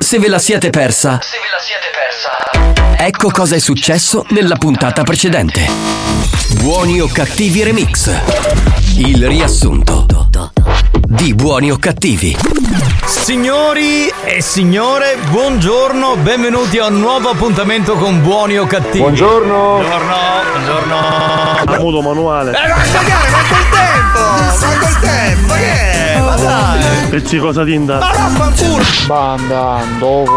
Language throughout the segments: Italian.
Se ve la siete persa, Se ve la siete persa. ecco cosa è successo nella puntata precedente. Buoni o cattivi remix. Il riassunto di Buoni o cattivi. Signori e signore, buongiorno, benvenuti a un nuovo appuntamento con Buoni o Cattivi. Buongiorno. Buongiorno, buongiorno. Muto manuale. Eh, ma cagare, tempo! Manca il tempo, che è? Ma dai! Pezzi cosa tinta. Ma vaffanculo! Bandando.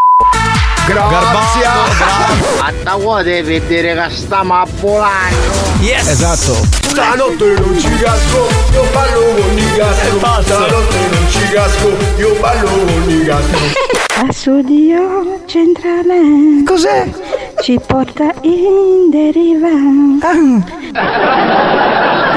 Garbazio, bravo. A da qua devi vedere che stiamo a volando. Yes! Esatto. Stanotte non ci casco, io ballo con i pazzo. Stanotte non ci casco, io ballo con i gastro. A studio centrale Cos'è? Ci porta in deriva.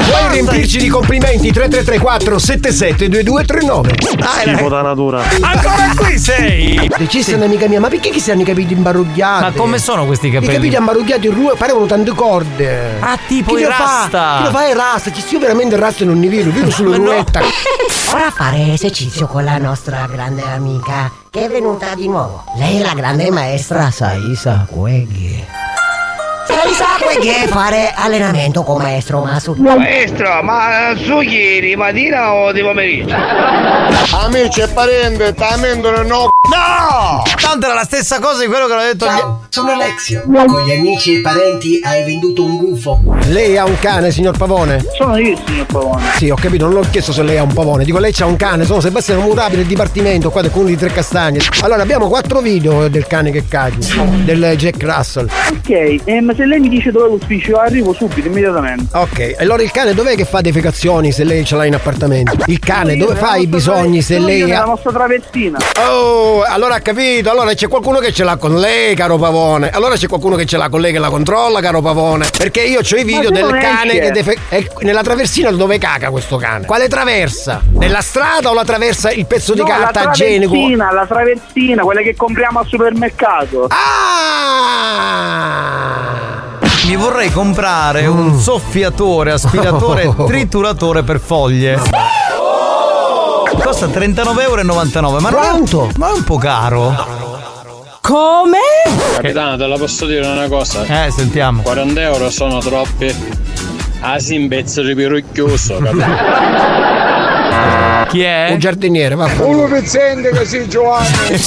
Vuoi riempirci di complimenti? 3334 772239 Schifo da natura. Ancora qui sei! Decisa un'amica mia, ma perché che si hanno i capelli imbarugliati? Ma come sono questi I capelli? capelli imbarugliati in rua parevano tante corde. Ah, tipo Chi i lo fa? rasta. Chi lo fa è rasta? Ci io veramente il rasta non ne vedo, vedo solo Ma no. ruetta. Ora fare esercizio con la nostra grande amica che è venuta di nuovo. Lei è la grande maestra Saisa Kuegi. Saisa Kuegi fare allenamento con maestro Masu. Maestro, ma su ieri mattina o di pomeriggio? Amici e parenti, tamendo no. No! Tanto era la stessa cosa di quello che l'ho detto gli... sono Alexio. Con gli amici e parenti hai venduto un gufo. Lei ha un cane, signor Pavone? Sono io, signor Pavone. Sì, ho capito, non l'ho chiesto se lei ha un pavone. Dico, lei c'ha un cane, sono Sebastiano Murabi del dipartimento, qua del comune di Tre Castagne. Allora, abbiamo quattro video del cane che caghi, del Jack Russell. Ok, eh, ma se lei mi dice dove è l'ufficio, arrivo subito, immediatamente. Ok, allora il cane dov'è che fa defecazioni se lei ce l'ha in appartamento? Il cane dove fa i bisogni se io lei ha... nostra travertina. Oh, allora ha capito, allora c'è qualcuno che ce l'ha con lei, caro Pavone. Allora c'è qualcuno che ce l'ha con lei che la controlla, caro Pavone. Perché io ho i video del cane che defe... è nella traversina dove caga questo cane. Quale traversa? Nella strada o la traversa il pezzo di No, la carta igienico? travertina, la travertina, quella che compriamo al supermercato. Ah! Mi vorrei comprare un soffiatore, aspiratore e trituratore per foglie. Costa 39,99 euro, ma non è- Quanto? ma è un po' caro. Come? Capitano, te la posso dire una cosa? Eh, sentiamo. 40 euro sono troppi. Ah sì, un pezzo di pirucchioso? Chi è? Un giardiniere, va. Uno pezzente che si Giovanni.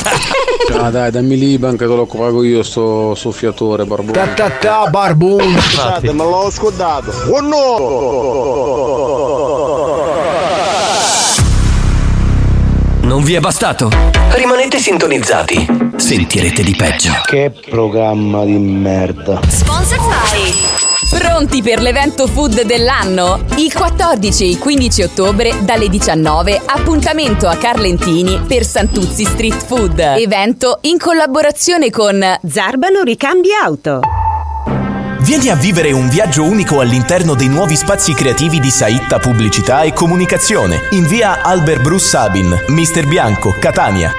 Ah dai, dammi l'Iban che te lo pago io sto soffiatore, Ta barbone. ta ta, barbun. Scusate, me l'ho scordato. Oh no! Non vi è bastato? Rimanete sintonizzati. Sentirete di peggio. Che programma di merda. Sponsor by Pronti per l'evento food dell'anno? Il 14 e il 15 ottobre dalle 19 appuntamento a Carlentini per Santuzzi Street Food. Evento in collaborazione con Zarbano ricambi auto. Vieni a vivere un viaggio unico all'interno dei nuovi spazi creativi di Saitta Pubblicità e Comunicazione in via Albert Bruce Sabin, Mister Bianco, Catania.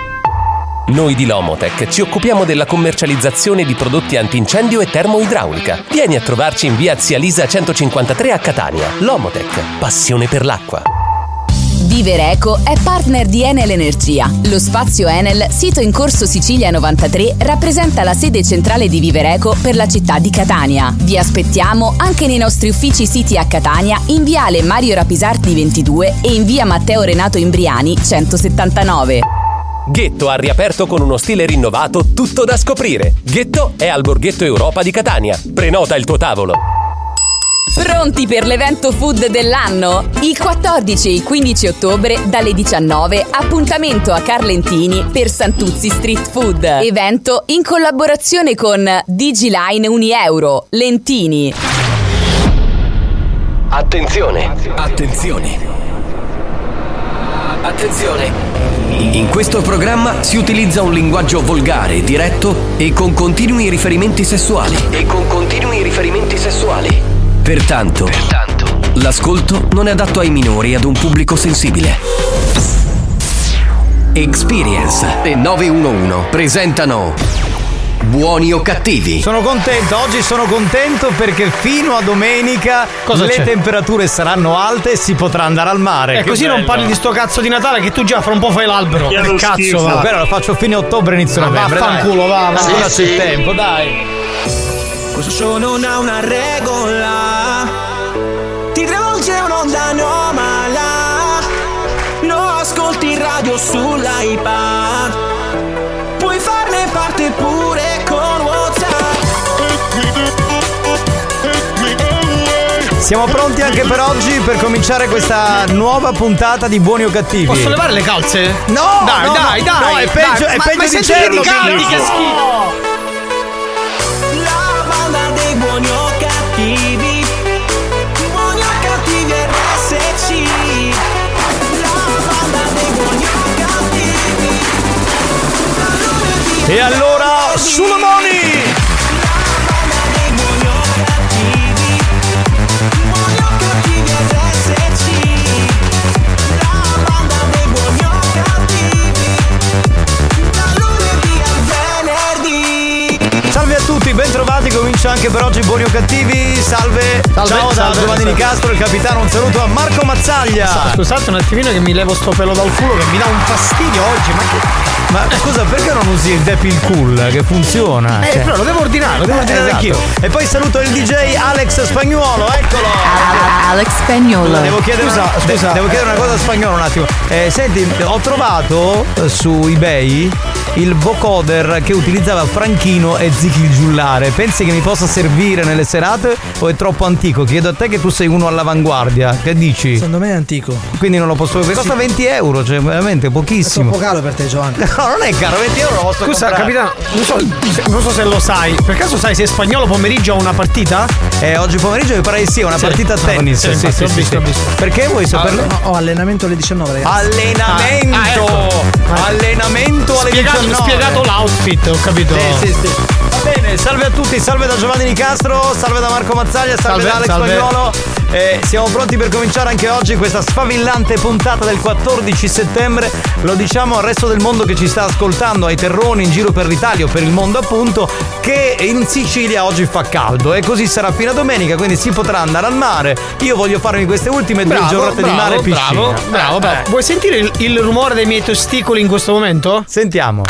Noi di Lomotech ci occupiamo della commercializzazione di prodotti antincendio e termoidraulica. Vieni a trovarci in via Zia Lisa 153 a Catania. Lomotech, passione per l'acqua. Vivere Eco è partner di Enel Energia. Lo spazio Enel, sito in corso Sicilia 93, rappresenta la sede centrale di Vivere Eco per la città di Catania. Vi aspettiamo anche nei nostri uffici siti a Catania, in viale Mario Rapisardi 22 e in via Matteo Renato Imbriani 179. Ghetto ha riaperto con uno stile rinnovato tutto da scoprire. Ghetto è al Borghetto Europa di Catania. Prenota il tuo tavolo. Pronti per l'evento food dell'anno? Il 14 e il 15 ottobre dalle 19 appuntamento a Carlentini per Santuzzi Street Food. Evento in collaborazione con Digiline Unieuro, Lentini. Attenzione. Attenzione. Attenzione. In questo programma si utilizza un linguaggio volgare, diretto e con continui riferimenti sessuali. E con continui riferimenti sessuali. Pertanto, l'ascolto non è adatto ai minori e ad un pubblico sensibile. Experience e 911 presentano buoni o cattivi. Sono contento, oggi sono contento perché fino a domenica Cosa le c'è? temperature saranno alte e si potrà andare al mare. E Che così non bello. parli di sto cazzo di Natale che tu già fra un po' fai l'albero. Che cazzo va? Però lo faccio fine ottobre, inizio Ma novembre. vaffanculo, va, va. Ancora Sì, c'è sì. tempo, dai. Questo show non ha una regola Ti travolge un'onda anomala Lo ascolti in radio sull'iPad Puoi farne parte pure con WhatsApp Siamo pronti anche per oggi per cominciare questa nuova puntata di Buoni o Cattivi. Posso levare le calze? No, dai, no, dai, no, dai. no, è peggio- dai. è ma, peggio ma di senti Chernobyl. che canti, No. che schifo. Cattivi Buoni o cattivi RSC La banda dei buoni o cattivi E allora, sulle mani! Bentrovati, comincia anche per oggi Buoni o Cattivi, salve, Salve, ciao da salve, Giovanni salve. Nicastro, il capitano, un saluto a Marco Mazzaglia. Scusate un attimino che mi levo sto pelo dal culo che mi dà un fastidio oggi, ma che. Ma scusa, perché non usi il Depil Cool che funziona? Eh, però lo devo ordinare, lo devo ordinare esatto. anch'io. E poi saluto il DJ Alex Spagnuolo, eccolo! Alex Spagnolo. Devo chiedere, Scusa, una, scusa. de- devo chiedere una cosa a spagnolo un attimo. Eh, senti, ho trovato eh, su eBay il vocoder che utilizzava Franchino e Zichi il giullare. Pensi che mi possa servire nelle serate o è troppo antico? Chiedo a te che tu sei uno all'avanguardia. Che dici? Secondo me è antico. Quindi non lo posso. Costa 20 euro, cioè veramente pochissimo. Troppo caro per te, Giovanni. No, non è caro, 20 euro lo posso Scusa, comprare. capitano, non so, se- non so se lo sai. Per caso sai se spagnolo pomeriggio ha una partita? Eh, oggi pomeriggio mi pare di sì, è una Sì. partita a Ah, tennis. sì, Sì, sì, ho sì, visto, sì. ho visto. Perché vuoi saperlo? Ah, no, ho allenamento alle 19, ragazzi. Allenamento! Ah, ecco. Allenamento alle Spiegato, 19. Spiegato l'outfit, ho capito. Sì, sì, sì. Bene, salve a tutti, salve da Giovanni Nicastro, salve da Marco Mazzaglia, salve, Salve, da Alex salve. Spagnolo. Eh, siamo pronti per cominciare anche oggi questa sfavillante puntata del 14 settembre. Lo diciamo al resto del mondo che ci sta ascoltando, ai terroni in giro per l'Italia o per il mondo appunto, che in Sicilia oggi fa caldo e così sarà fino a domenica, quindi si potrà andare al mare. Io voglio farmi queste ultime due Bravo, giornate bravo, di mare e piscina. bravo, bravo, bravo. Eh. Vuoi sentire il, il rumore dei miei testicoli in questo momento? Sentiamo.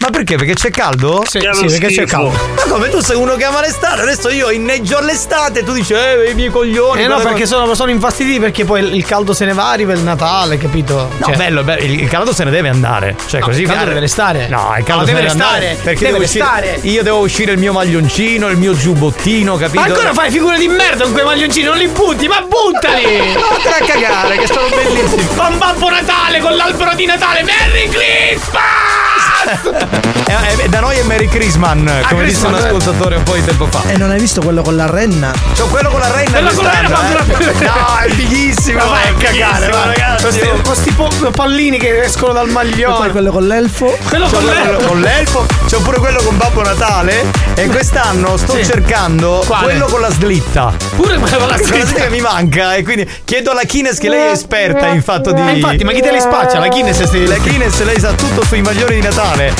Ma perché? Perché c'è caldo? Sì, sì, perché c'è caldo. Ma come tu sei uno che ama l'estate? Adesso io inneggio all'estate e tu dici, eh, i miei coglioni. Eh no, perché sono, sono infastiditi perché poi il, caldo se ne va, arriva il Natale, capito? No, bello, bello, il caldo se ne deve andare. Cioè, No, così il caldo deve restare. No, il caldo No, deve deve andare. restare, Perché deve devo uscire- restare. Io devo uscire il mio maglioncino, il mio giubbottino, capito? Ma ancora fai figure di merda con quei maglioncini, non li butti, ma buttali! Vattene a cagare, che sono bellissimi. Con Babbo Natale, con l'albero di Natale, Merry Christmas! Eh, eh, da noi è Merry Christmas, come disse un ascoltatore un po' di tempo fa. E non hai visto quello con la renna? C'ho quello con la renna Quello con la renna, eh. No, è fighissimo, Ma vai è a cagare, va. ragazzi. Questi, questi po- pallini che escono dal E poi maglione. quello con l'elfo? Quello C'ho con l'elfo. con l'elfo, c'ho pure quello con Babbo Natale e quest'anno sto Sì. cercando Quale? quello con la slitta. Pure quello con la Quella scritta. slitta che mi manca e quindi chiedo alla Kines che lei è esperta in fatto di Eh, infatti, ma chi te li spaccia? La Kines se La Kines lei sa tutto sui maglioni di Natale.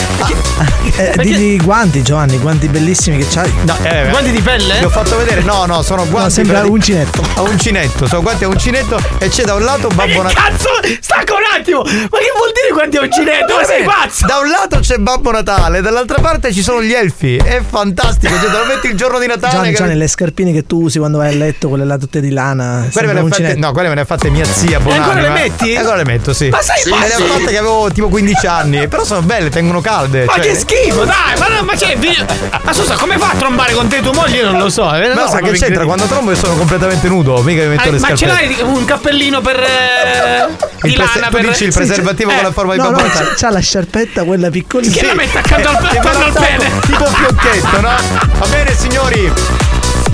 Eh, digli i guanti, Giovanni, i guanti bellissimi che c'hai. No, eh, Guanti di pelle? Li ho fatto vedere, no, no, sono guanti. No, sembra per- un uncinetto. A uncinetto, sono guanti a uncinetto e c'è da un lato Babbo Natale. Cazzo! Stacca un attimo! Ma che vuol dire quanti ho uncinetto? Ma sei pazzo? Da un lato c'è Babbo Natale, dall'altra parte ci sono gli elfi. È fantastico, cioè te lo metti il giorno di Natale. Gianni, che- Gianni, le scarpine che tu usi quando vai a letto, quelle là tutte di lana. Quelle me fatte, no, quelle me le ha fatte mia zia Bonanima. ancora le metti? E ancora le metto, sì. Ma sei Me le ha fatte che avevo tipo 15 anni. Però sono belle, tengono calde. Ma cioè- che schifo, dai! Ma, no, ma c'è. Ma scusa, come fa a trombare con te tua moglie? Io non lo so. eh, non Ma come che c'entra? Quando trombo io sono completamente nudo, mica mi metto Ah, le ma ce l'hai un cappellino per. eh, di Il prese- lana tu per. dici il Sì, preservativo sì. con Eh, la forma di No, Babbo no, c'ha, c'ha la sciarpetta quella piccolina. Che la mette accanto al, accanto al pene. Tipo fiocchetto, no? Va bene signori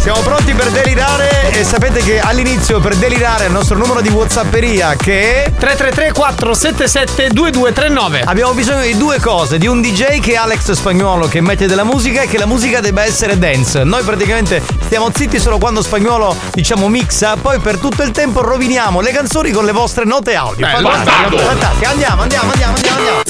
siamo pronti per delirare e sapete che all'inizio per delirare il nostro numero di whatsapperia che è 333 477 2239 Abbiamo bisogno di due cose, di un DJ che è Alex Spagnuolo che mette della musica e che la musica debba essere dance. Noi praticamente stiamo zitti solo quando Spagnuolo diciamo mixa, poi per tutto il tempo roviniamo le canzoni con le vostre note audio. Bello, Fantastico, fantastico. Andiamo, andiamo, andiamo, andiamo, andiamo.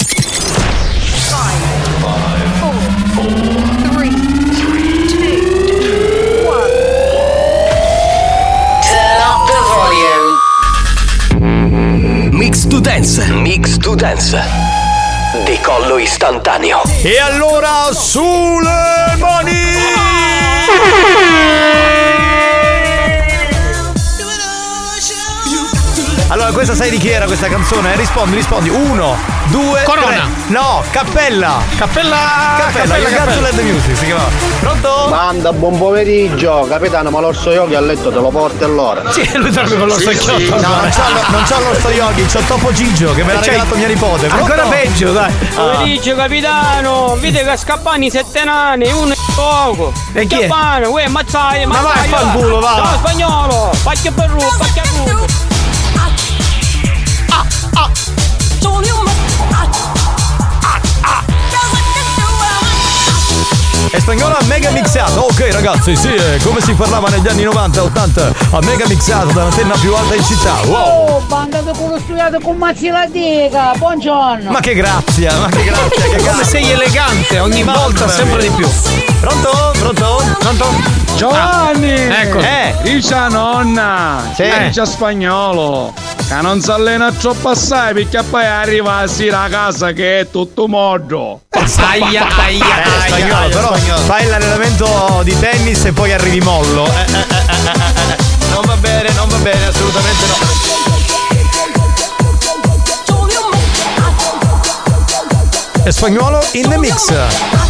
Mix to Dance. Mix to Dance di collo istantaneo. E allora sulle mani! Allora, questa sai di chi era questa canzone? Rispondi, rispondi. Uno, due, Corona. tre. No, Cappella. Cappella. Cappella, to let the music, si chiamava. Pronto? Banda, buon pomeriggio, capitano, ma l'orso yogi a letto te lo porti allora? Sì, lui dorme con l'orso Sì, chiotto. sì. No, non c'ho, lo- non c'ho l'orso yogi, c'ho Topo Gigio che me l'ha regalato mia nipote. Pronto? Ancora peggio, dai. Ah. dice capitano, vede che scappani sette nani, uno è poco. E chi è? Capitano, uè, mazzai, Ma vai, mazzai, fanculo, va. No, spagnolo, pacchia per ru, pacchia ru. E spagnolo a mega mixato. Ok ragazzi, sì, è come si parlava negli anni 90 80 a mega mixato dall'antenna più alta in città. Wow! Oh, banda di culo studiato con mazzi la dica, buongiorno. Ma che grazia, ma che grazia, che Come sei elegante, ogni volta sempre di più. Pronto? Pronto? Pronto? Giovanni! ecco. Eh. Dice nonna! Sì. Dice spagnolo! Che non si allena troppo assai perché poi arriva la sera a casa che è tutto modo! Aia, aia, Eh, spagnolo, però fai l'allenamento di tennis e poi arrivi mollo. Eh, eh, eh. Non va bene, non va bene, assolutamente no. E spagnolo in the mix.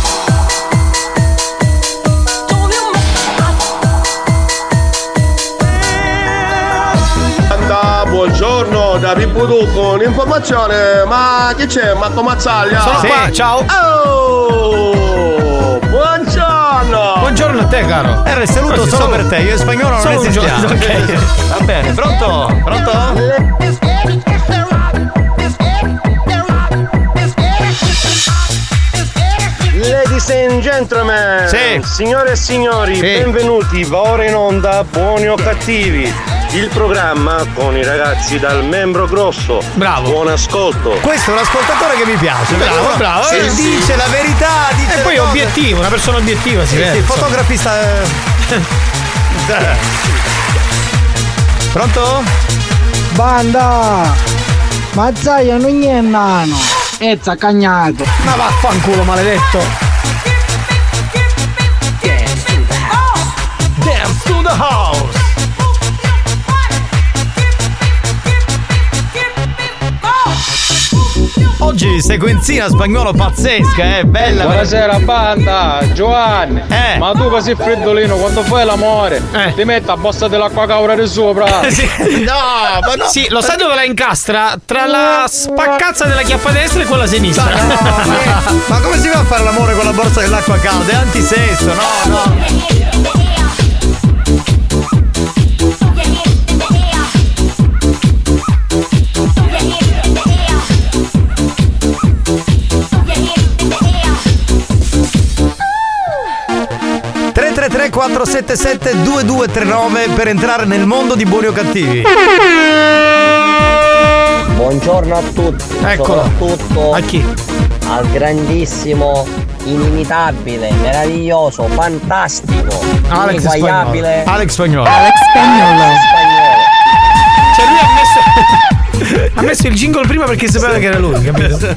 Buongiorno, da Pippudu con informazione, ma che c'è? Marco Mazzaglia? Sono Sì. qua, ciao. Oh, buongiorno! Buongiorno a te, caro. Era il saluto Così, solo, solo- per te, io e spagnolo non esistiamo. ok. Va bene, pronto? Pronto? Ladies and gentlemen, Sì. signore e signori, Sì. benvenuti, va ora in onda Buoni o Cattivi, il programma con i ragazzi dal membro grosso. Bravo. Buon ascolto. Questo è un ascoltatore che mi piace. Bravo, Uno bravo. che Eh, sì. dice la verità, dice E poi cose. obiettivo, una persona obiettiva si Sì, vede. sì, fotografista. eh. Pronto? Banda, mazzaia non è nano, è zaccagnato. Ma vaffanculo maledetto. Dance to the house. Oggi sequenzina spagnolo pazzesca, eh, bella. Buonasera banda, Giovanni! Eh. Ma tu così freddolino, quando fai l'amore, Eh. ti metti a bossa dell'acqua caura di sopra! Sì. No, ma no. Sì, lo sai dove la incastra? Tra la spaccazza della chiappa destra e quella sinistra. Ma come si fa a fare l'amore con la borsa dell'acqua calda? È antisesso, no, no. 477 2239 per entrare nel mondo di buoni o cattivi. Buongiorno a tutti, Eccolo. soprattutto A chi? al grandissimo, inimitabile, meraviglioso, fantastico, Alex ineguagliabile Spagnolo. Alex Spagnolo. Alex Spagnolo. Cioè lui ha messo. ha messo il jingle prima perché sapeva che era lui, capito?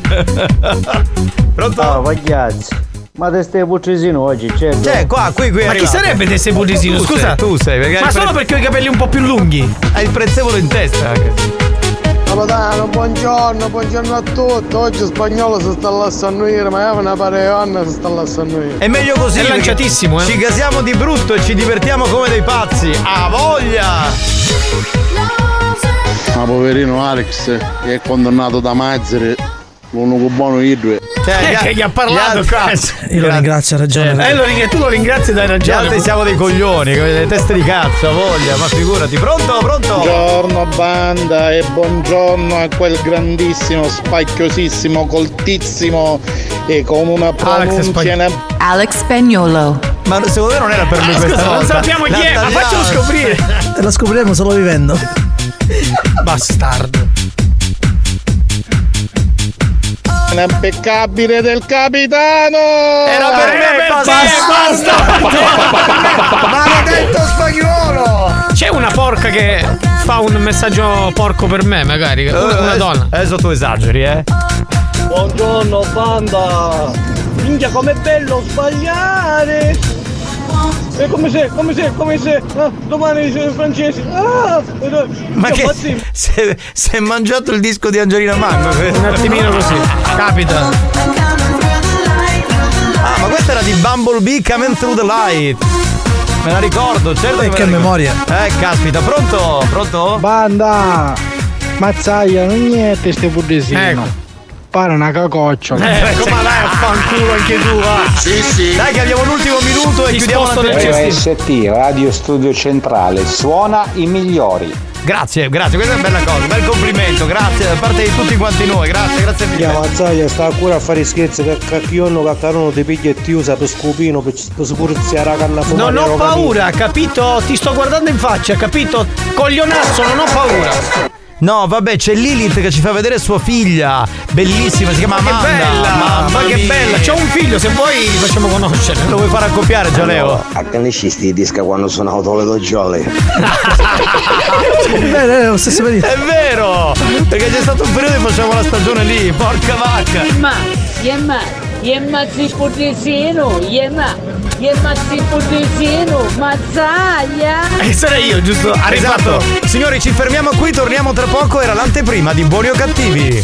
Pronto? Ah, pagliazzi. Ma te stai puccesino oggi, c'è? Cioè, qua, qui, qui è Ma chi sarebbe De Sebudesino? Tu Scusa. sei, tu sei, perché Ma solo pre- perché ho i capelli un po' più lunghi. Hai il prezzemolo in testa anche. Capitano, buongiorno, buongiorno a tutti. Oggi spagnolo si sta lasciando ieri, ma io una pareonna si sta lasciando ieri. È meglio così. È lanciatissimo, eh. Ci gasiamo di brutto e ci divertiamo come dei pazzi. A voglia! Ma poverino Alex, che è condannato da Mazzere, l'unico buono i due. Cioè, Eh, che gli ha parlato, cazzo. Io lo ringrazio, ha ragione. Eh, lo ring- tu lo ringrazi e dai Gli ragione. altri siamo dei coglioni, delle teste di cazzo, voglia, ma figurati. Pronto? Pronto? Buongiorno banda e buongiorno a quel grandissimo, spacchiosissimo, coltissimo e con una pronuncia Alex Spagnolo. Ma secondo me non era per lui Ah, questa scusa, non volta. sappiamo chi è, ma faccelo scoprire. Lo scopriremo solo vivendo. Bastardo. Impeccabile del capitano! Era per me, basta, basta. Maledetto spagnolo! C'è una porca che fa un messaggio porco per me, magari. Una, una donna. Adesso tu esageri, eh. Buongiorno banda! Minchia com'è bello sbagliare! E come se, come se, come se, ah, domani sono francesi! Ah, Ma che se, se è mangiato il disco di Angelina Mango Un attimino così, capita. Ah, ma questa era di Bumblebee Coming Through the Light. Me la ricordo, certo. Me che la ricordo. memoria. Eh, caspita, pronto? Pronto? Banda! Mazzaia, non niente ste puddesino. Ecco. Pare una cacoccia. Eh, ecco, ma dai, affanculo anche tu, va. Sì, sì. Dai che abbiamo l'ultimo minuto e chiudiamo la Radio ST, Radio Studio Centrale, suona i migliori. Grazie, grazie, questa è una bella cosa, bel complimento, grazie da parte di tutti quanti noi, grazie, grazie mille. Minchia Mazzaia sta ancora a fare scherzi che cacchionno caccarono ti piglia e ti usa per scopino per, per spurziare la canna fumare. Non ho paura, capito? Ti sto guardando in faccia, capito? Coglionazzo, non ho paura. No, vabbè, c'è Lilith che ci fa vedere sua figlia, bellissima, si chiama Che Amanda. bella, Mamma ma che mia. bella. C'ho un figlio, se vuoi li facciamo conoscere. Lo vuoi fare accoppiare, Gialeo? A canicisti di disca quando suonavo Toledo Jolly. Beh, lo stesso per È vero! Perché c'è stato un periodo che facevamo la stagione lì, porca vacca! Yemma, yemma, yemma zippudesino, yemma, yemma zippudesino, mazzaia. E sarei io, giusto? Esatto. Signori, ci fermiamo qui, torniamo tra poco. Era l'anteprima di Buoni o Cattivi.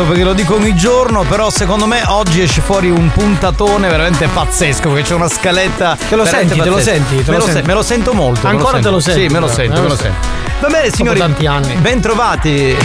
Po' scontato perché lo dico ogni giorno, però secondo me oggi esce fuori un puntatone veramente pazzesco perché c'è una scaletta. Te lo senti, te lo pazzesca. senti, te me, lo senti. me lo sento molto. me Ancora te lo senti, Sì, me lo sento, me me lo lo sento. Va bene, signori. Dopo tanti anni. Ben trovati.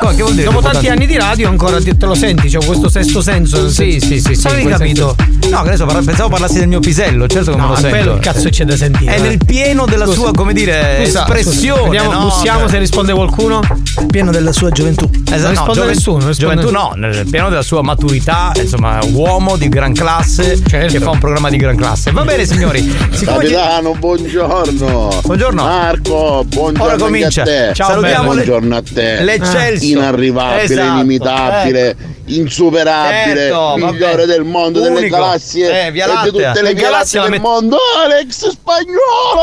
Cosa, che vuol dire? Dopo tanti anni di radio ancora te lo senti, c'è questo sesto senso. Sì, sì, sì, sì. Avevi capito? No, che ne so, parla- pensavo parlassi del mio pisello, certo che me lo sento. quello cazzo c'è da sentire? È nel pieno della sua, come dire, espressione. Vediamo, bussiamo se risponde qualcuno. Pieno della sua gioventù. Esatto, Non risponde gioven- nessuno, non risponde Gioventù nessuno. no, nel pieno della sua maturità, insomma, uomo di gran classe Certo. che fa un programma di gran classe. Va bene, signori. Capitano, buongiorno. Buongiorno. Marco, buongiorno Ora anche comincia. a te. Ciao, Salutiamo le- buongiorno a te. l'Eccelsior. Inarrivabile, Esatto. inimitabile, insuperabile, Certo, vabbè. migliore del mondo, delle Unico. galassie Eh, Via e di tutte le Le galassie del met- mondo. Alex Spagnolo!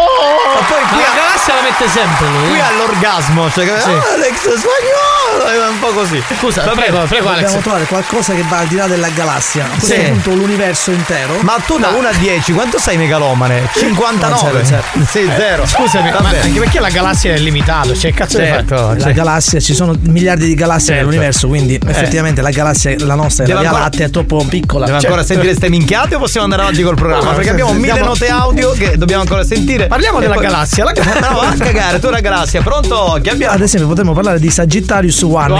Ma poi qui, La galassia la mette sempre lui. qui all'orgasmo, cioè che- Sì. "Ah, Alex spagnolo, è un po' così. Scusa, Va prego, prego Alex. Dobbiamo trovare qualcosa che va al di là della galassia. A questo Sì. punto l'universo intero. Ma tu da 1 a 10 quanto sei megalomane? 59. No, zero, zero. Sì, zero. Scusami, ma anche perché la galassia è limitata, cioè cazzo Certo? La cioè- galassia, ci sono miliardi di galassie Certo. nell'universo, quindi effettivamente la galassia, la nostra, è Deve la Via ancora- Lattea, è troppo piccola. Devo Cioè, ancora sentire ste minchiate o possiamo andare avanti col programma? No, Perché abbiamo mille note audio che dobbiamo ancora sentire. Parliamo E della poi- galassia. La No, va a cagare, tu la galassia, pronto? Che abbiamo? Ad esempio, potremmo parlare di Sagittarius One.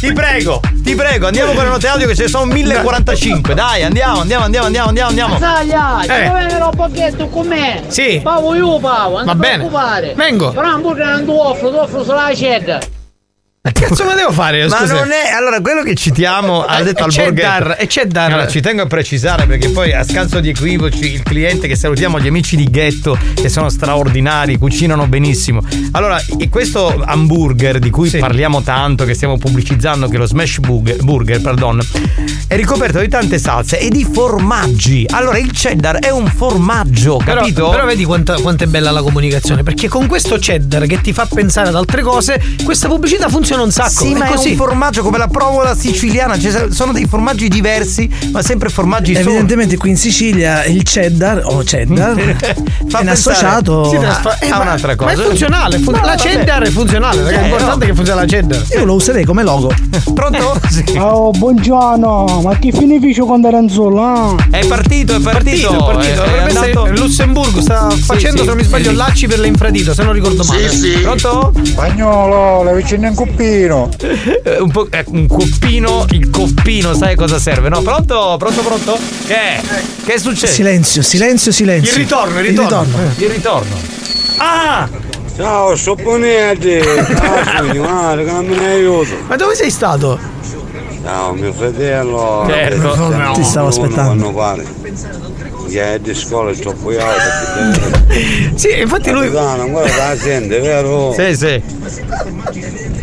ti prego, ti prego, andiamo con le note audio che ce ne sono 1045. Dai, andiamo, andiamo, andiamo, andiamo, andiamo, andiamo. Saglia, Eh. ci viene un pacchetto con me. Sì. Pavo io, Pavo, non Va ti bene. preoccupare. Vengo. Però hamburger non ti offro, ti offro solo la cheddar. Ma che cazzo me devo fare? Ma Scusa. non è allora quello che citiamo ha Eh, detto e al c'è borghetto. dar, e c'è dar. Allora, ci tengo a precisare perché poi a scanso di equivoci il cliente che salutiamo gli amici di Ghetto che sono straordinari, cucinano benissimo. Allora, questo hamburger di cui parliamo tanto, che stiamo pubblicizzando, che è lo smash burger, burger, pardon, è ricoperto di tante salse e di formaggi. Allora, il cheddar è un formaggio, Però, capito? però vedi quanta, quanto è bella la comunicazione perché con questo cheddar che ti fa pensare ad altre cose questa pubblicità funziona un sacco Sì, ma è così un formaggio come la provola siciliana, cioè sono dei formaggi diversi, ma sempre formaggi solo. Evidentemente qui in Sicilia il cheddar o cheddar Fa viene pensare- associato trasfa- eh, a ma- un'altra cosa. ma è funzionale fun- No, la vabbè. cheddar è funzionale perché Eh, è importante no. che funziona la cheddar Io lo userei come logo. Pronto? Sì. Oh, buongiorno, ma che beneficio quando era in solo, ah? È partito, è partito. partito, è partito. È- è essere andato- in Lussemburgo sta facendo sì, se non mi sbaglio sì. lacci per l'infradito se non ricordo male Pronto? Spagnolo, le vicine in cuppino. Eh, un, po', eh, un coppino, il coppino, sai cosa serve? No, pronto? Pronto, pronto? Che è? Che è successo? Silenzio, silenzio, silenzio. il ritorno il ritorno, Il ritorno. Ah! Ciao, sopponete. Ah, ne aiuto. ma dove sei stato? Ciao, mio fratello. Certo. Ti stavo aspettando. Quando pare. Che è di scuola è troppo alto. sì infatti lui Capitano, ancora la sente, vero? Sì, sì.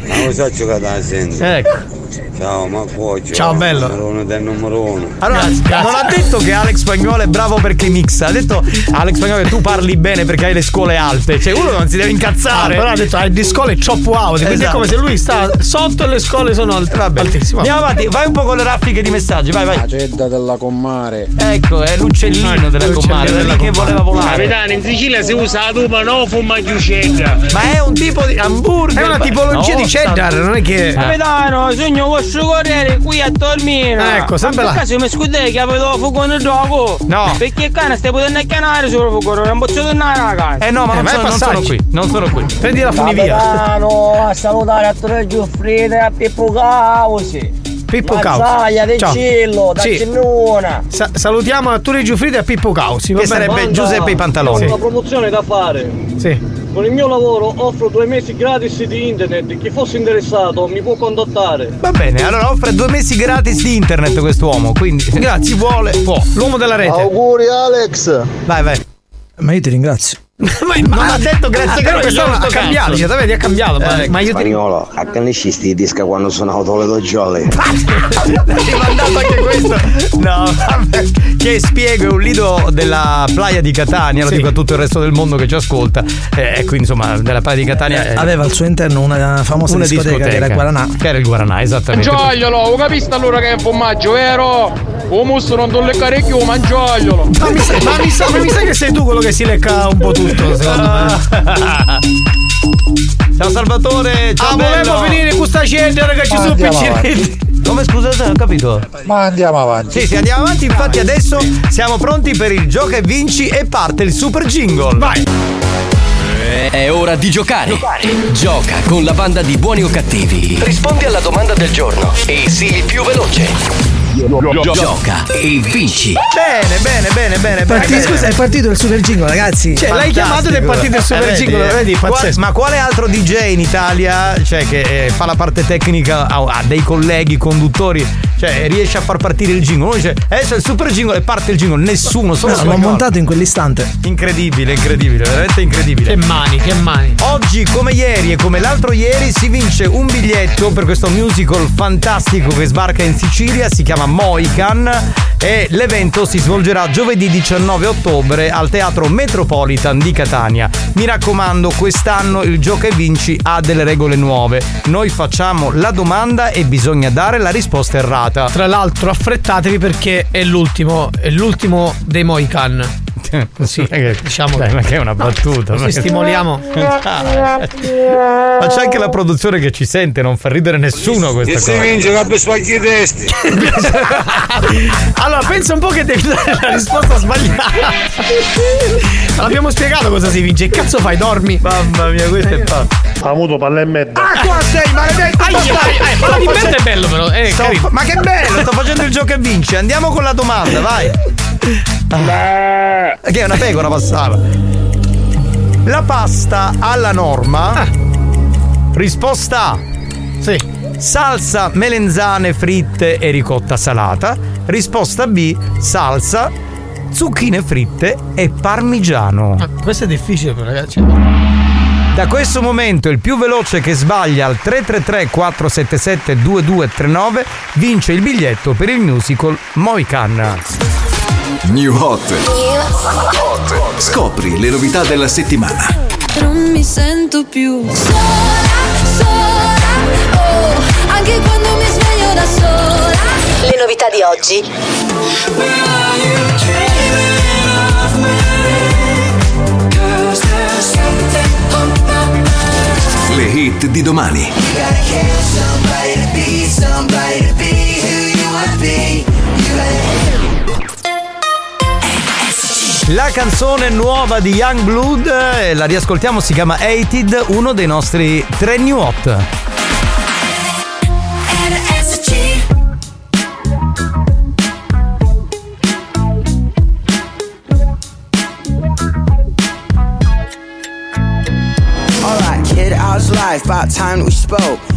Ma lo so che la sente. Ecco. Ciao, ma poi Ciao, bello. Numero uno del numero uno. Allora, non ha detto che Alex Spagnolo è bravo perché mixa, ha detto Alex Spagnolo che tu parli bene perché hai le scuole alte. Cioè, uno non si deve Ah, incazzare. però ha detto ah, il di scuola è troppo out quindi è Esatto. come se lui sta sotto e le scuole sono alt- Vabbè. altissime Andiamo avanti, vai un po' con le raffiche di messaggi, vai, vai. cedda della commare. Ecco, è l'uccellino Ecco, della comare, della lì che voleva volare. Capitano, in Sicilia si usa la tuba, no fuma chiuscetta. Ma è un tipo di hamburger. è una tipologia No, di cheddar non è che Capitano, sogno vostro corriere qui a Tormina. Ecco, sempre Ma là. per caso mi scudei che avevo fuoco nel gioco? No. Perché il cane stai potendo chiamare solo fuoco, non posso tornare la casa. Eh no, ma Eh, non, vai sono, a non sono qui, non sono qui. prendi la funivia Capitano, a salutare a Torre Giuffrida e a Pippo Causi. Pippo Causi Mazzaglia del Ciao. Cillo, da Sì. Cinnuna. Sa- salutiamo Arturo Giuffrida e a Pippo Causi Che sarebbe Giuseppe i Ho pantaloni. una promozione da fare. sì Con il mio lavoro offro due mesi gratis di internet. Chi fosse interessato mi può contattare. Va bene, allora offre due mesi gratis di internet quest'uomo, quindi grazie, vuole, può. l'uomo della rete Auguri Alex! Vai, vai. Ma io ti ringrazio. Non ha detto grazie però che ha cambiato, cioè, vedi, ha cambiato, ma, Eh, ma io ti Spagnolo, accaniscisti disca quando sono autoledo jolly. Ti mandato anche questo. No, vabbè. Che spiego è un lido della playa di Catania, lo Sì. dico a tutto il resto del mondo che ci ascolta. Eh, E quindi, insomma, della playa di Catania è Aveva al suo interno una famosa una discoteca, discoteca che era Guaranà. Che era il Guaranà, esattamente. Mangiagliolo, ho capito allora che è un formaggio, vero? O musso non ti leccare più, mangiagliolo. ma mi, sa, ma, mi sa, ma mi sa che sei tu quello che si lecca un po' tutto secondo me Ciao Salvatore, ciao ah bello. volevo finire con sta cheddar che ci sono piccinetti Come scusate, non ho capito. Ma andiamo avanti. Sì, sì, andiamo avanti. Infatti, adesso siamo pronti per il gioca e vinci e parte il super jingle. vai È ora di giocare. Gioca con la banda di buoni o cattivi. Rispondi alla domanda del giorno e sii il più veloce. Gioca e vinci. Bene, bene, bene, bene. Parti- bene. scusa, è partito il super jingle, ragazzi. Cioè, l'hai chiamato ed è partito il super Eh, jingle, vedi, Qua- pazzesco. ma quale altro DJ in Italia, cioè che eh, fa la parte tecnica, ha, ha dei colleghi, conduttori, cioè riesce a far partire il jingle? Uno dice, adesso è il super jingle e parte il jingle. Nessuno, solo No, l'ho montato in quell'istante. Incredibile, incredibile, veramente incredibile. Che mani, che mani. Oggi, come ieri e come l'altro ieri, si vince un biglietto per questo musical fantastico che sbarca in Sicilia, si chiama Moican e l'evento si svolgerà giovedì 19 ottobre al Teatro Metropolitan di Catania. Mi raccomando, quest'anno il Gioca e Vinci ha delle regole nuove. Noi facciamo la domanda e bisogna dare la risposta errata. Tra l'altro, affrettatevi perché è l'ultimo, è l'ultimo dei Moican. Così, diciamo. Dai, ma che è una battuta. Così ma- stimoliamo. Ma c'è anche la produzione che ci sente, non fa ridere nessuno questa E si cosa. vince che abbia spacchi i testi. Allora, pensa un po' che devi dare la risposta sbagliata. Ma L'abbiamo spiegato cosa si vince. Che cazzo fai? Dormi? Mamma mia, questo è fatto. Avuto palle e merda. Ah, qua sei, maledetto! Ai, ai, ai, Sto parla di merda è bello però. Eh, fa- ma che bello, sto facendo il gioco e vinci. Andiamo con la domanda, vai. Ah. Che è una pecora passava. La pasta alla norma. Risposta A. Sì. Salsa, melenzane fritte e ricotta salata. Risposta B. Salsa, zucchine fritte e parmigiano. Ma questo è difficile però, ragazzi. Da questo momento il più veloce che sbaglia al 333 477 2239 vince il biglietto per il musical Moican. New Hot. Scopri le novità della settimana. Non mi sento più sola, sola, oh, anche quando mi sveglio da sola. Le novità di oggi. Le hit di domani. La canzone nuova di Young Blood, eh, la riascoltiamo, si chiama Hated, uno dei nostri tre new hot. Alright, kid, how's life? About time we spoke.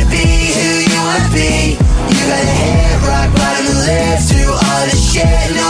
to be who you wanna be. You gotta hit rock bottom live through all the shit nobody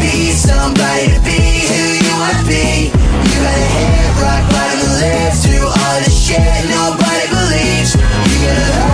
be somebody to be who you wanna be. You gotta hit rock bottom live through all the shit nobody believes. You gotta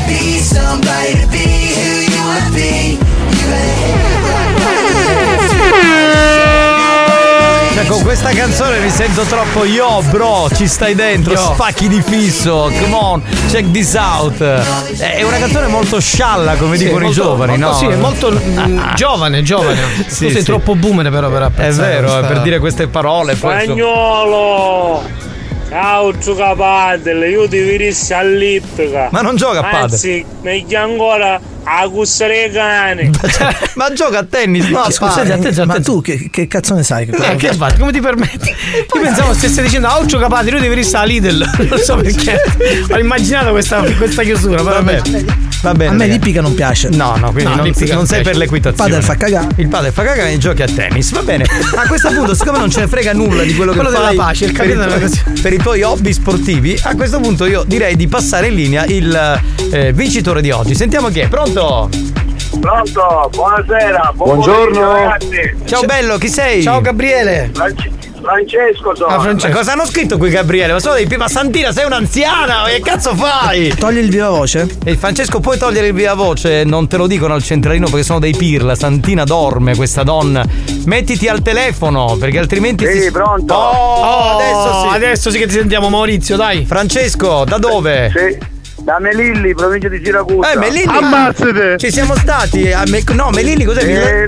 to be somebody to be who you wanna be. You Cioè, con questa canzone mi sento troppo yo, bro, ci stai dentro, Yo. spacchi di fisso, come on, check this out. È una canzone molto scialla, come Sì, dicono molto- i giovani, molto- no? Sì, è molto mm, giovane, giovane. Sì, tu sei sì. troppo boomer però per È apprezzare vero, questa- per dire queste parole. poi, insomma- Spagnolo! Ciao giocapadel, io ti virissi all'ippica. Ma non gioca a padel. Anzi, meglio ancora a gussare i cani. Ma gioca a tennis, no? Ma a scusate, attenzione, ma tu che, che cazzo ne sai? Che Eh, che fai? Come ti permetti? Io pensavo stesse dicendo a Occhio Capati, lui deve restare a Lidl. Non so perché. Ho immaginato questa, questa chiusura. però Vabbè. Va bene. A me l'ippica non piace. No, no, quindi No, non, non non sei piace. per l'equitazione. Padel fa cagare. Il padel fa cagare e giochi a tennis. Va bene. A questo punto, siccome non ce ne frega nulla di quello, Quello che della fai pace, il per, i capitano della tuoi, per i tuoi hobby sportivi, a questo punto io direi di passare in linea il eh, vincitore di oggi. Sentiamo chi è. Pronto? Pronto, buonasera, buon Buongiorno. Ciao bello, chi sei? Ciao Gabriele. Francesco sono. Ma cosa hanno scritto qui Gabriele? Ma sono dei ma Santina, sei un'anziana, che cazzo fai? Togli il viva voce? E Francesco, puoi togliere il via voce? Non te lo dicono al centralino perché sono dei pirla. Santina dorme, questa donna. Mettiti al telefono perché altrimenti. Sì, si... pronto. Oh, Oh, adesso sì. adesso sì che ti sentiamo, Maurizio, dai. Francesco, da dove? Sì, da Melilli, provincia di Siracusa. Eh, Melilli. Ammazzate! Ci siamo stati. A Me- no, Melilli cos'è? Villa, Eh,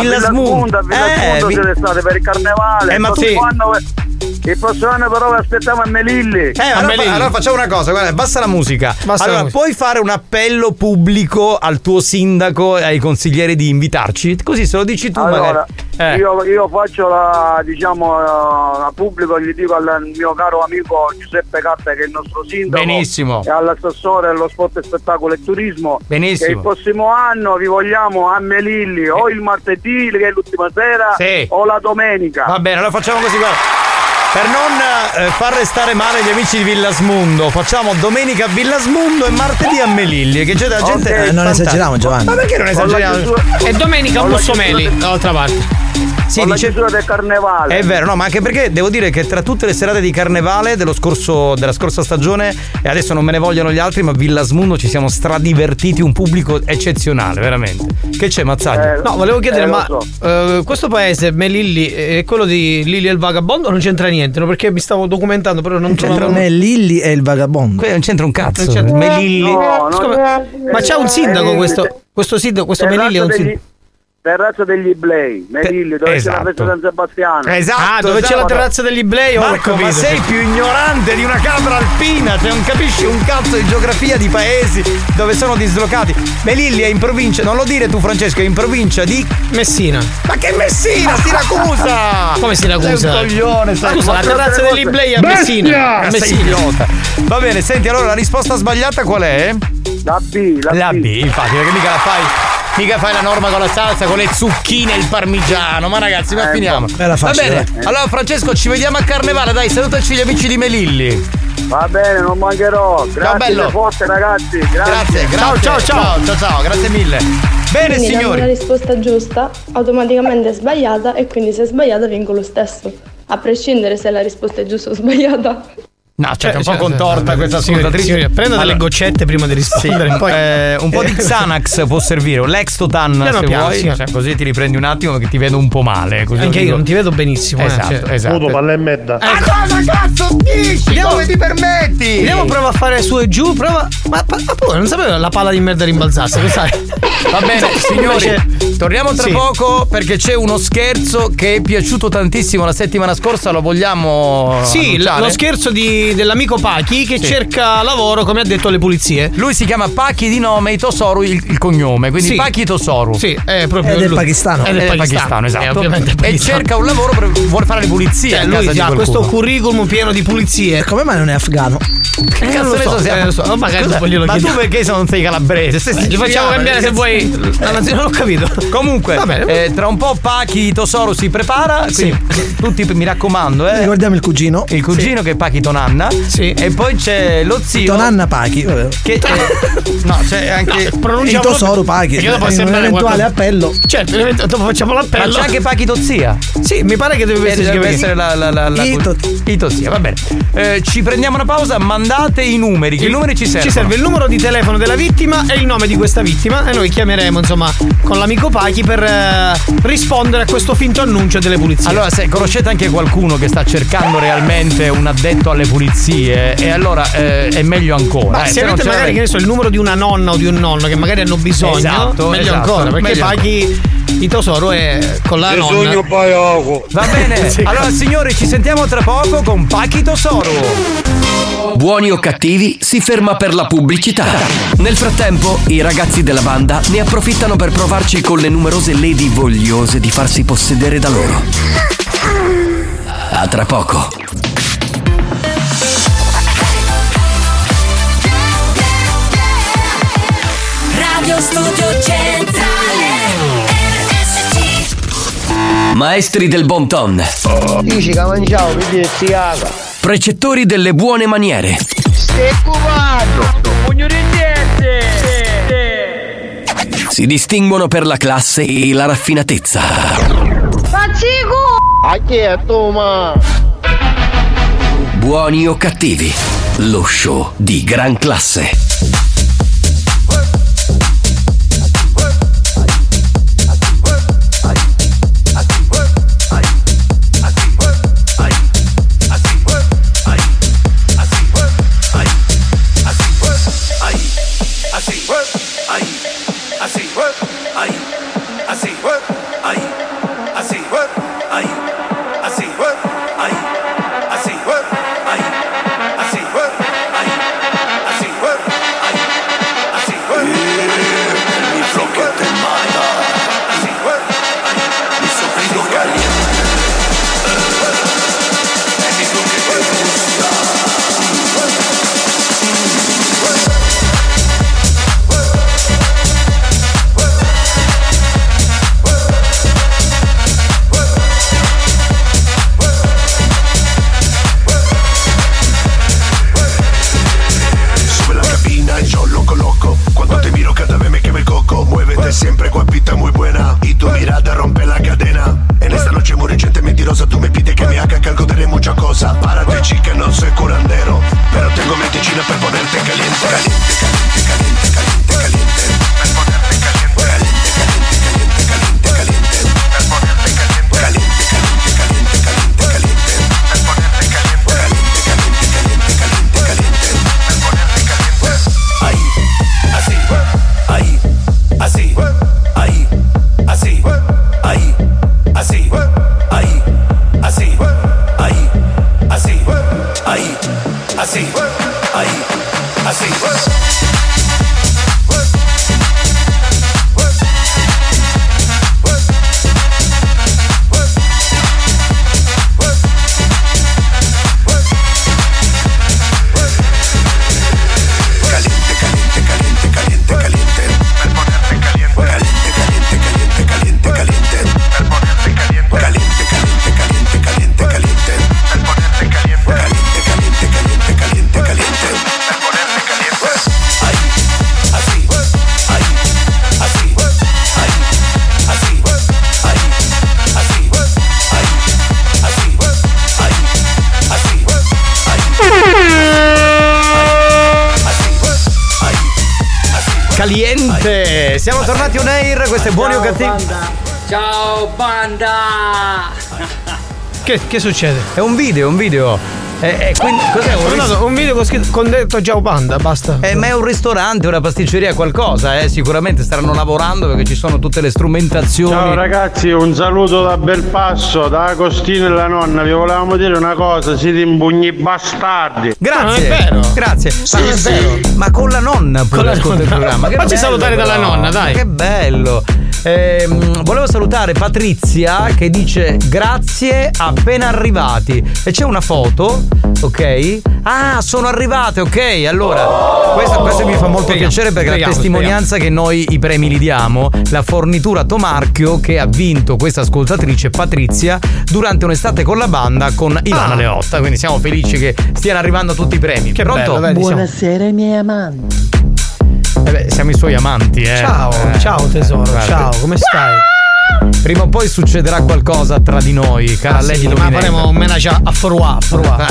Villa Smun. Spunta, a Villa Eh, Spunta vi- siete state per il carnevale. Eh, ma tu- sì. Il prossimo anno però vi aspettiamo a Melilli. Eh, allora, fa- allora facciamo una cosa, guarda, basta la musica. Basta allora, la musica. puoi fare un appello pubblico al tuo sindaco e ai consiglieri di invitarci? Così se lo dici tu Allora, magari. Eh. io, io faccio la, diciamo, eh, a pubblico, gli dico al mio caro amico Giuseppe Catta che è il nostro sindaco Benissimo. e all'assessore dello sport e spettacolo e turismo Benissimo. che il prossimo anno vi vogliamo a Melilli o il martedì che è l'ultima sera Sì. o la domenica. Va bene, allora facciamo così, guarda. Per non eh, far restare male gli amici di Villasmundo, facciamo domenica a Villasmundo e martedì a Melilli. Che c'è della gente. Eh, non esageriamo, Giovanni. Ma perché non esageriamo? E domenica a Mussomeli, dall'altra parte. Sì, con la dice- chiusura del carnevale. È vero, no, ma anche perché devo dire che tra tutte le serate di carnevale dello scorso, della scorsa stagione, e adesso non me ne vogliono gli altri, ma Villasmundo ci siamo stradivertiti, un pubblico eccezionale, veramente. Che c'è, Mazzaglia? Eh, No, volevo chiedere, eh, ma so. eh, questo paese, Melilli, è quello di Lilli e il Vagabondo o non c'entra niente? No, perché mi stavo documentando, però non trovavo. Me Lilli e il vagabondo. Qui non c'entra un cazzo. Non c'entra- Melilli. No, no, Scusa, ma c'è un sindaco Eh, questo? Questo sindaco, questo Melilli è un degli- sindaco. Terrazzo degli Iblei, Melilli, dove esatto. c'è la festa di San Sebastiano. Esatto, Ah, dove c'è esatto. la terrazza degli Iblei? Ho Marco, ma sei più ignorante di una capra alpina, cioè non capisci un cazzo di geografia di paesi dove sono dislocati. Melilli è in provincia, non lo dire tu Francesco, è in provincia di Messina. Ma che Messina, Siracusa! Come Siracusa? Sei un coglione, sai. Scusa, la terrazza degli Iblei è a Messina. A Messina. idiota. Va bene, senti, allora la risposta sbagliata qual è? La B, la, La B. B, infatti, perché mica la fai. Mica fai la norma con la salsa, con le zucchine e il parmigiano. Ma ragazzi, ma Eh, finiamo. bella Va facile, bene. dai. Allora, Francesco, ci vediamo a carnevale, dai, salutaci gli amici di Melilli. Va bene, non mancherò. Grazie bello. forte ragazzi. Grazie. Grazie, grazie. Ciao, ciao, ciao. ciao, ciao, ciao, grazie mille. Bene, Quindi signori. la risposta giusta, automaticamente è sbagliata e quindi se è sbagliata vinco lo stesso. A prescindere se la risposta è giusta o sbagliata. No, cioè, è un po' Cioè, contorta cioè, questa signori, ascoltatrice. signori, Prenda delle Allora, goccette prima di rispondere. Sì, poi... eh, un po' di Xanax può servire, o l'Extotan Piano se piano, vuoi, sì. cioè, così ti riprendi un attimo perché ti vedo un po' male. Così Anche io non ti vedo benissimo. eh, Esatto, cioè. esatto. Muto, palla e medda. Ma cosa cazzo dici? Come ti permetti? Vediamo, prova a fare su e giù, prova. Ma, ma, ma pure, non sapevo la palla di merda rimbalzasse, lo sai? Va bene, signori, Invece- torniamo tra Sì. poco perché c'è uno scherzo che è piaciuto tantissimo la settimana scorsa, lo vogliamo Sì, annunciare? lo scherzo di- dell'amico Pachi che Sì. cerca lavoro, come ha detto alle pulizie. Lui si chiama Pachi di nome e Tosoru il, il cognome, quindi Sì. Pachi Tosoru. Sì, è proprio È del lui. pakistano. È del È pakistano, esatto. Eh, e cerca un lavoro, per, vuole fare le pulizie. Cioè, lui ha questo curriculum pieno di pulizie. Come mai non è afgano? Che Eh, cazzo ne so, so, siamo- eh, so, ma magari Scusa, Ma tu perché se non sei calabrese? Sei Beh, gli facciamo cambiare se vuoi nazione, non ho capito. Comunque, bene. eh, tra un po' Pachi Tosoro si prepara. quindi Tutti mi raccomando, eh. Ricordiamo il cugino. Il cugino che è Pachi Tonanna. Sì. E poi c'è lo zio. Tonanna Pachi. Che eh, no, c'è anche. Il Tosoro Pachi. Perché dopo In un sembrare eventuale qualcosa- appello. Certo, dopo facciamo Ma l'appello. c'è anche Pachi Tozia. Sì, mi pare che deve Eh, essere, deve essere la, la, la, la Ito- Itozia, va bene. Eh, ci prendiamo una pausa, mandate i numeri. Che numeri ci servono? Ci serve il numero di telefono della vittima e il nome di questa vittima e noi chiameremo insomma con l'amico Pachi per eh, rispondere a questo finto annuncio delle pulizie. Allora, se conoscete anche qualcuno che sta cercando realmente un addetto alle pulizie, e allora eh, è meglio ancora. Ma eh, se non avete magari che ne so, il numero di una nonna o di un nonno che magari hanno bisogno, Esatto, meglio esatto, ancora, perché meglio Pachi il tesoro è con la nonna. Bisogno paioco. Va bene, allora signori ci sentiamo tra poco con Pachi Tosoro. Buoni o cattivi si ferma per la pubblicità. Nel frattempo, i ragazzi della banda ne approfittano per provarci con le numerose lady vogliose di farsi possedere da loro. A tra poco. Radio Studio Centrale RSC Maestri del bon ton, Dici che mangiavo, vedi che si caga. precettori delle buone maniere, Stai. Pugno di si distinguono per la classe e la raffinatezza. Buoni o cattivi, lo show di gran classe. Cattivi. Ciao banda! Che, che succede? È un video, un video. E, quindi, cos'è un Ho ris- mandato un video con, scritto, con detto Ciao Panda, basta. Eh, ma è un ristorante, una pasticceria, qualcosa, eh? Sicuramente staranno lavorando perché ci sono tutte le strumentazioni. Ciao ragazzi, un saluto da Belpasso, da Agostino e la nonna. Vi volevamo dire una cosa, siete impugni bastardi. Grazie. Non è vero. Grazie. ma, non è vero. ma con la nonna pure Con la ascolta il programma. Che Facci bello, salutare dalla però. nonna, dai. Che bello. Ehm, volevo salutare Patrizia che dice grazie appena arrivati. E c'è una foto, ok? Ah, sono arrivate, ok. Allora, questo, questo mi fa molto Spieghiamo, piacere perché è la testimonianza che noi i premi li diamo. La fornitura Tomarchio che ha vinto questa ascoltatrice Patrizia durante un'estate con la banda con Ivana Ah. Leotta. Quindi siamo felici che stiano arrivando tutti i premi. Che Pronto? bello, siamo- Buonasera ai miei amanti. Eh beh, siamo i suoi amanti, eh. Ciao, Eh, ciao tesoro, guarda. ciao, come stai? Prima o poi succederà qualcosa tra di noi, cara Ah, Lady sì, ma Dominetta. faremo un menage a Froa, Froa.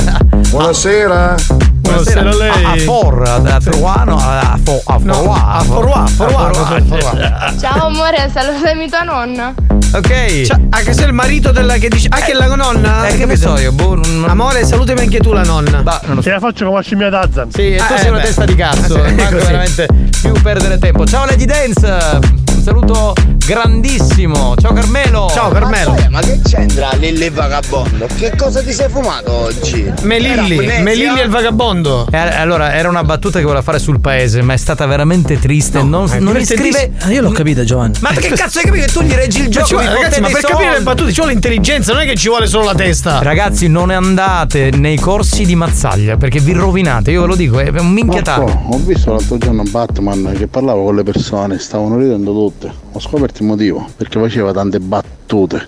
Buonasera. Buonasera a lei. A, For, a Truano, a, Fo- a No, Foroa. a Foroa, Foroa, A Foroa. Ciao amore, salutami tua nonna. Ok. Cioè, anche se è il marito della che dice. Anche la nonna? Eh, che ne so io, boh, non- Amore, salutami anche tu la nonna. Te la faccio come scimmia Tarzan. Sì, e tu Eh, sei una beh. testa di cazzo, Sì, non manca così. veramente più perdere tempo. Ciao Lady Dance, un saluto grandissimo. Ciao Carmelo. Ciao Carmelo. Ma, ma che c'entra Lilli Vagabondo? Che cosa ti sei fumato oggi? Melilli, Melilli e il vagabondo. Eh, allora, era una battuta che voleva fare sul paese, ma è stata veramente triste. non è non divertentissimo. iscrive. Ah, io l'ho capito, Giovanni. Ma che cazzo hai capito che tu gli reggi il Ma gioco? ci mi ragazzi, ma per dei capire le soldi. battute ci vuole intelligenza, non è che ci vuole solo la testa. Ragazzi, non andate nei corsi di Mazzaglia perché vi rovinate. Io ve lo dico, è un minchiatato. Ho visto l'altro giorno Batman che parlava con le persone, stavano ridendo tutte. Ho scoperto il motivo, perché faceva tante battute.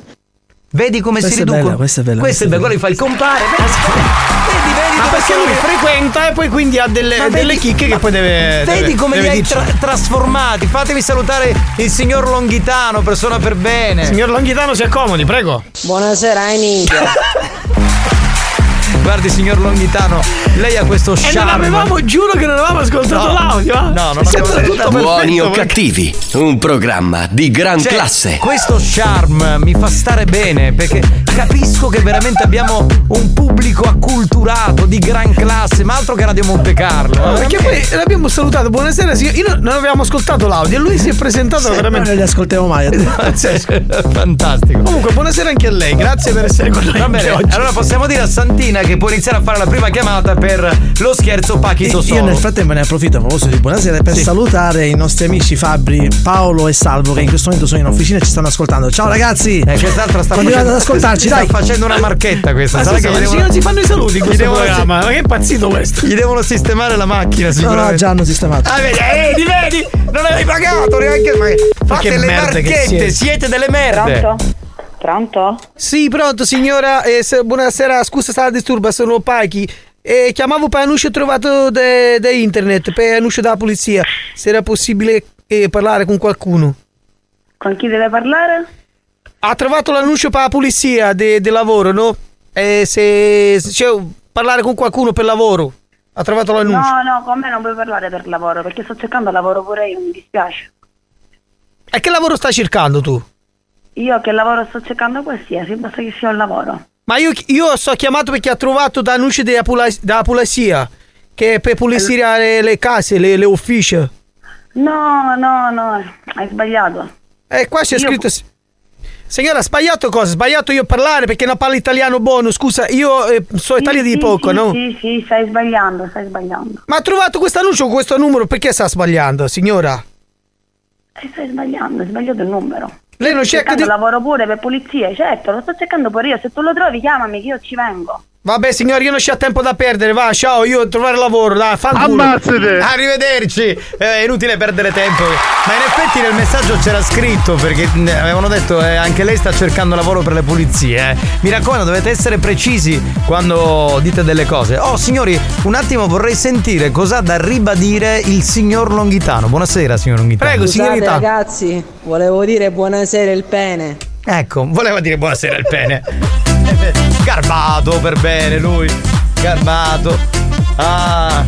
Vedi come Questa si è riducono? bella, questa è bella, Questo è questa bello, è quello gli fa il compare. Ma come perché lui frequenta e poi quindi ha delle, vedi- delle chicche che poi deve. Vedi deve- come deve li hai tra- trasformati. Fatevi salutare il signor Longhitano, persona per bene. Signor Longhitano, si accomodi, prego. Buonasera ai minchia. Guardi, signor Longhitano, lei ha questo E charme. non avevamo, giuro che non avevamo ascoltato No. l'audio. eh? No, non È stato abbiamo- tutto Buoni o cattivi, un programma di gran Cioè, classe. Questo charme mi fa stare bene perché capisco che veramente abbiamo un pubblico acculturato di gran classe, ma altro che Radio Monte Carlo. No, eh, perché poi l'abbiamo salutato, buonasera signor. Io non, non avevamo ascoltato l'audio e lui si è presentato veramente. Non li ascoltiamo mai. Fantastico. Comunque, buonasera anche a lei, grazie per essere con noi Va bene, oggi. allora possiamo dire a Santina che può iniziare a fare la prima chiamata per lo scherzo Pachito Io Solo. nel frattempo ne approfitto a proposito di buonasera per Sì. salutare i nostri amici Fabri, Paolo e Salvo che in questo momento sono in officina e ci stanno ascoltando. Ciao ragazzi! Eh, quest'altra sta facendo, ad ascoltarci, sta dai! facendo una marchetta questa. Ma Sarà che gli devono, non si fanno i saluti in gli questo devono- programma. Ma che impazzito questo? gli devono sistemare la macchina No, sicuramente. no, già hanno sistemato. Ah, vedi, eh, vedi, vedi, non hai pagato neanche. Ma fate che le marchette, siete. siete. delle merde. Pronto? Pronto? Sì, pronto signora, eh, se- buonasera, scusa se la disturba, sono Paichi. Eh, chiamavo per un uscio trovato da internet, per un uscio della polizia. Se era possibile eh, parlare con qualcuno. Con chi deve parlare? Ha trovato l'annuncio per la polizia del lavoro, no? E se, se cioè, parlare con qualcuno per lavoro. Ha trovato l'annuncio. No, no, con me non puoi parlare per lavoro, perché sto cercando lavoro pure io, mi dispiace. E che lavoro stai cercando tu? Io che lavoro sto cercando qualsiasi, basta che sia un lavoro. Ma io, io sto chiamato perché ha trovato della, pula- della polizia. Che è per pulire le, le case, le, le uffici. No, no, no, hai sbagliato. E qua c'è Io- scritto. Signora, ha sbagliato cosa? Sbagliato io parlare perché non parlo italiano buono. Scusa, io eh, so Sì, italiano di sì, poco, sì, no? Sì, sì, stai sbagliando, stai sbagliando. Ma ha trovato questo annuncio con questo numero, perché sta sbagliando, signora? Eh, stai sbagliando, hai sbagliato il numero. Lei non cerca di. lavoro pure per pulizia, certo, lo sto cercando pure io. Se tu lo trovi, chiamami che io ci vengo. Vabbè, signora, io non c'ho tempo da perdere. Va, ciao, io devo trovare lavoro. Dai, fanculo. Ammazzate! Arrivederci, Eh, è inutile perdere tempo. Ma in effetti nel messaggio c'era scritto perché avevano detto eh, anche lei sta cercando lavoro per le pulizie. eh. Mi raccomando, dovete essere precisi quando dite delle cose. Oh signori, un attimo vorrei sentire cosa ha da ribadire il signor Longhitano. Buonasera, signor Longhitano. Prego, Scusate signorita. ragazzi, volevo dire buonasera il pene. Ecco, voleva dire buonasera il pene. Garbato per bene lui. Garbato. Ah.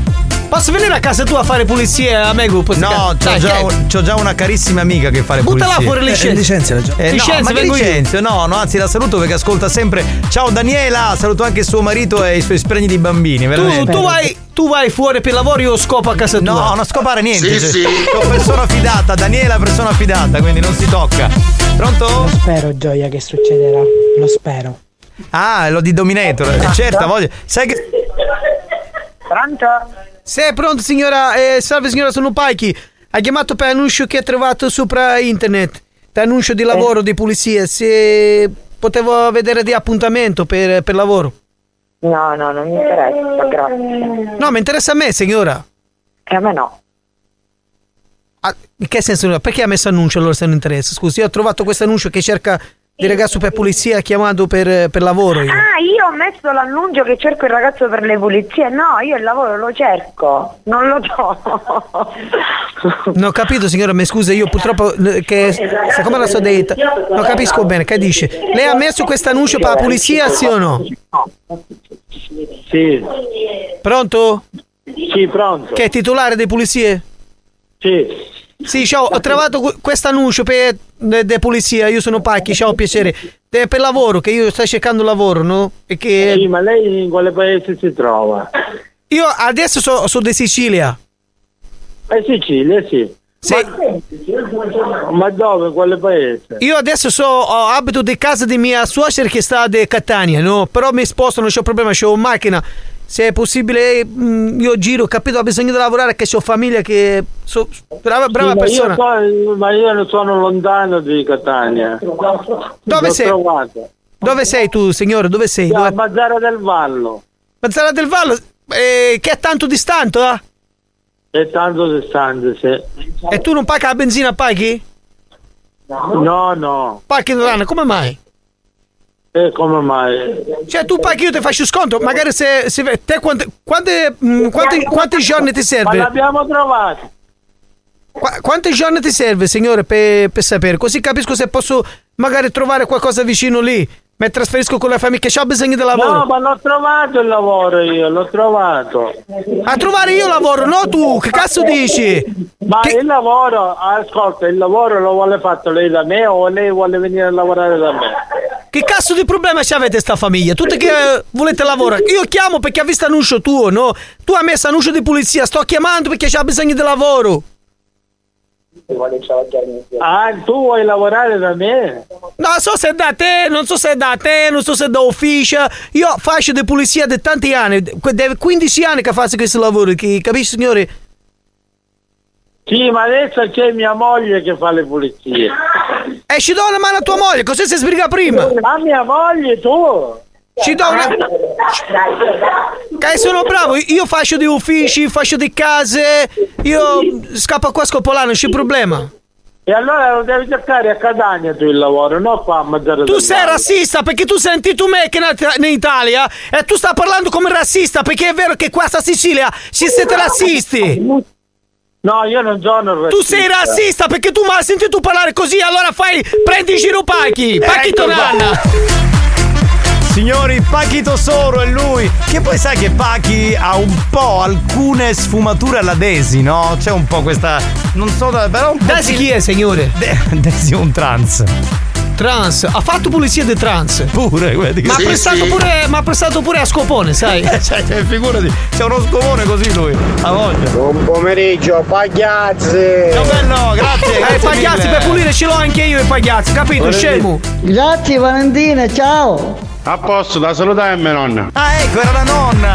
Posso venire a casa tua a fare pulizie a Megu? No, c'ho Dai, già, che- un- c'ho già una carissima amica che fa le Buttala pulizie. fuori, licenzia. Eh, già. Eh, no, Licenzia, vengo io. licenzio? No, no, anzi la saluto perché ascolta sempre. Ciao Daniela, saluto anche suo marito e i suoi spregni di bambini, Tu, veramente. tu vai, tu vai fuori per lavoro, io scopo a casa tua. No, non scopare niente. Sì, cioè, sì. Sono persona fidata, Daniela è persona fidata, quindi non si tocca. Pronto? Spero, Gioia, che succederà. Lo spero. Ah, lo di Dominator. Eh, certo, voglio. Sai che. Pronto? È pronto, signora, eh, salve signora, sono Paichi. Ha chiamato per annuncio che ha trovato sopra internet. annuncio di lavoro di pulizia, se potevo vedere di appuntamento per, per lavoro. No, no, non mi interessa, grazie. No, mi interessa a me, signora. E a me no. Ah, in che senso? Perché ha messo annuncio allora se non interessa? Scusi, io ho trovato questo annuncio che cerca di ragazzo per pulizia chiamato per, per lavoro. Io. Ah, io ho messo l'annuncio che cerco il ragazzo per le pulizie. No, io il lavoro lo cerco, non lo do. Non ho capito signora, mi scusa, io purtroppo eh, che siccome la so detta, non capisco bene, che dice? Lei ha messo questo annuncio per la pulizia, sì o no? Sì. Pronto? Sì, pronto. Che è titolare di pulizie? Sì. Sì, ciao, ho trovato questo annuncio per de, de pulizia, io sono Pacchi, ciao, piacere. De- per lavoro, che io sto cercando lavoro, no? Che... Sì, ma lei in quale paese si trova? Io adesso sono so di Sicilia. Eh Sicilia, sì. Sì. Ma, ma dove? Quale paese? Io adesso so, abito di casa di mia suocera che sta a Catania, no? Però mi sposto, non c'ho problema, c'ho una macchina. Se è possibile, mm, io giro, capito? Ho bisogno di lavorare, che ho famiglia, che so brava, brava Sì, ma persona. Io so- ma io non sono lontano di Catania. Dove L'ho sei? trovato. Dove sei tu, signore? Dove sei? A Dove... Mazzara del Vallo. Mazzara del Vallo? Eh, che è tanto distante, eh? È tanto distante, sì. E tu non paghi la benzina, paghi? No, no. Paghi Milano, come mai? E come mai? Cioè, tu paghi, io ti faccio sconto. Magari se, se te quante, quante, mm, quanti, quanti giorni ti Ma serve? l'abbiamo trovato. Qua- quanti giorni ti serve, signore, per, per sapere? Così capisco se posso magari trovare qualcosa vicino lì. Mi trasferisco con la famiglia che ho bisogno di lavoro. No, ma l'ho trovato il lavoro io, l'ho trovato. A trovare io lavoro, no tu? Che cazzo dici? Ma il lavoro, ascolta, il lavoro lo vuole fatto lei da me o lei vuole venire a lavorare da me? Che cazzo di problema ci avete sta famiglia? Tutte che eh, volete lavorare. Io chiamo perché ha visto annuncio tuo, no? Tu hai messo annuncio di pulizia, sto chiamando perché c'ha bisogno di lavoro. Ah, tu vuoi lavorare da me? Non so se è da te, non so se è da te, non so se è da ufficio. Io faccio di pulizia da tanti anni, que- da 15 anni che faccio questo lavoro, capisci signore? Sì, ma adesso c'è mia moglie che fa le pulizie. E ci do una mano a tua moglie, così si sbriga prima. Ma mia moglie tu? Ci do una... Che sono bravo, io faccio di uffici, faccio di case, io scappo qua a Scopolano, non c'è problema. E allora lo devi cercare a Catania tu il lavoro, non qua a Mazzara Tu sei razzista perché tu senti tu me che in in Italia e tu stai parlando come razzista perché è vero che qua a Sicilia ci siete razzisti. No, io non sono razzista. Tu sei razzista perché tu mi hai sentito parlare così, allora fai, prendi giro Pachi, Pachi Ecco Tonanna. Signori, Pachi Tosoro è lui. Che poi sai che Pachi ha un po' alcune sfumature alla Desi, no? C'è un po' questa. Non so, da- però un po'. Desi chi è, signore? Desi è un trans. Trans, ha fatto pulizia di trans. Pure, vedi. Ma ha Sì, prestato, sì. Pure, ma ha prestato pure a scopone, sai? cioè, cioè, figurati, c'è uno scomone così lui. A voglia. Buon pomeriggio, pagliazzi! Ciao bello, grazie. Eh, grazie pagliazzi mille. per pulire ce l'ho anche io i pagliazzi, capito? Buonasera. Scemo. Grazie Valentina, ciao! A posto, da salutare mia nonna. Ah, ecco, era la nonna.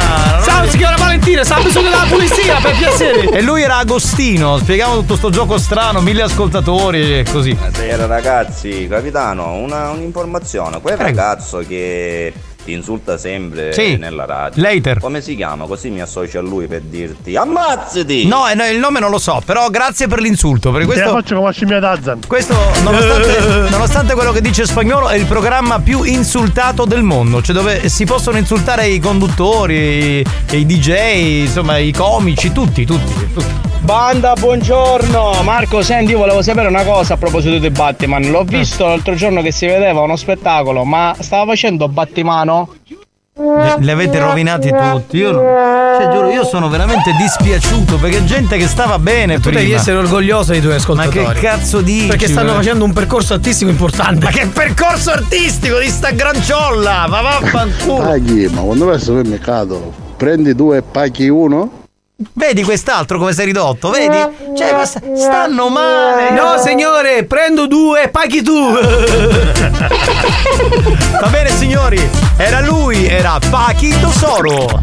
Ciao signora Valentina, sta bisogno della pulizia, per piacere. E lui era Agostino, spiegavo tutto sto gioco strano, mille ascoltatori e così. Buonasera ragazzi, capitano, una, un'informazione. Quel Prego. ragazzo che ti insulta sempre Sì, nella radio. Later. Come si chiama? Così mi associo a lui per dirti ammazzati! No, eh, no, il nome non lo so, però grazie per l'insulto. Perché Te la questo, faccio come scimmia Tarzan. questo nonostante, nonostante quello che dice spagnolo, è il programma più insultato del mondo. Cioè, dove si possono insultare i conduttori, i, i DJ, insomma, i comici, tutti, tutti. tutti. Banda, buongiorno! Marco, senti, io volevo sapere una cosa a proposito di Batman. L'ho visto l'altro giorno che si vedeva uno spettacolo, ma stava facendo Battimano? Li, avete rovinati tutti. Io, cioè, giuro, io sono veramente dispiaciuto perché gente che stava bene Tu prima. devi essere orgoglioso dei tuoi Ma ascoltatori. che cazzo dici? Perché stanno eh? facendo un percorso artistico importante. Ma che percorso artistico di sta granciolla! Ma vaffanculo! Paghi, ma quando vai al supermercato prendi due e paghi uno? Vedi quest'altro come è ridotto? Vedi? Cioè, ma sta- stanno male! No, signore, prendo due paghi tu. Va bene, signori, era lui, era Pachi Tosoro.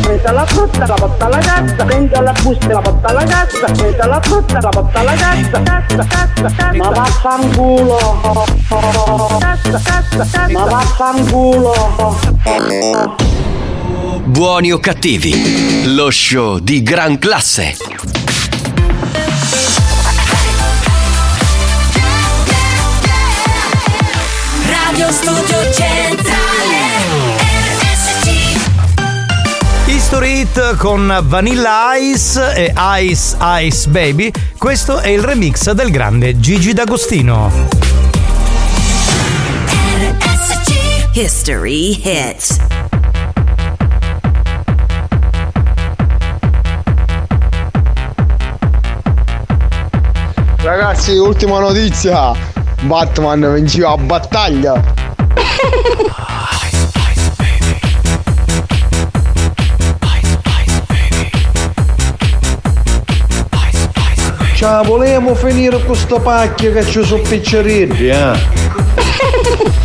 prendi la frutta la porta alla cassa, prendi la busta la porta alla cassa, prendi la frutta la porta alla cassa, cassa, cassa, cassa. Ma vaffanculo. Cassa, cassa, cassa. Ma vaffanculo. Buoni o cattivi, lo show di gran classe. Radio Studio Centrale History Hit con Vanilla Ice e Ice Ice Baby. Questo è il remix del grande Gigi D'Agostino. History Hit Ragazzi, ultima notizia. Batman vinceva a battaglia. Ciao, volevamo finire con sto pacchio che ci sono piccerini, eh?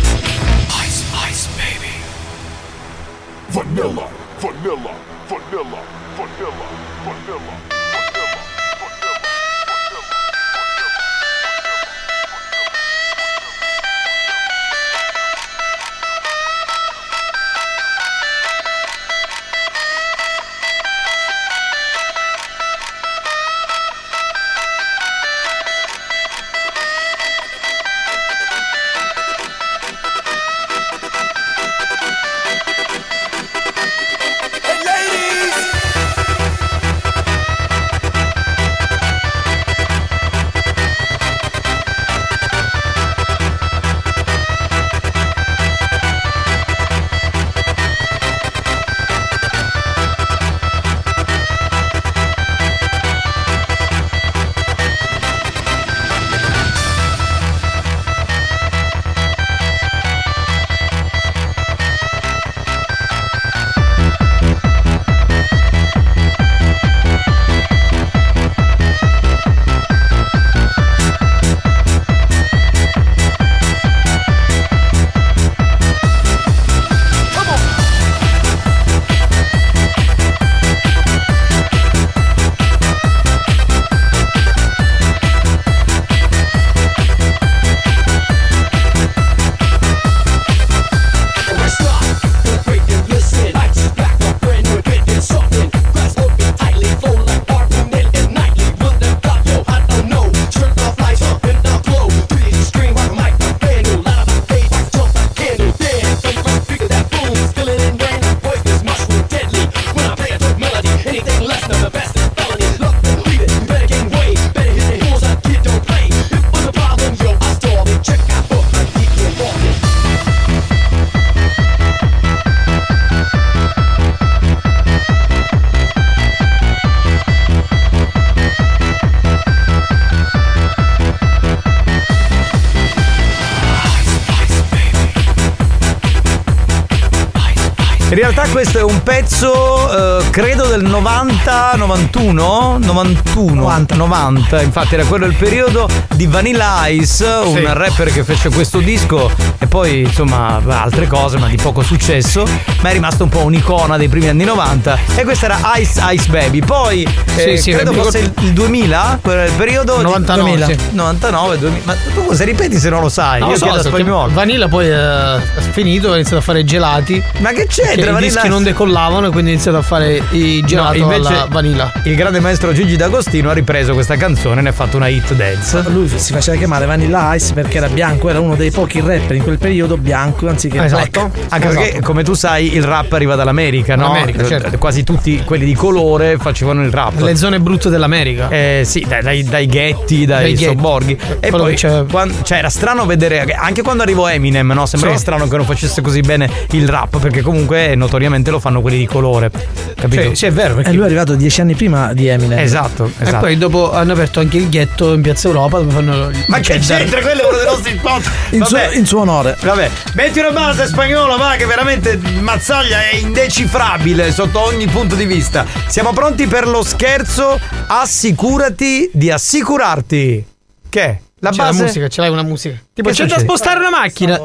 questo è un pezzo, eh, credo del 90, 91, 91, 90. 90, infatti era quello il periodo di Vanilla Ice, un rapper che fece questo disco poi insomma altre cose ma di poco successo, ma è rimasto un po' un'icona dei primi anni 90 e questo era Ice Ice Baby. Poi eh, Sì, sì, credo fosse il, il 2000, quello era il periodo di- 99, 2000. sì. 99, 2000. Ma tu cosa ripeti se non lo sai? Non Io so, chiedo a perché spagnolo. Vanilla poi è finito, ha iniziato a fare i gelati. Ma che c'entra? Che i Vanilla dischi non decollavano e quindi ha iniziato a fare i gelati No, invece alla vanilla. Il grande maestro Gigi D'Agostino ha ripreso questa canzone e ne ha fatto una hit dance. Lui si faceva chiamare Vanilla Ice perché era bianco, era uno dei pochi rapper in quel periodo bianco anziché Esatto. black. Anche perché, Esatto. come tu sai, il rap arriva dall'America, no? Dall'America, certo. Quasi tutti quelli di colore facevano il rap. Le zone brutte dell'America. Eh sì, dai, dai, dai ghetti, dai, Dai ghetti. sobborghi. E Quello poi che c'è- quan- cioè, era strano vedere, anche quando arrivò Eminem, no? Sembrava Sì. strano che non facesse così bene il rap, perché comunque notoriamente lo fanno quelli di colore. Capito? Sì, sì, è vero. E lui è arrivato dieci anni prima di Eminem. Esatto, E poi dopo hanno aperto anche il ghetto in piazza Europa dove fanno. Ma che c'entra? Quello è uno dei nostri spot. In suo, Vabbè. in suo onore. Vabbè, metti una base spagnolo, va, che veramente Mazzaglia è indecifrabile sotto ogni punto di vista. Siamo pronti per lo scherzo? Assicurati di assicurarti. Che? La C'è base? la musica, ce l'hai una musica. Tipo, Che c'è da spostare una macchina.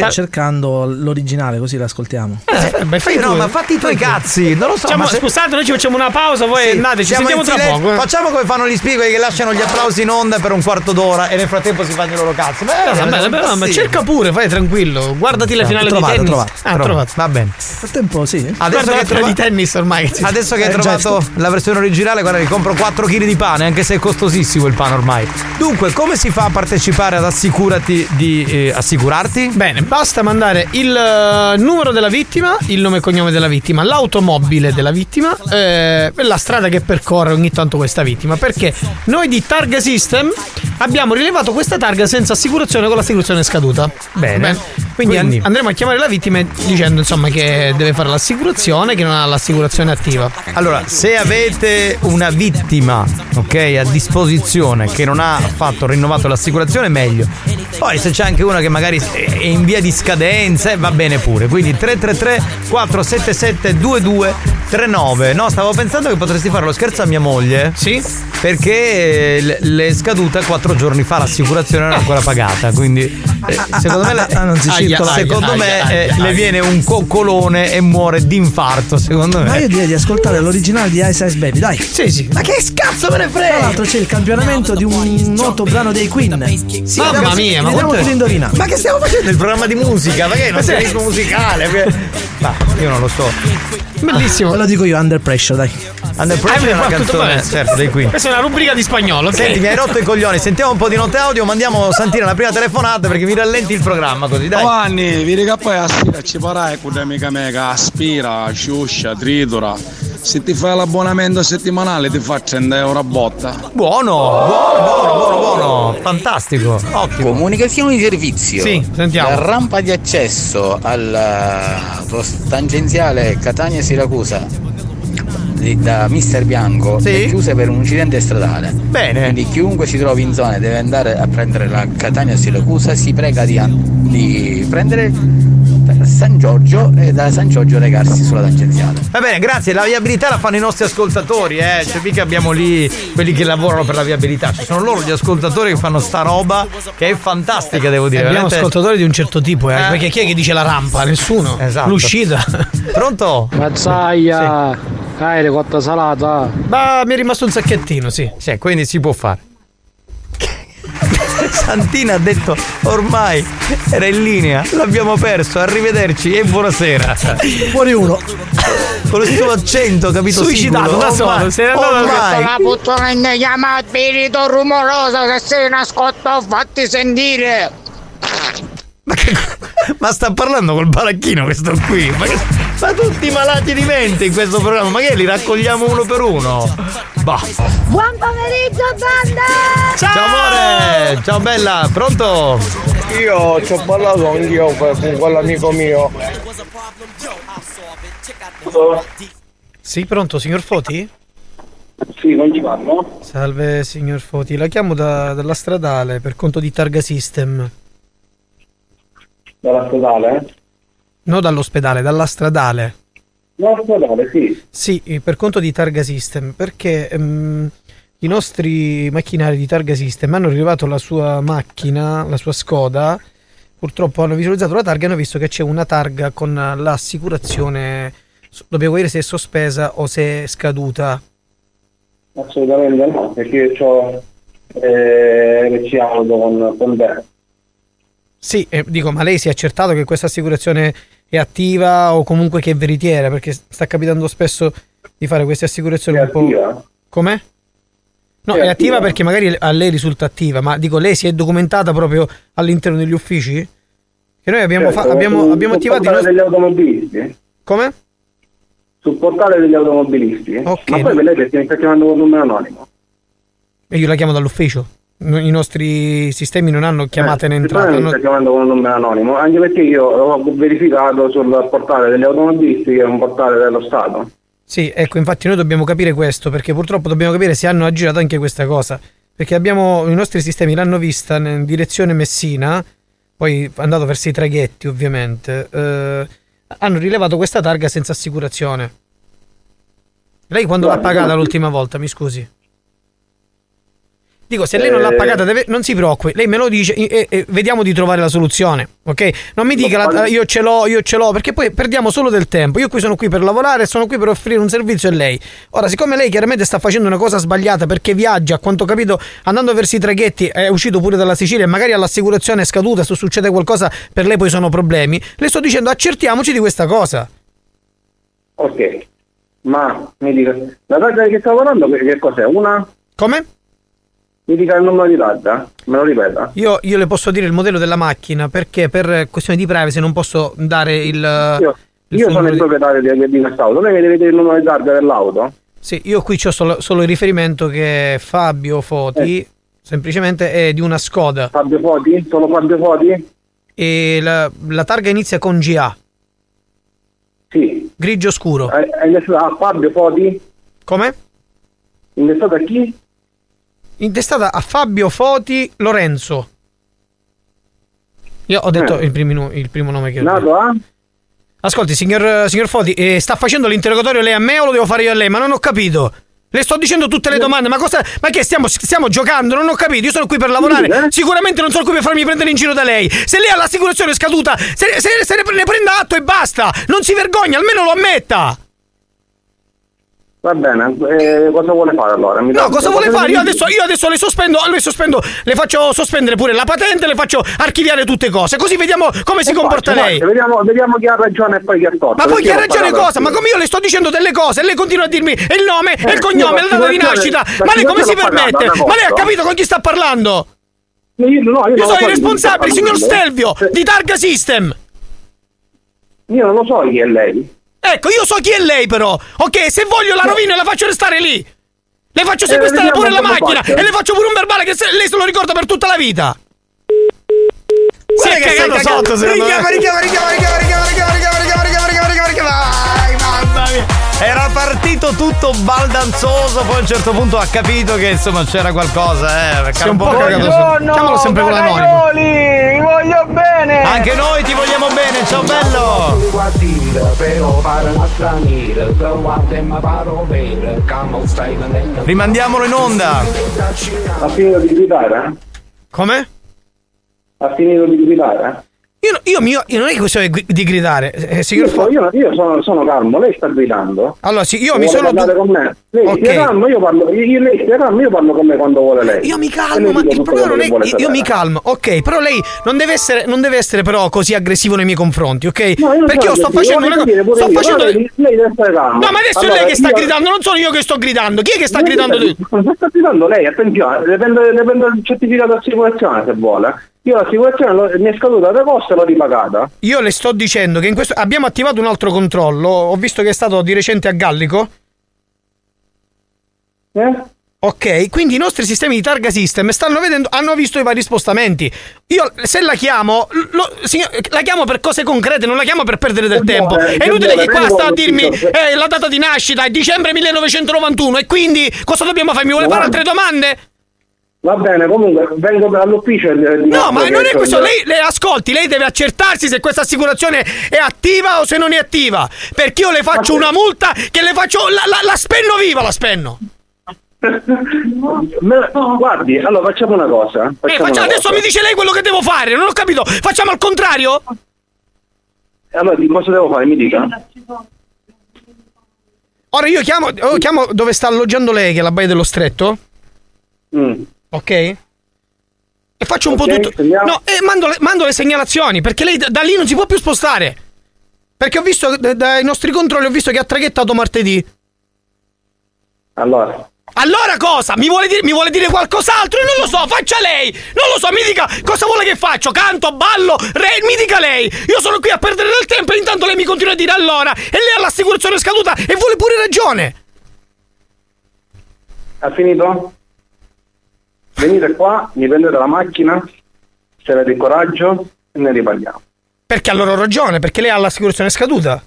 Sto cercando l'originale così l'ascoltiamo. Eh, beh, fai no, tu. ma fatti i tuoi cazzi, non lo so. Facciamo- ma se- Scusate, noi ci facciamo una pausa, voi Sì, andate, ci sentiamo tra silenzio. poco. eh. Facciamo come fanno gli spigoli che lasciano gli applausi in onda per un quarto d'ora e nel frattempo si fanno i loro cazzi. Beh, Eh, vabbè, sono vabbè, ma cerca pure, fai tranquillo. Guardati la No, finale trovato, di tennis. trovato, ah, trovato. trovato. Va bene. Nel frattempo, sì. Adesso Guarda che, hai trova- di tennis ormai. adesso che hai Eh, già trovato la versione originale, guarda, che compro 4 kg di pane, anche se è costosissimo il pane ormai. Dunque, come si fa a partecipare ad Assicurati di eh, assicurarti? Bene, basta mandare il eh, numero della vittima, il nome e cognome della vittima, l'automobile della vittima eh, la strada che percorre ogni tanto questa vittima. Perché noi di Targa System abbiamo rilevato questa targa senza assicurazione con l'assicurazione scaduta. Bene. Quindi, Quindi- andremo a chiamare la vittima dicendo insomma che deve fare l'assicurazione, che non ha l'assicurazione attiva. Allora, se avete una vittima, ok, a disposizione che non ha fatto rinnovato l'assicurazione, meglio. Poi se c'è anche una che magari è in via di scadenza, eh, va bene pure. Quindi 333 477 2239. No, stavo pensando che potresti fare lo scherzo a mia moglie. Sì? Perché l- le è scaduta quattro giorni fa, l'assicurazione non è ancora pagata. Quindi eh, secondo me, le- ah, non si circola. secondo me eh, le viene un coccolone e muore d'infarto, secondo me. Ma io direi di ascoltare l'originale di Ice Ice Baby, dai. Sì, sì. Ma che cazzo me ne frega? Tra l'altro c'è il campionamento di un noto brano dei Queen. Sì, Mamma vediamo- mia, ma Vediamo quanto- chi indovina. Ma che stiamo facendo? Il programma di musica? Ma che è il nostro ritmo musicale? Ma io non lo so. Bellissimo. Lo dico io, Under Pressure, dai. Under Pressure è una Ah, tutto canzone, bene. certo, dei Queen. Questa è una rubrica di spagnolo, ok? Senti, mi hai rotto i coglioni. Sentiamo un po' di note audio. Mandiamo Santina la prima telefonata perché mi rallenti il programma così, dai. Giovanni, vedi che poi aspira, ci farai con l'amica che aspira, sciuscia, tritura. Se ti fai l'abbonamento settimanale ti fa 30 euro a botta. Buono, buono, buono, buono, buono. Fantastico, ottimo. Comunicazione di servizio. Sì, sentiamo. La rampa di accesso al tangenziale Catania-Siracusa da Mister Bianco Sì. è chiusa per un incidente stradale. Bene. Quindi chiunque si trovi in zona e deve andare a prendere la Catania-Siracusa si prega di, an- di prendere San Giorgio e da San Giorgio recarsi sulla tangenziale. Va bene, grazie. La viabilità la fanno i nostri ascoltatori, eh. Cioè, mica abbiamo lì quelli che lavorano per la viabilità. Ci sono loro gli ascoltatori che fanno sta roba che è fantastica, devo dire. Abbiamo veramente- ascoltatori di un certo tipo, eh, Eh. perché chi è che dice la rampa? Nessuno. Esatto. L'uscita. Pronto? Mazzaia, caire cotta salata. Ma mi è rimasto un sacchettino, sì. Sì, quindi si può fare. Santina ha detto ormai era in linea, l'abbiamo perso, arrivederci e buonasera. Fuori uno. Con il suo accento, capito? Suicidato da solo, se da ormai. La puttana ne chiama spirito rumoroso se sei nascosto fatti sentire. Ma, che- ma sta parlando col baracchino questo qui? Ma, che- ma tutti malati di mente in questo programma, ma che li raccogliamo uno per uno? Bah. Buon pomeriggio banda! Ciao amore! Ciao bella, pronto? Io ci ho parlato anch'io con quell'amico mio. Sì, pronto, signor Foti? Sì, non ci parlo. Salve, signor Foti. La chiamo da- dalla stradale per conto di Targa System. Dalla stradale? No, dall'ospedale, dalla stradale. Dalla stradale, sì. Sì, eh, per conto di Targa System, perché ehm, i nostri macchinari di Targa System hanno rilevato la sua macchina, la sua Skoda. Purtroppo hanno visualizzato la targa e hanno visto che c'è una targa con l'assicurazione. Dobbiamo vedere se è sospesa o se è scaduta. Assolutamente no, perché io ho eh, RC auto con, con te. Sì, eh, dico, ma lei si è accertato che questa assicurazione è attiva o comunque che è veritiera? Perché sta capitando spesso di fare queste assicurazioni È un po'. attiva? Com'è? No, È è, attiva attiva. perché magari a lei risulta attiva, ma dico, lei si è documentata proprio all'interno degli uffici? Che noi abbiamo, fa- Certo, abbiamo, sul- abbiamo sul attivato i portale nostri. degli automobilisti? Come? Sul portale degli automobilisti? Ok. Ma poi per lei perché mi sta chiamando con un numero anonimo? E io la chiamo dall'ufficio. I nostri sistemi non hanno chiamate in entrata. Hanno- sta chiamando con un numero anonimo, anche perché io ho verificato sul portale degli automobilisti che è un portale dello Stato. Sì, ecco, infatti noi dobbiamo capire questo, perché purtroppo dobbiamo capire se hanno aggirato anche questa cosa. Perché abbiamo, i nostri sistemi l'hanno vista in direzione Messina, poi andato verso i traghetti ovviamente, eh, hanno rilevato questa targa senza assicurazione. Lei quando l'ha Guardi, pagata l'ultima volta, mi scusi? Dico, se lei non l'ha Eh. pagata, deve- non si preoccupi, lei me lo dice e, e- vediamo di trovare la soluzione, ok? Non mi dica la- io ce l'ho, io ce l'ho, perché poi perdiamo solo del tempo. Io qui sono qui per lavorare, sono qui per offrire un servizio a lei. Ora, siccome lei chiaramente sta facendo una cosa sbagliata perché viaggia, a quanto ho capito, andando verso i traghetti, è uscito pure dalla Sicilia e magari all'assicurazione è scaduta, se succede qualcosa per lei poi sono problemi, le sto dicendo accertiamoci di questa cosa. Ok, ma mi dica, la targa che sta lavorando che che cos'è? Una? Come? Mi dica il numero di targa, me lo ripeta. Io, io le posso dire il modello della macchina perché per questioni di privacy non posso dare il... Io, il io sono il di- proprietario di, di quest'auto, lei mi deve dire il numero di targa dell'auto? Sì, io qui ho solo, solo il riferimento che Fabio Foti, semplicemente è di una Skoda. Fabio Foti? Solo Fabio Foti? E la, la targa inizia con GA. Sì. Grigio scuro. È, è intestata a Fabio Foti? Come? Intestata a chi? Intestata a Fabio Foti Lorenzo. Io ho detto Eh. il, primi- il primo nome che ho Nato detto. Ascolti, signor, signor Foti, eh, sta facendo l'interrogatorio lei a me o lo devo fare io a lei? Ma non ho capito. Le sto dicendo tutte le domande, ma cosa. Ma che stiamo, stiamo giocando? Non ho capito. Io sono qui per lavorare. Sicuramente non sono qui per farmi prendere in giro da lei. Se lei ha l'assicurazione scaduta, se, se- se ne, ne prenda atto e basta. Non si vergogna, almeno lo ammetta. Va bene, eh, cosa vuole fare allora? Mi No, cosa vuole fare? Io adesso, io adesso le sospendo, le sospendo, le faccio sospendere pure la patente, le faccio archiviare tutte cose, così vediamo come si comporta Guarda, lei. Vediamo, vediamo chi ha ragione e poi chi ha torto. Ma poi chi ha ragione cosa? Ma come io le sto dicendo delle cose e lei continua a dirmi il nome, Eh, il cognome, la data di nascita. Ma lei come si permette? Ma lei ha capito con chi sta parlando? Io, no, io, Io sono il responsabile, signor. Stelvio, di Targa System. Io non lo so chi è lei. Ecco, io so chi è lei però. Ok, se voglio la rovina, la faccio restare lì. Le faccio eh, sequestrare pure la macchina faccio. e le faccio pure un verbale che se- lei se lo ricorda per tutta la vita. Si è cagato sotto, secondo me. Richiama, richiama, richiama, richiama, richiama, richiama, richiama. Era partito tutto baldanzoso, poi a un certo punto ha capito che insomma c'era qualcosa, eh. Era un po' cagato sotto. Chiamalo sempre con l'anonimo. vi voglio bene! Anche noi ti vogliamo bene, ciao bello! Rimandiamolo in onda! Ha finito di gridare? Come? Ha finito di gridare? Io, io, mi- io non è questione di gridare, eh, Io, signor Fo- io, io sono, sono calmo, lei sta gridando. Allora, sì, io mi sono. parlare con me. Lei Ok. stia calmo, io parlo, io, lei stia calmo, io parlo con me quando vuole lei. Io mi calmo, ma il problema non è io, io mi calmo, ok, però lei non deve essere, non deve essere però così aggressivo nei miei confronti, ok? No, io Perché io sto facendo una cosa. Sto facendo. lei, lei deve stare calmo. No, ma adesso è Allora, lei che sta gridando, non sono io che sto gridando. Chi è che sta gridando? sta- gridando lei, attenzione, le prendo il certificato di assicurazione se vuole. Io l'assicurazione l'ho- mi è scaduta da costa e l'ho ripagata. Io le sto dicendo che in questo abbiamo attivato un altro controllo. Ho visto che è stato di recente a Gallico. Eh? Ok, quindi i nostri sistemi di targa system stanno vedendo, hanno visto i vari spostamenti. Io se la chiamo, lo- signor- la chiamo per cose concrete, non la chiamo per perdere del Che tempo. vuole, È inutile che qua sta a dirmi eh, la data di nascita è dicembre 1991 e quindi cosa dobbiamo fare? Mi vuole fare altre domande? Va bene, comunque vengo all'ufficio No, ma non è sono- questo. Lei, lei ascolti, lei deve accertarsi se questa assicurazione è attiva o se non è attiva. Perché io le faccio una multa che le faccio. La, la- la spenno viva, la spenno. Me- guardi, allora facciamo una cosa. Eh, facciamo faccia- una adesso cosa. mi dice lei quello che devo fare, non ho capito. Facciamo al contrario? Allora, cosa devo fare? Mi dica. Ora io chiamo, io chiamo dove sta alloggiando lei, che è la Baia dello Stretto. Mm. Ok? E faccio un Ok, po' tutto. sentiamo. No, e mando le, mando le segnalazioni, perché lei da, da lì non si può più spostare. Perché ho visto da- dai nostri controlli, ho visto che ha traghettato martedì. Allora, Allora cosa? Mi vuole, dire, mi vuole dire qualcos'altro? Io non lo so, faccia lei! Non lo so, mi dica cosa vuole che faccio? Canto, ballo, re, mi dica lei! Io sono qui a perdere del tempo e intanto lei mi continua a dire allora! E lei ha l'assicurazione scaduta e vuole pure ragione! ha finito? Venite qua, mi prendete la macchina, se avete il coraggio, e ne riparliamo. Perché ha loro ragione, perché lei ha l'assicurazione scaduta.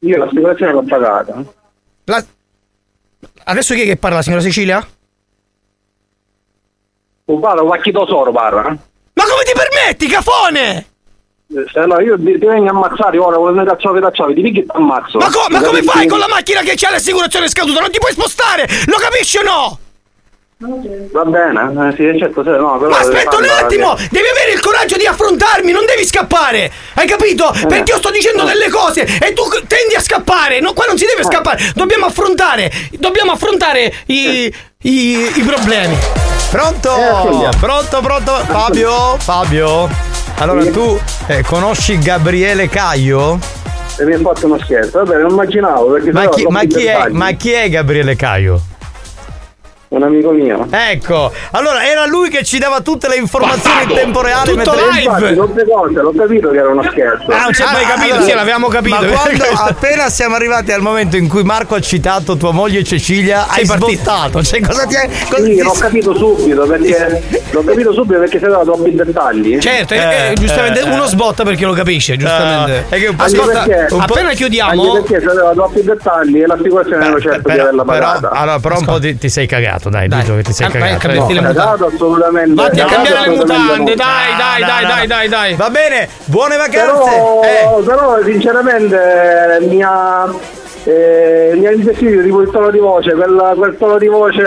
Io l'assicurazione l'ho pagata. La- Adesso chi è che parla, signora Sicilia? Un palo, qualche tesoro parla. eh? Ma come ti permetti, cafone? Se no, io ti, ti vengo a ammazzare ora, volevo cacciare cacciare, ti picchi e ti ammazzo. Ma, co- ma come fai con la macchina che c'ha l'assicurazione scaduta? Non ti puoi spostare! Lo capisci o no? Va bene, eh, sì, certo, sì, no, però Ma aspetta un attimo! Devi avere il coraggio di affrontarmi, non devi scappare! Hai capito? Eh. Perché io sto dicendo delle cose e tu tendi a scappare! No, qua non si deve scappare! Dobbiamo affrontare! Dobbiamo affrontare i, i, i problemi! Pronto? Eh, pronto, pronto? Fabio? Fabio? Allora tu eh, conosci Gabriele Caio? E mi hai fatto uno scherzo, vabbè, non immaginavo perché Ma chi, ma chi è, ma chi è Gabriele Caio? Un amico mio. Ecco, allora era lui che ci dava tutte le informazioni in tempo reale Tutto mentre- Infatti, cose, l'ho capito che era uno scherzo. Ah, non c'è mai capito, sì, l'avevamo capito. Ma quando appena siamo arrivati al momento in cui Marco ha citato tua moglie Cecilia, hai sbottato. Cioè, cosa ti è. cosa Sì, ti- l'ho capito subito perché l'ho capito subito perché si aveva troppi dettagli. Certo, eh, eh, giustamente uno sbotta perché lo capisce, giustamente. Eh, è che un po' Ascolta, perché- un po'- appena chiudiamo. Anche perché se aveva troppi dettagli e l'assicurazione non certo di averla però, pagata. allora, però un po' ti, ti sei cagato, dai, dico che ti sei Ah, cagato. eh. mutande. Cagato assolutamente. Vatti a cambiare le mutande, no. dai, dai, No, dai, no, dai, no. dai, dai. Va bene, buone vacanze. Però, però sinceramente mi ha, eh, mi ha investito tipo il tono di voce, quel, quel tono di voce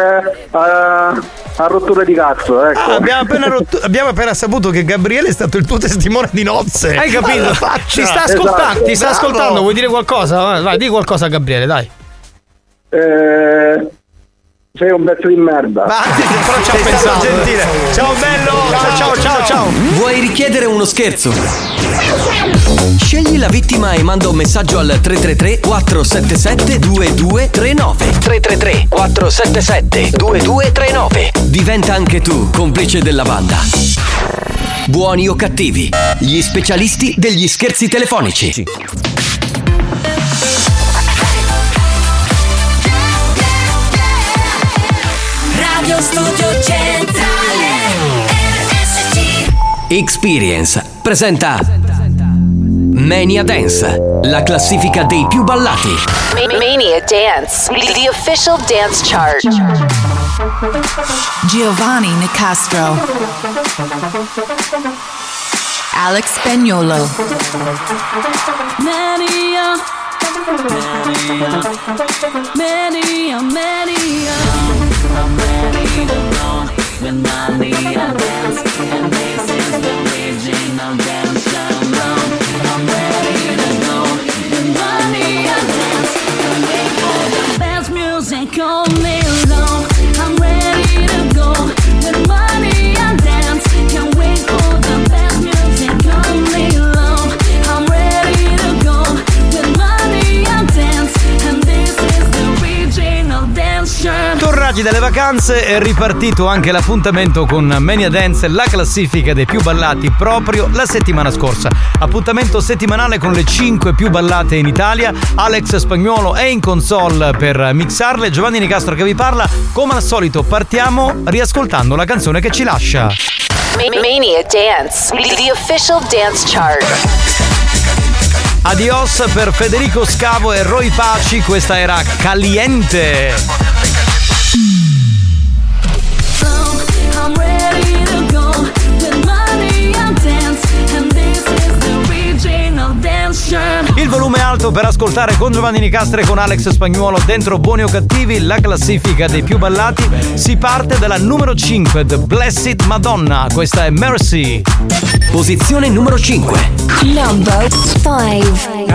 a, a rottura di cazzo, ecco. Ah, abbiamo, appena rotto- abbiamo appena saputo che Gabriele è stato il tuo testimone di nozze. Hai capito? Ti sta ascoltando, Esatto. ti sta ascoltando, vuoi dire qualcosa? Vai, Vai, di qualcosa a Gabriele, dai. Eh, sei un pezzo di merda. Ma anzi, però ci Sei pensato. gentile. Ciao bello. Ciao ciao ciao ciao. Vuoi richiedere uno scherzo? Scegli la vittima e manda un messaggio al 333 477 2239 333 477 2239 Diventa anche tu complice della banda. Buoni o cattivi, gli specialisti degli scherzi telefonici. Radio Studio Centrale RSC Experience presenta Mania Dance, la classifica dei più ballati. Ma- Mania Dance, the official dance chart. Giovanni Nicastro. Alex Spagnolo. Mania Mania Mania I'm ready to go with Mania dance Tornati dalle vacanze è ripartito anche l'appuntamento con Mania Dance, la classifica dei più ballati proprio la settimana scorsa. Appuntamento settimanale con le 5 più ballate in Italia. Alex Spagnuolo è in console per mixarle. Giovanni Nicastro che vi parla. Come al solito partiamo riascoltando la canzone che ci lascia. Ma- Mania Dance, the official dance chart. Adios per Federico Scavo e Roy Paci, questa era Caliente. Il volume alto per ascoltare con Giovanni Nicastre e con Alex Spagnuolo dentro Buoni o Cattivi, la classifica dei più ballati. Si parte dalla numero 5, The Blessed Madonna. Questa è Mercy. Posizione numero 5. Number 5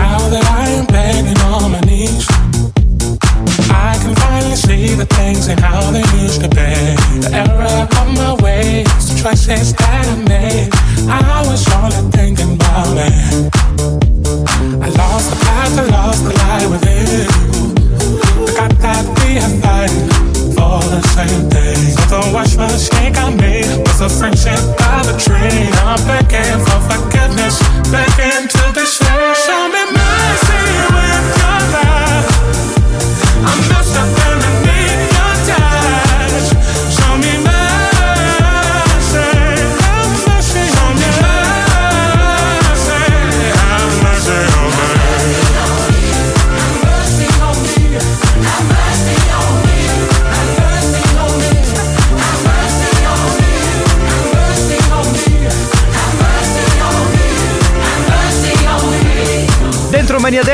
can finally see the things and how they used to be. The error of my ways, the choices that I made. I was only thinking about it. I lost the path, I lost the light within. I got that are fighting for the same thing. So the wash mistake I made was a friendship by the tree. I'm begging for forgiveness, begging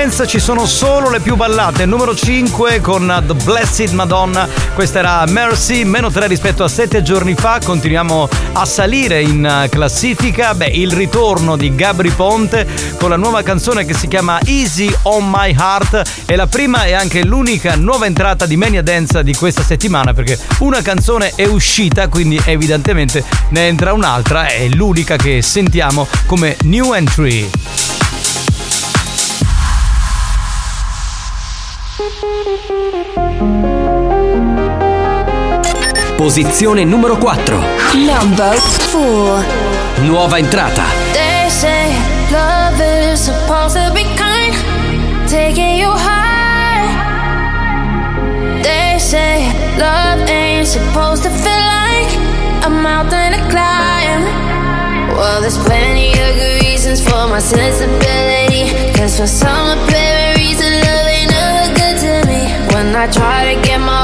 Dance ci sono solo le più ballate. Numero 5 con The Blessed Madonna. Questa era Mercy, meno 3 rispetto a 7 giorni fa. Continuiamo a salire in eh, classifica. Beh, il ritorno di Gabri Ponte con la nuova canzone che si chiama Easy on My Heart. È la prima e anche l'unica nuova entrata di Mania Dance di questa settimana perché una canzone è uscita, quindi evidentemente ne entra un'altra. È l'unica che sentiamo come new entry. Posizione numero 4. Number four. Nuova entrata. They say love is supposed to be kind, taking you high. They say love ain't supposed to feel like a mountain to climb. Well, there's plenty of good reasons for my sensibility. Cause for some apparent I try to get my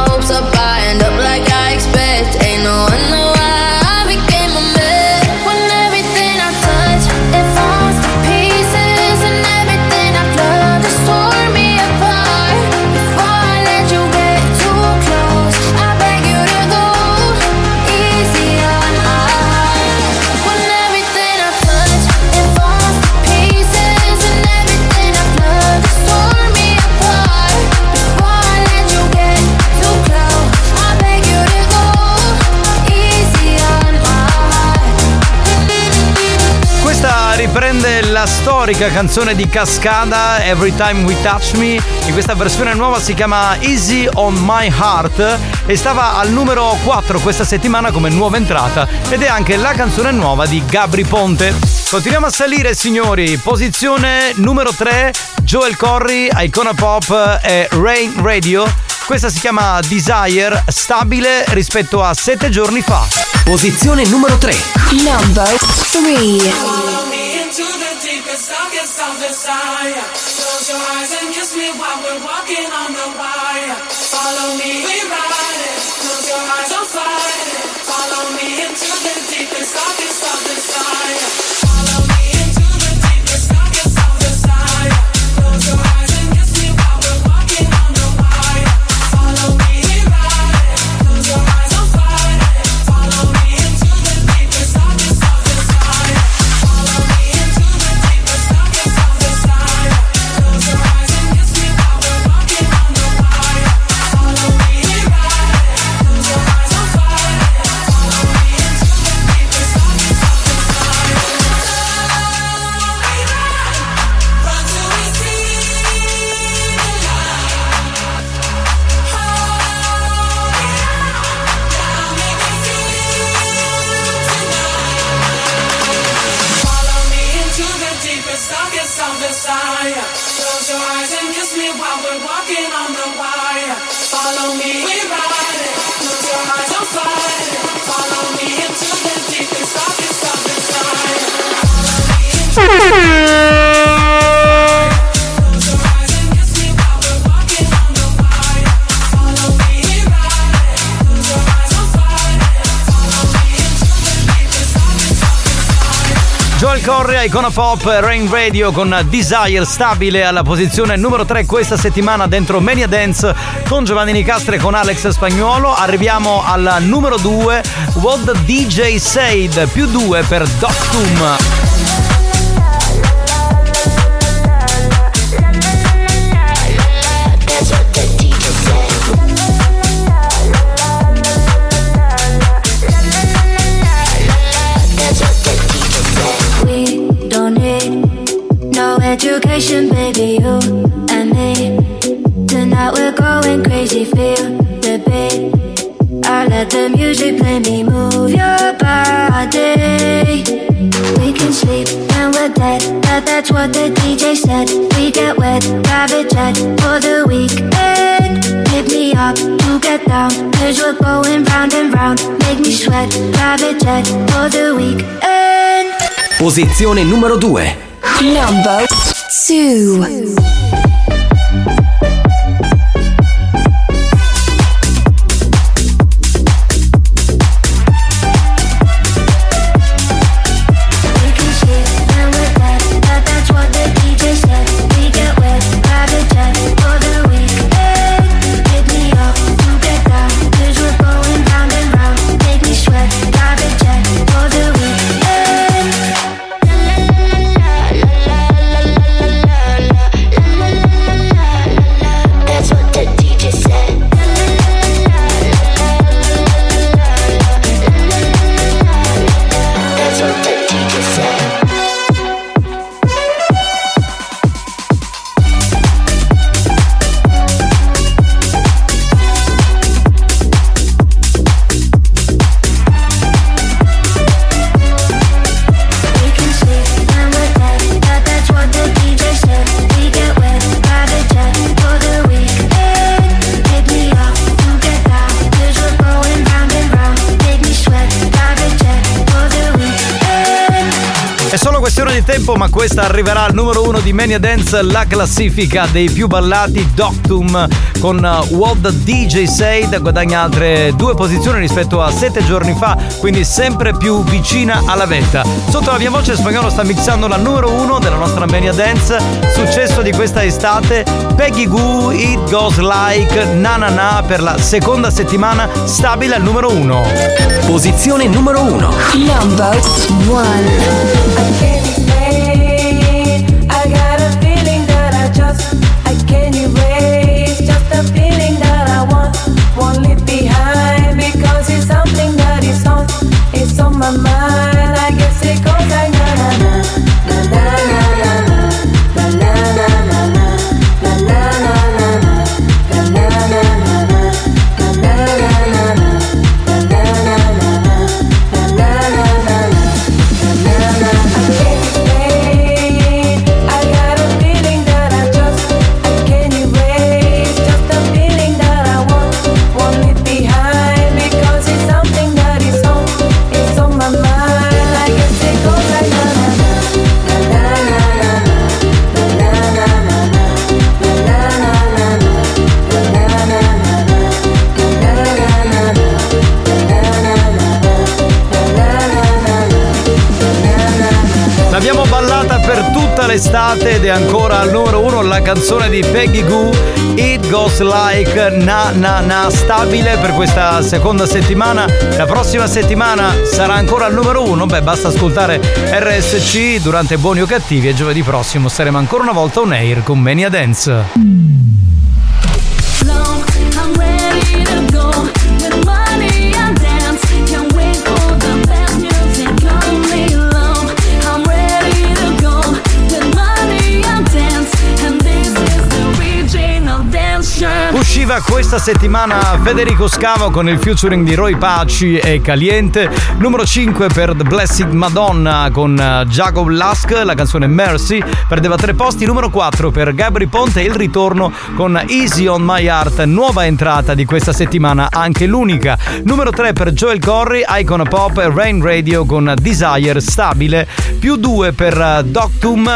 storica canzone di Cascada, Every Time We Touch Me. In questa versione nuova si chiama Easy on My Heart e stava al numero 4 questa settimana come nuova entrata ed è anche la canzone nuova di Gabri Ponte. Continuiamo a salire signori, posizione numero 3, Joel Corry, Icona Pop e Rain Radio. Questa si chiama Desire, stabile rispetto a 7 giorni fa. Posizione numero 3. Number 3. sockets of desire. Uh, close your eyes and kiss me while we're walking on the wire. Joel Correa, Icona Pop, Rain Radio con Desire stabile alla posizione numero 3 questa settimana dentro Mania Dance con Giovanni Nicastre e con Alex Spagnuolo. Arriviamo al numero 2, What DJ Said, più 2 per Doctum. Education, baby. You and me. Tonight we're going crazy, feel the beat. I let the music play me, move your body. We can sleep when we're dead, but that's what the DJ said. We get wet, private jet for the weekend. Hit me up to get down, cause we're going round and round. Make me sweat, private jet for the weekend. Posizione numero 2. Number two. questione questa arriverà al numero uno di Mania Dance, la classifica dei più ballati Doctum con uh, What DJ Said, guadagna altre due posizioni rispetto a sette giorni fa, quindi sempre più vicina alla vetta. Sotto la mia voce spagnolo sta mixando la numero uno della nostra Mania Dance, successo di questa estate, Peggy Goo, It Goes Like, Na Na Na per la seconda settimana stabile al numero uno. Posizione numero uno. Number one. Ancora al numero uno la canzone di Peggy Goo, It Goes Like Na Na Na, stabile per questa seconda settimana. La prossima settimana sarà ancora al numero uno, beh basta ascoltare RSC durante Buoni o Cattivi e giovedì prossimo saremo ancora una volta on air con Mania Dance. Ready to go with money and dance. Usciva questa settimana Federico Scavo con il featuring di Roy Paci e Caliente. Numero 5 per The Blessed Madonna con eh, Jacob Lusk, la canzone Mercy. Perdeva tre posti. Numero 4 per Gabri Ponte e il ritorno con Easy on My Heart, nuova entrata di questa settimana, anche l'unica. Numero 3 per Joel Corry, Icon Pop e Rain Radio con Desire stabile. Più 2 per eh, Doctum,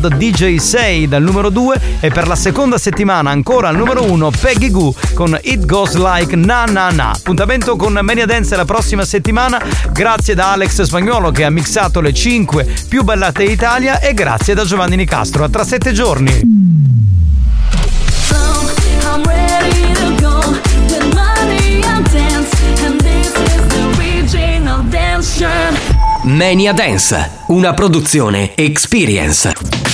the DJ Say dal numero 2 e per la seconda settimana ancora al numero 1 Peggy Goo con It Goes Like Na Na Na. Appuntamento con Mania Dance la prossima settimana. Grazie da Alex Spagnolo che ha mixato le 5 più ballate d'Italia e grazie da Giovanni Nicastro. A tra 7 giorni. Mania Dance, una produzione Experience.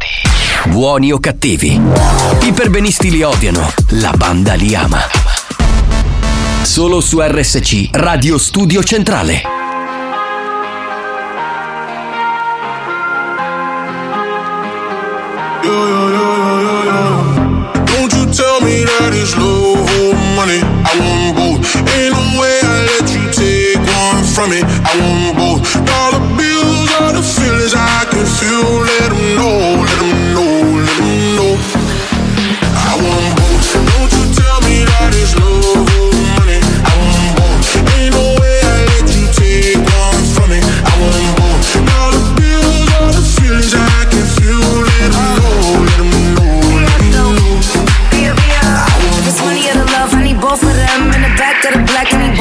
Buoni o cattivi. I perbenisti li odiano, la banda li ama. Solo su RSC, Radio Studio Centrale. Money. I want.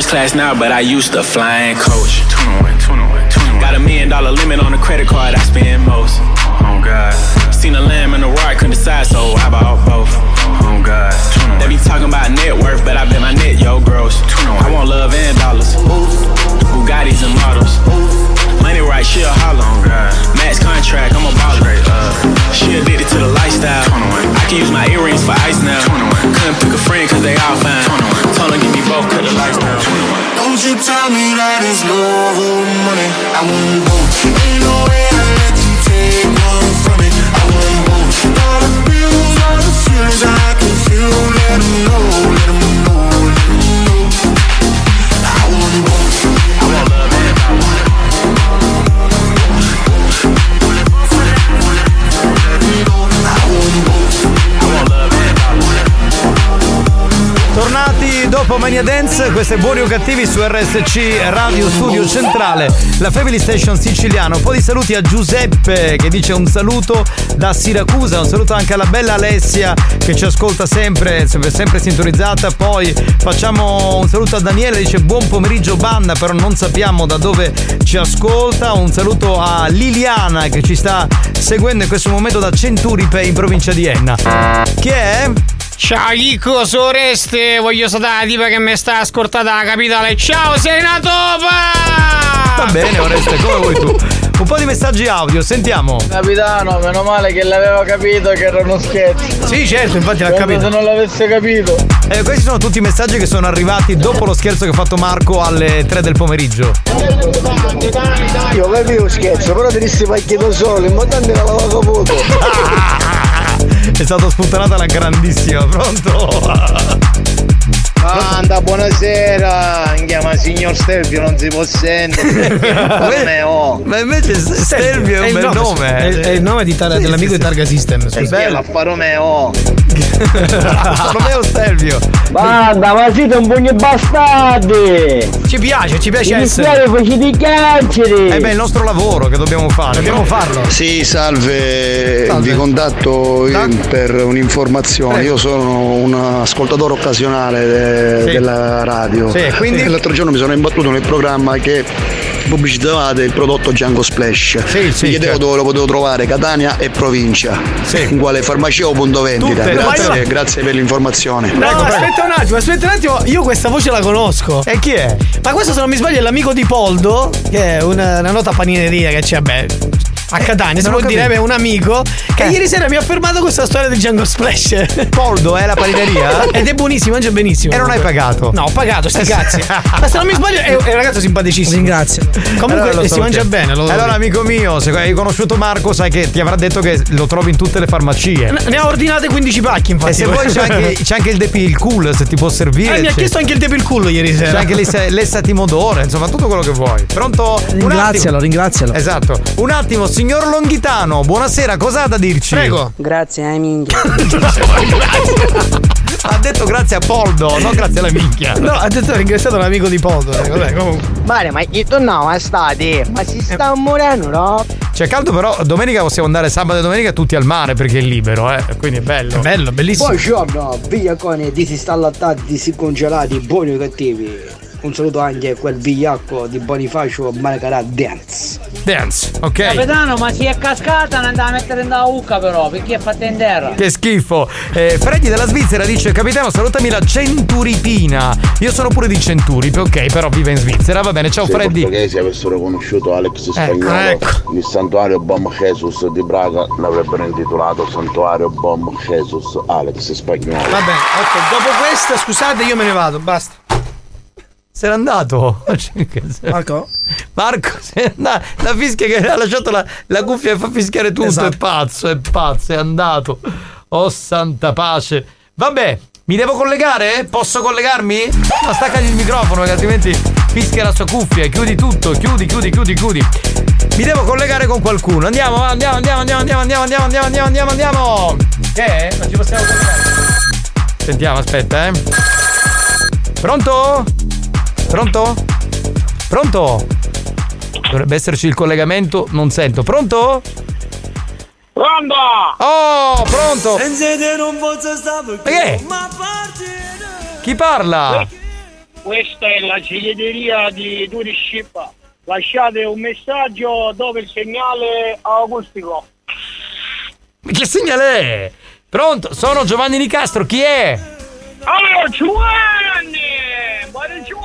first class now, but I used to fly flying coach. Got a million dollar limit on the credit card I spend most. Oh God. Seen a lamb and a roar, couldn't decide, so I bought both. Oh God. They be talking about net worth, but I bet my net yo gross. I want love and dollars. Bugattis and models. Money right, she a holler. Max contract, I'm a baller. She addicted to the lifestyle. I can use my earrings for ice now. Couldn't pick a friend cause they all fine. Me both, cut the lights down. Don't you tell me that it's love or money. I want both. Ain't no way I let you take one from me. I want both. Tornati dopo Mania Dance, queste buoni o cattivi su RSC Radio Studio Centrale, la Family Station siciliano. Un po' di saluti a Giuseppe che dice un saluto da Siracusa, un saluto anche alla bella Alessia che ci ascolta sempre, sempre, sempre sintonizzata. Poi facciamo un saluto a Daniele, dice buon pomeriggio banda, però non sappiamo da dove ci ascolta. Un saluto a Liliana che ci sta seguendo in questo momento da Centuripe in provincia di Enna. Che è? Ciao Chicco, soreste, voglio salutare la tipa che mi sta ascoltata la capitale. Ciao, sei una topa! Va bene, Oreste, come vuoi tu. Un po' di messaggi audio, sentiamo. Capitano, meno male che l'aveva capito che era uno scherzo. Sì, certo, infatti l'ha Quando capito. Se non l'avesse capito. Eh, questi sono tutti i messaggi che sono arrivati dopo lo scherzo che ha fatto Marco alle 3 del pomeriggio. Io capivo scherzo, però ti dissi pacchino solo, in modo che l'avevo caputo. È stato sputtanato alla grandissima, pronto? Anda, buonasera. Chiama signor Stelvio, non si può sentire. Come oh. Ma invece Stelvio è un bel nome. È, è il nome di tar- Sì, dell'amico sì, di Targa System. È Scusa. bello, Alfa Romeo. Romeo Stelvio. Guarda, ma siete un pugno bastardi! Ci piace, ci piace Mi essere. dispiace, facete i carceri! Eh beh, è il nostro lavoro che dobbiamo fare. Dobbiamo farlo. Sì, salve, vi contatto eh, per un'informazione. Io sono un ascoltatore occasionale de- Sì. della radio. Sì, quindi? L'altro giorno mi sono imbattuto nel programma che pubblicizzavate il prodotto Django Splash. mi chiedevo certo. dove lo potevo trovare, Catania e provincia. In quale farmacia o punto vendita. Tutte, grazie, grazie per l'informazione. No, aspetta un attimo, aspetta un attimo, io questa voce la conosco. E chi è? Ma questo se non mi sbaglio è l'amico di Poldo, che è una, una nota panineria che c'è, beh, a Catania, si Non ho può dire, beh, un amico, che ieri sera mi ha fermato questa storia del Django Splash. Poldo è la panineria? Ed è buonissimo, mangia benissimo. E non hai pagato? No, ho pagato, sti cazzi. Ma se non mi sbaglio è, è un ragazzo simpaticissimo. Ringrazio. Comunque Allora lo eh, si mangia bene. Lo Allora, amico mio, se hai conosciuto Marco, sai che ti avrà detto che lo trovi in tutte le farmacie. Ne ha ordinate 15 pacchi, infatti. E se vuoi c'è anche, c'è anche il depi il cool, se ti può servire. Eh, mi ha chiesto anche il depo il culo ieri sera. C'è anche l'essa- l'essatimodore, insomma, tutto quello che vuoi. Pronto? Ringrazialo, ringrazialo. Esatto. Un attimo, signor Longhitano, buonasera, cosa ha da dirci? Prego. Grazie, eh, minchia. ha detto grazie a Poldo, non grazie alla minchia. No, ha detto ringraziato l'amico di Poldo. eh, Vabbè, comunque. Mare, ma io tornavo estate, ma si sta morendo, no? C'è caldo, però domenica possiamo andare sabato e domenica tutti al mare perché è libero, eh. Quindi è bello. bello, bellissimo. Buongiorno, vigliaconi disinstallati, disincongelati, buoni o cattivi. Un saluto anche a quel vigliacco di Bonifacio Maracarà Dance. Dance, ok. Capitano, ma si è cascata, non andava a mettere in da ucca però, perché è fatta in terra. Che schifo. Eh, Freddy della Svizzera dice: Capitano, salutami la Centuripina. Io sono pure di Centuripe, ok, però vive in Svizzera. Va bene, ciao Se Freddy. i portoghesi avessero conosciuto Alex Spagnolo, ecco. il santuario Bom Jesus di Braga l'avrebbero intitolato Santuario Bom Jesus Alex Spagnolo. Vabbè, ok, dopo questa, scusate, io me ne vado, basta. Se n'è andato. Marco? Marco, se n'è andato. La fischia che ha lasciato la, la cuffia e fa fischiare tutto. Esatto. È pazzo, è pazzo, è andato. Oh santa pace. Vabbè, mi devo collegare? Posso collegarmi? No, staccagli il microfono, perché altrimenti fischia la sua cuffia. Chiudi tutto, chiudi, chiudi, chiudi, chiudi. Mi devo collegare con qualcuno. Andiamo, andiamo, andiamo, andiamo, andiamo, andiamo, andiamo, andiamo, andiamo, andiamo. Che è? Non ci possiamo collegare. Sentiamo, aspetta, eh. Pronto? Pronto? Pronto? Dovrebbe esserci il collegamento, non sento. Pronto? Pronto! Oh, pronto! Perché? Chi parla? Questa è la segreteria di Turiship. Lasciate un messaggio dove il segnale acustico. Che segnale è? Pronto? Sono Giovanni Nicastro, chi è? Allora, Giovanni!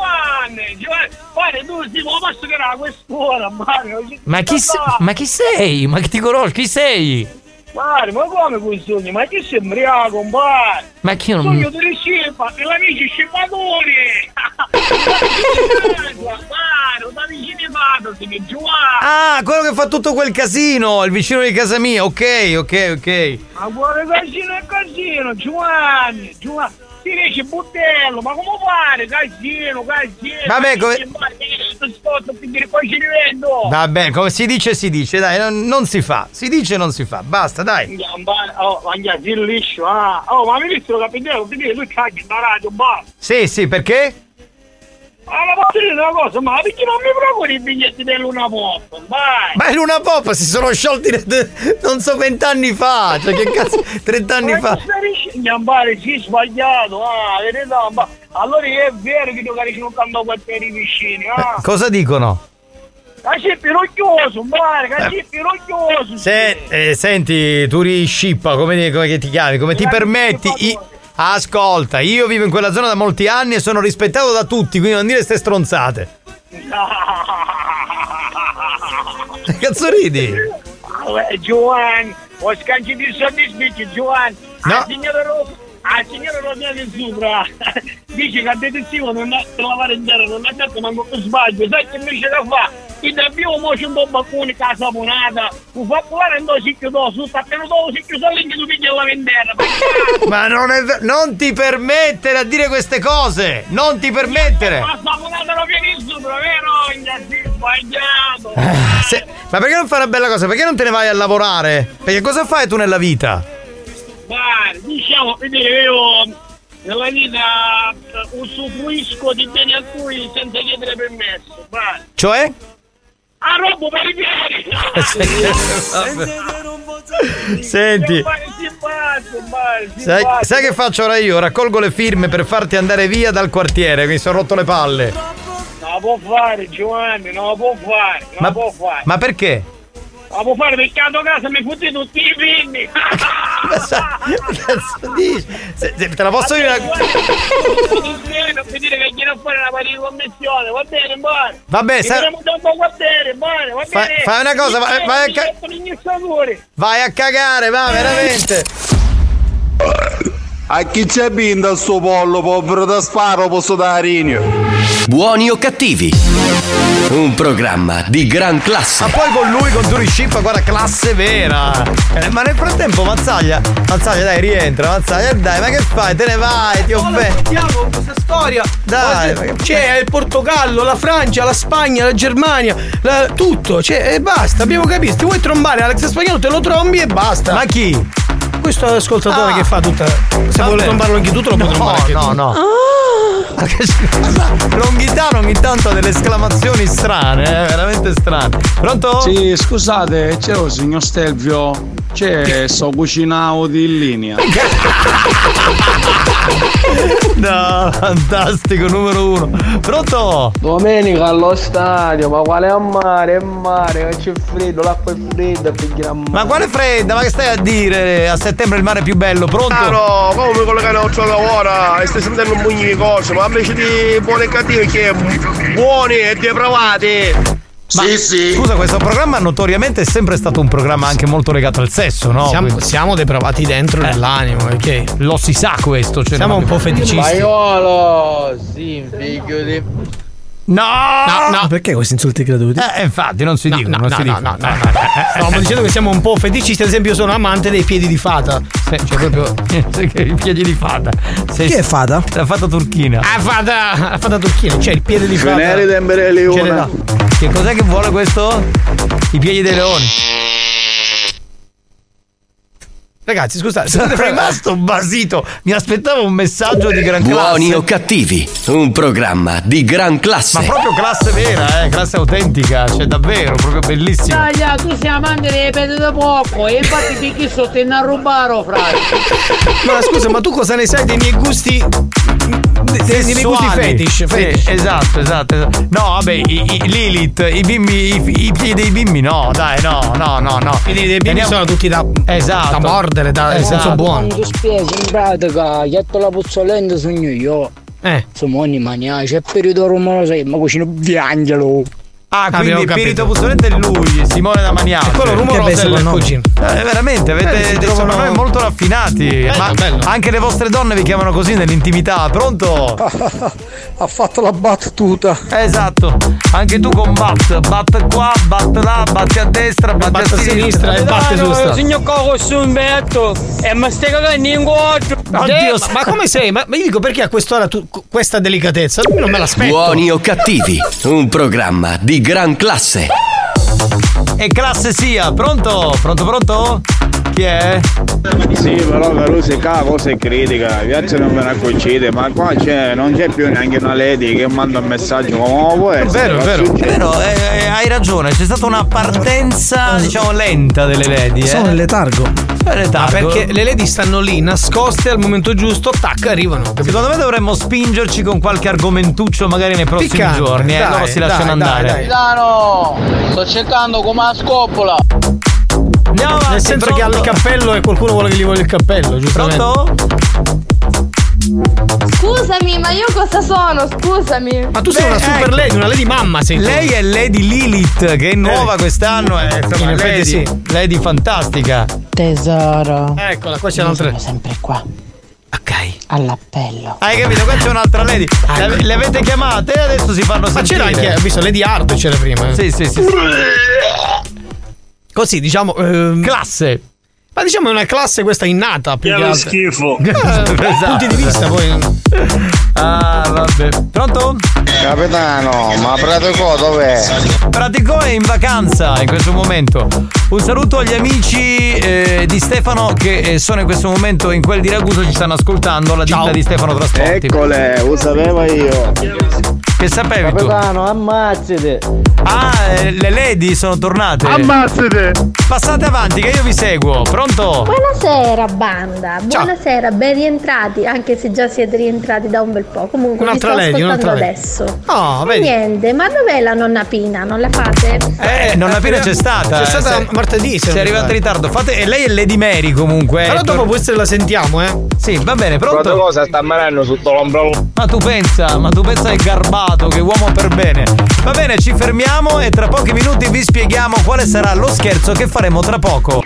Giovanni! Giovanni! Guarda, tu sei come posso che era quest'ora, Mario! Ma chi, se- ma chi sei? Ma che ti conosco? Chi sei? Mario, ma come quei sogni? Ma che sei embriaco, Mario? Ma che io Sogno non. delle scippa, e amici scippatori! Mario, da vicino fatto, si che Giovanni! Ah, quello che fa tutto quel casino, il vicino di casa mia. Ok, ok, ok. Ma guarda casino è casino, Giovanni, Giovanni, ti dice buttello, ma come fare? Casino, casino. Vabbè, come- Sposto, ti dire poi ci rivendo. Va bene, come si dice, si dice, dai, non, non si fa. Si dice, non si fa. Basta, dai. Oh, liscio, ah. Oh, ma mi visto lo capitello, ti tu caghi da radio, basta. Sì, sì, perché? Ah, ma posso dire una cosa, ma perché non mi procuri i biglietti del Luna Pop? Vai! Ma in una poppa si sono sciolti non so vent'anni fa. Cioè, che cazzo, trent'anni fa. Gambare, sì, sbagliato, ah, verità, ma allora è vero che tu cari non cantano quartieri vicini, ah. Cosa dicono? Casi pirocchioso, mare, casi pirocchioso. Se, eh, senti, tu riscippa, come, come ti chiami? Come ti permetti? I- Ascolta, io vivo in quella zona da molti anni e sono rispettato da tutti, quindi non dire ste stronzate. Che cazzo ridi? Giovanni, ho scanci di soddisfetti, Giovanni. No. Al signore Ro- al signore sopra dice che al detettivo non ha per lavare in terra, non ha detto ma non sbaglio, sai che invece da fa? Il debbio mo c'è un po' baccone con la saponata, un fa pulare un sicchio dosso, sta appena dopo sicchio solo che tu pigli la vendetta. Ma non è ver- non ti permettere a dire queste cose! Non ti permettere! Ma la saponata lo viene in sopra, vero? Sbagliato. Ah, se- ma perché non fai una bella cosa? Perché non te ne vai a lavorare? Perché cosa fai tu nella vita? Guarda, diciamo, vedere, io nella vita eh, usufruisco di beni altrui senza chiedere permesso. Guarda. Cioè? Ah, robo per i piedi! Senti, sai, sai che faccio ora io? Raccolgo le firme per farti andare via dal quartiere, mi sono rotto le palle. Non la può fare, Giovanni, non la può fare, non Ma, la può fare. ma perché? La può fare perché a casa mi fotti tutti i pinni! Cazzo dici? Se- se- te la posso dire una... Non mi dire che glielo fare una pari di commissione, va bene, buono! Vabbè, sa- Fa- bene! fai una cosa, vai- vai a sento, ca- mi sento l'iniziatore. Vai a cagare, va, veramente. A chi c'è binda sto pollo, povero da sparo, posso dare Rinio. Buoni o cattivi? Un programma di gran classe. Ma poi con lui, con Turi Ship, guarda, classe vera. Eh, ma nel frattempo, Mazzaglia, Mazzaglia, dai, rientra, Mazzaglia, dai, ma che fai? Te ne vai, ti offendi. Sentiamo questa storia. Dai, ma che- C'è il Portogallo, la Francia, la Spagna, la Germania, la- tutto. Cioè, e basta, abbiamo capito. Se vuoi trombare Alex Spagnolo, te lo trombi e basta. Ma chi? Questo è l'ascoltatore Ah. che fa tutta. Se vuole trombarlo anche tu, te lo puoi No, trombare anche no, tu. no. Che scusa, Longhitano ogni tanto ha delle esclamazioni strane, eh, veramente strane. Pronto? Sì, scusate, c'è il signor Stelvio. C'è, sto cucinando di linea. No, fantastico, numero uno. Pronto? Domenica allo stadio, ma quale a mare? È mare, che c'è freddo, l'acqua è fredda. Ma quale fredda? Ma che stai a dire? A settembre il mare è più bello, pronto? Caro, come mi collegare a gioco ora e stai sentendo un pugno di cose, ma invece di buoni e cattivi che buoni e depravati. Ma, Scusa, questo programma notoriamente è sempre stato un programma anche molto legato al sesso, no? Siamo, siamo depravati dentro nell'animo, ok? Lo si sa questo, cioè Siamo non un po' feticisti. Maiolo, sì, figlio di... No! No, no. Perché questi insulti gratuiti? Eh, infatti, non si dicono, non no, si no, dicono. no, no, no. Stavamo dicendo che siamo un po' feticisti, ad esempio io sono amante dei piedi di fata. Sì, cioè proprio i piedi di fata. Sei- Chi è fata? La fata turchina. Ah, fata, la fata turchina, cioè il piede di fata. Venere tembere leone. Che cos'è che vuole questo? I piedi dei leoni. Ragazzi, scusate, Sono rimasto basito. Mi aspettavo un messaggio di gran Buoni classe. o cattivi, un programma di gran classe. Ma proprio classe vera, eh, classe autentica, cioè davvero, proprio bellissimo. Taglia, tu sei amante dei pezzi da poco e infatti picchi sotto in a rubare, frate. Ma scusa, ma tu cosa ne sai dei miei gusti? Sessuali. fetish? Sì, fetish. esatto, esatto, esatto. No, vabbè, i, i- Lilith, i bimbi, i, i piedi dei bimbi, no, dai, no, no, no, no. I piedi dei bimbi Teniamo- sono tutti da, Esatto. da mordere, da nel Esatto. senso buono. Quando spiego in pratica, ghietto la puzzolente sogno io. Eh. Somoni mania, c'è periodo rumoroso, ma cucino biangelo. Ah, quindi il capito. Pirito Puzzolente è lui, Simone da Maniace. quello rumoroso è cugino. Eh, veramente, avete Eh, dei trovano- soprannomi molto raffinati. Bello, ma bello. anche le vostre donne vi chiamano così nell'intimità, pronto? ha fatto la battuta. Esatto, anche tu con bat, bat qua, bat là, batti a destra, batti Batte a a sinistra e batte su sta. Signor Coco su un betto e mi stai cagando in quattro. Oddio, ma come sei? Ma, ma io dico perché a quest'ora tu, questa delicatezza? Io non me l'aspetto. Buoni o cattivi, un programma di gran classe. E classe sia, pronto? Pronto, pronto? Chi è? Sì, però Caruso è la cosa è critica, piazza non ve ne accorgete, ma qua c'è, non c'è più neanche una lady che manda un messaggio come può È essere. vero, vero. Vero, eh, eh, hai ragione, c'è stata una partenza, diciamo, lenta delle lady. Eh? Sono in letargo. In Ah, letargo. perché le lady stanno lì nascoste al momento giusto, tac, arrivano. capito? Secondo me dovremmo spingerci con qualche argomentuccio magari nei prossimi Piccante, giorni, eh? dai, loro si dai, lasciano dai, andare. dai. Milano, sto cercando come la scoppola. Andiamo avanti, Nel senso che ha il pronto? cappello e qualcuno vuole che gli voglia il cappello, giusto? Pronto? Scusami, ma io cosa sono? Scusami. Ma tu sei una Beh, super ecco. lady, una lady mamma sei tu. Lei è Lady Lilith, che è nuova quest'anno, è insomma, in lady, sì. lady fantastica. Tesoro. Eccola, qua c'è un'altra. sono sempre qua. Ok. All'appello. Hai capito? Qua c'è un'altra lady. Le, ave- le avete chiamate e adesso si fanno Ma sentire. c'era anche, ho visto Lady Hard c'era prima. eh. Sì, sì, sì. sì. Così, diciamo. ehm, Classe. Ma diciamo è una classe questa innata. Più Che altro. schifo. Eh, Esatto. Punti di vista poi. Ah, vabbè. Pronto? Capitano, ma Pratico dov'è? Pratico è in vacanza in questo momento. Un saluto agli amici eh, di Stefano che eh, sono in questo momento in quel di Ragusa, ci stanno ascoltando, la ditta Ciao. di Stefano Trasporti. Eccole, lo sapevo io. Che sapevi tu? Capitano, ammazzate. Ah, eh, le lady sono tornate. Ammazzate! Passate avanti che io vi seguo. Pronto? Buonasera banda, Ciao. buonasera, ben rientrati, anche se già siete rientrati da un bel po'. Comunque Un'altra vi sto lady, ascoltando adesso. E vedi. niente, ma dov'è la nonna Pina? Non la fate? Eh, non appena c'è stata. C'è eh, stata se- martedì. se Sei non arrivata in ritardo. Fate, e lei è Lady Mary comunque. Però eh, dopo essere la sentiamo, eh. Sì, va bene, pronto? cosa sta marando sotto l'ombrello? Ma tu pensa, ma tu pensa che è garbato, che uomo per bene. Va bene, ci fermiamo e tra pochi minuti vi spieghiamo quale sarà lo scherzo che faremo tra poco.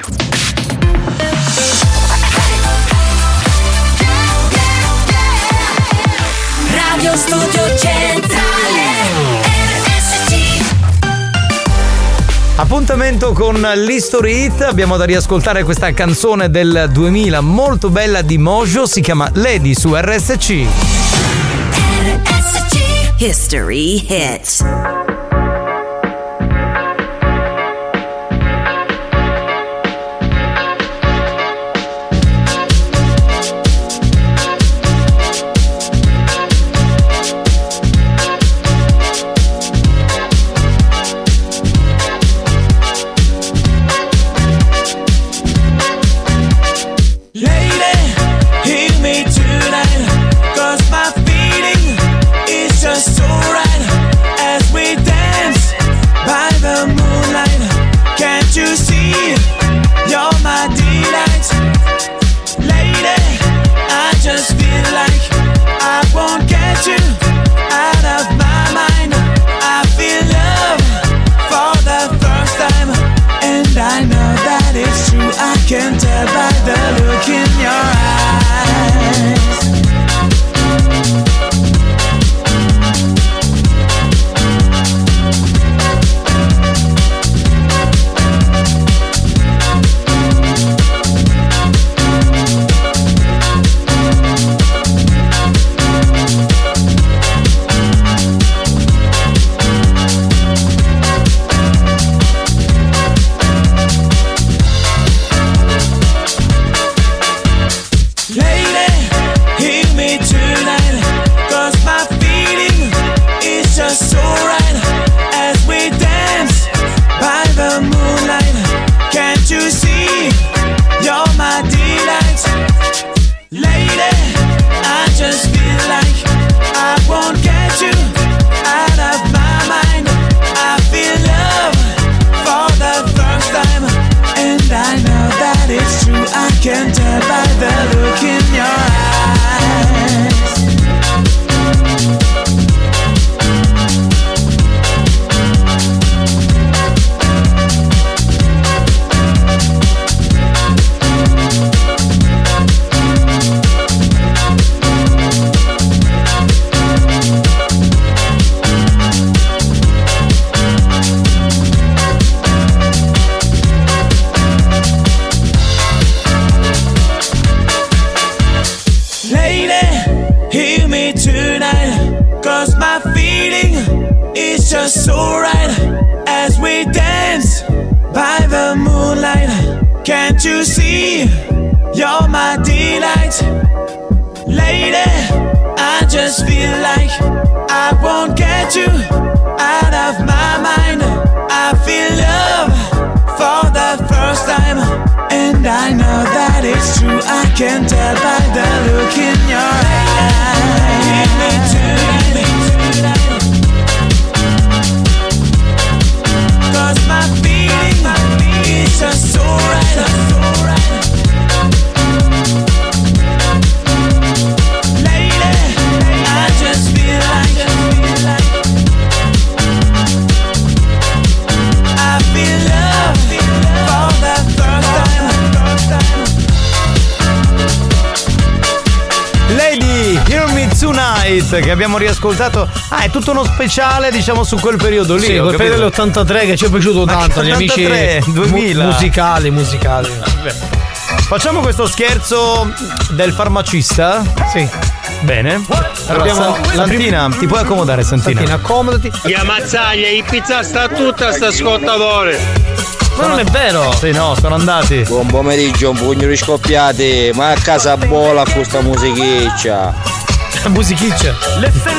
Radio Studio Centrale RSC Appuntamento con l'History Hit, abbiamo da riascoltare questa canzone del 2000 molto bella di Mojo, si chiama Lady su RSC. RSC History Hits uno speciale, diciamo, su quel periodo lì. Sì, ho quel capito. periodo dell'83 che ci è piaciuto Ma tanto, gli amici 83, mu- 2000. musicali, musicali. Facciamo questo scherzo del farmacista? Sì. Bene. Allora, Abbiamo Sa- Santina, ti puoi accomodare, Santina? Santina, accomodati. La mazzaglia, il pizza sta tutta sta ascoltatore. Ma non è vero. Sì, no, sono andati. Buon pomeriggio, un pugno di scoppiati, ma a casa bola con questa musichiccia. Musichiccia.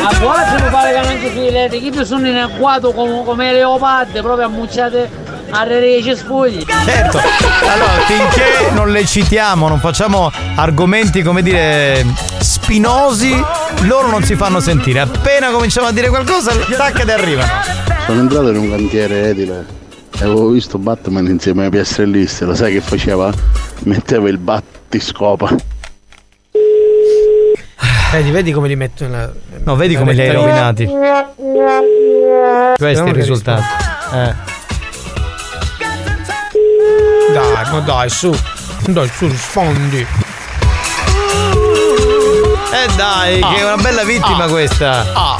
A buona se mi pare che non ci filete, più sono in agguato come, come leopardi, proprio ammucciate a rece sfogli. Certo. Allora, finché non le citiamo, non facciamo argomenti, come dire, spinosi, loro non si fanno sentire. Appena cominciamo a dire qualcosa, tac ed arrivano. Sono entrato in un cantiere edile e avevo visto Batman insieme ai piastrellisti, lo sai che faceva? Metteva il battiscopa. Vedi, vedi come li metto nella. No, vedi come li hai rovinati. Questi Speriamo i che risultati. Eh. Dai, ma dai, su. Dai, su, rispondi. Eh dai, che è una bella vittima Ah. questa. Ah.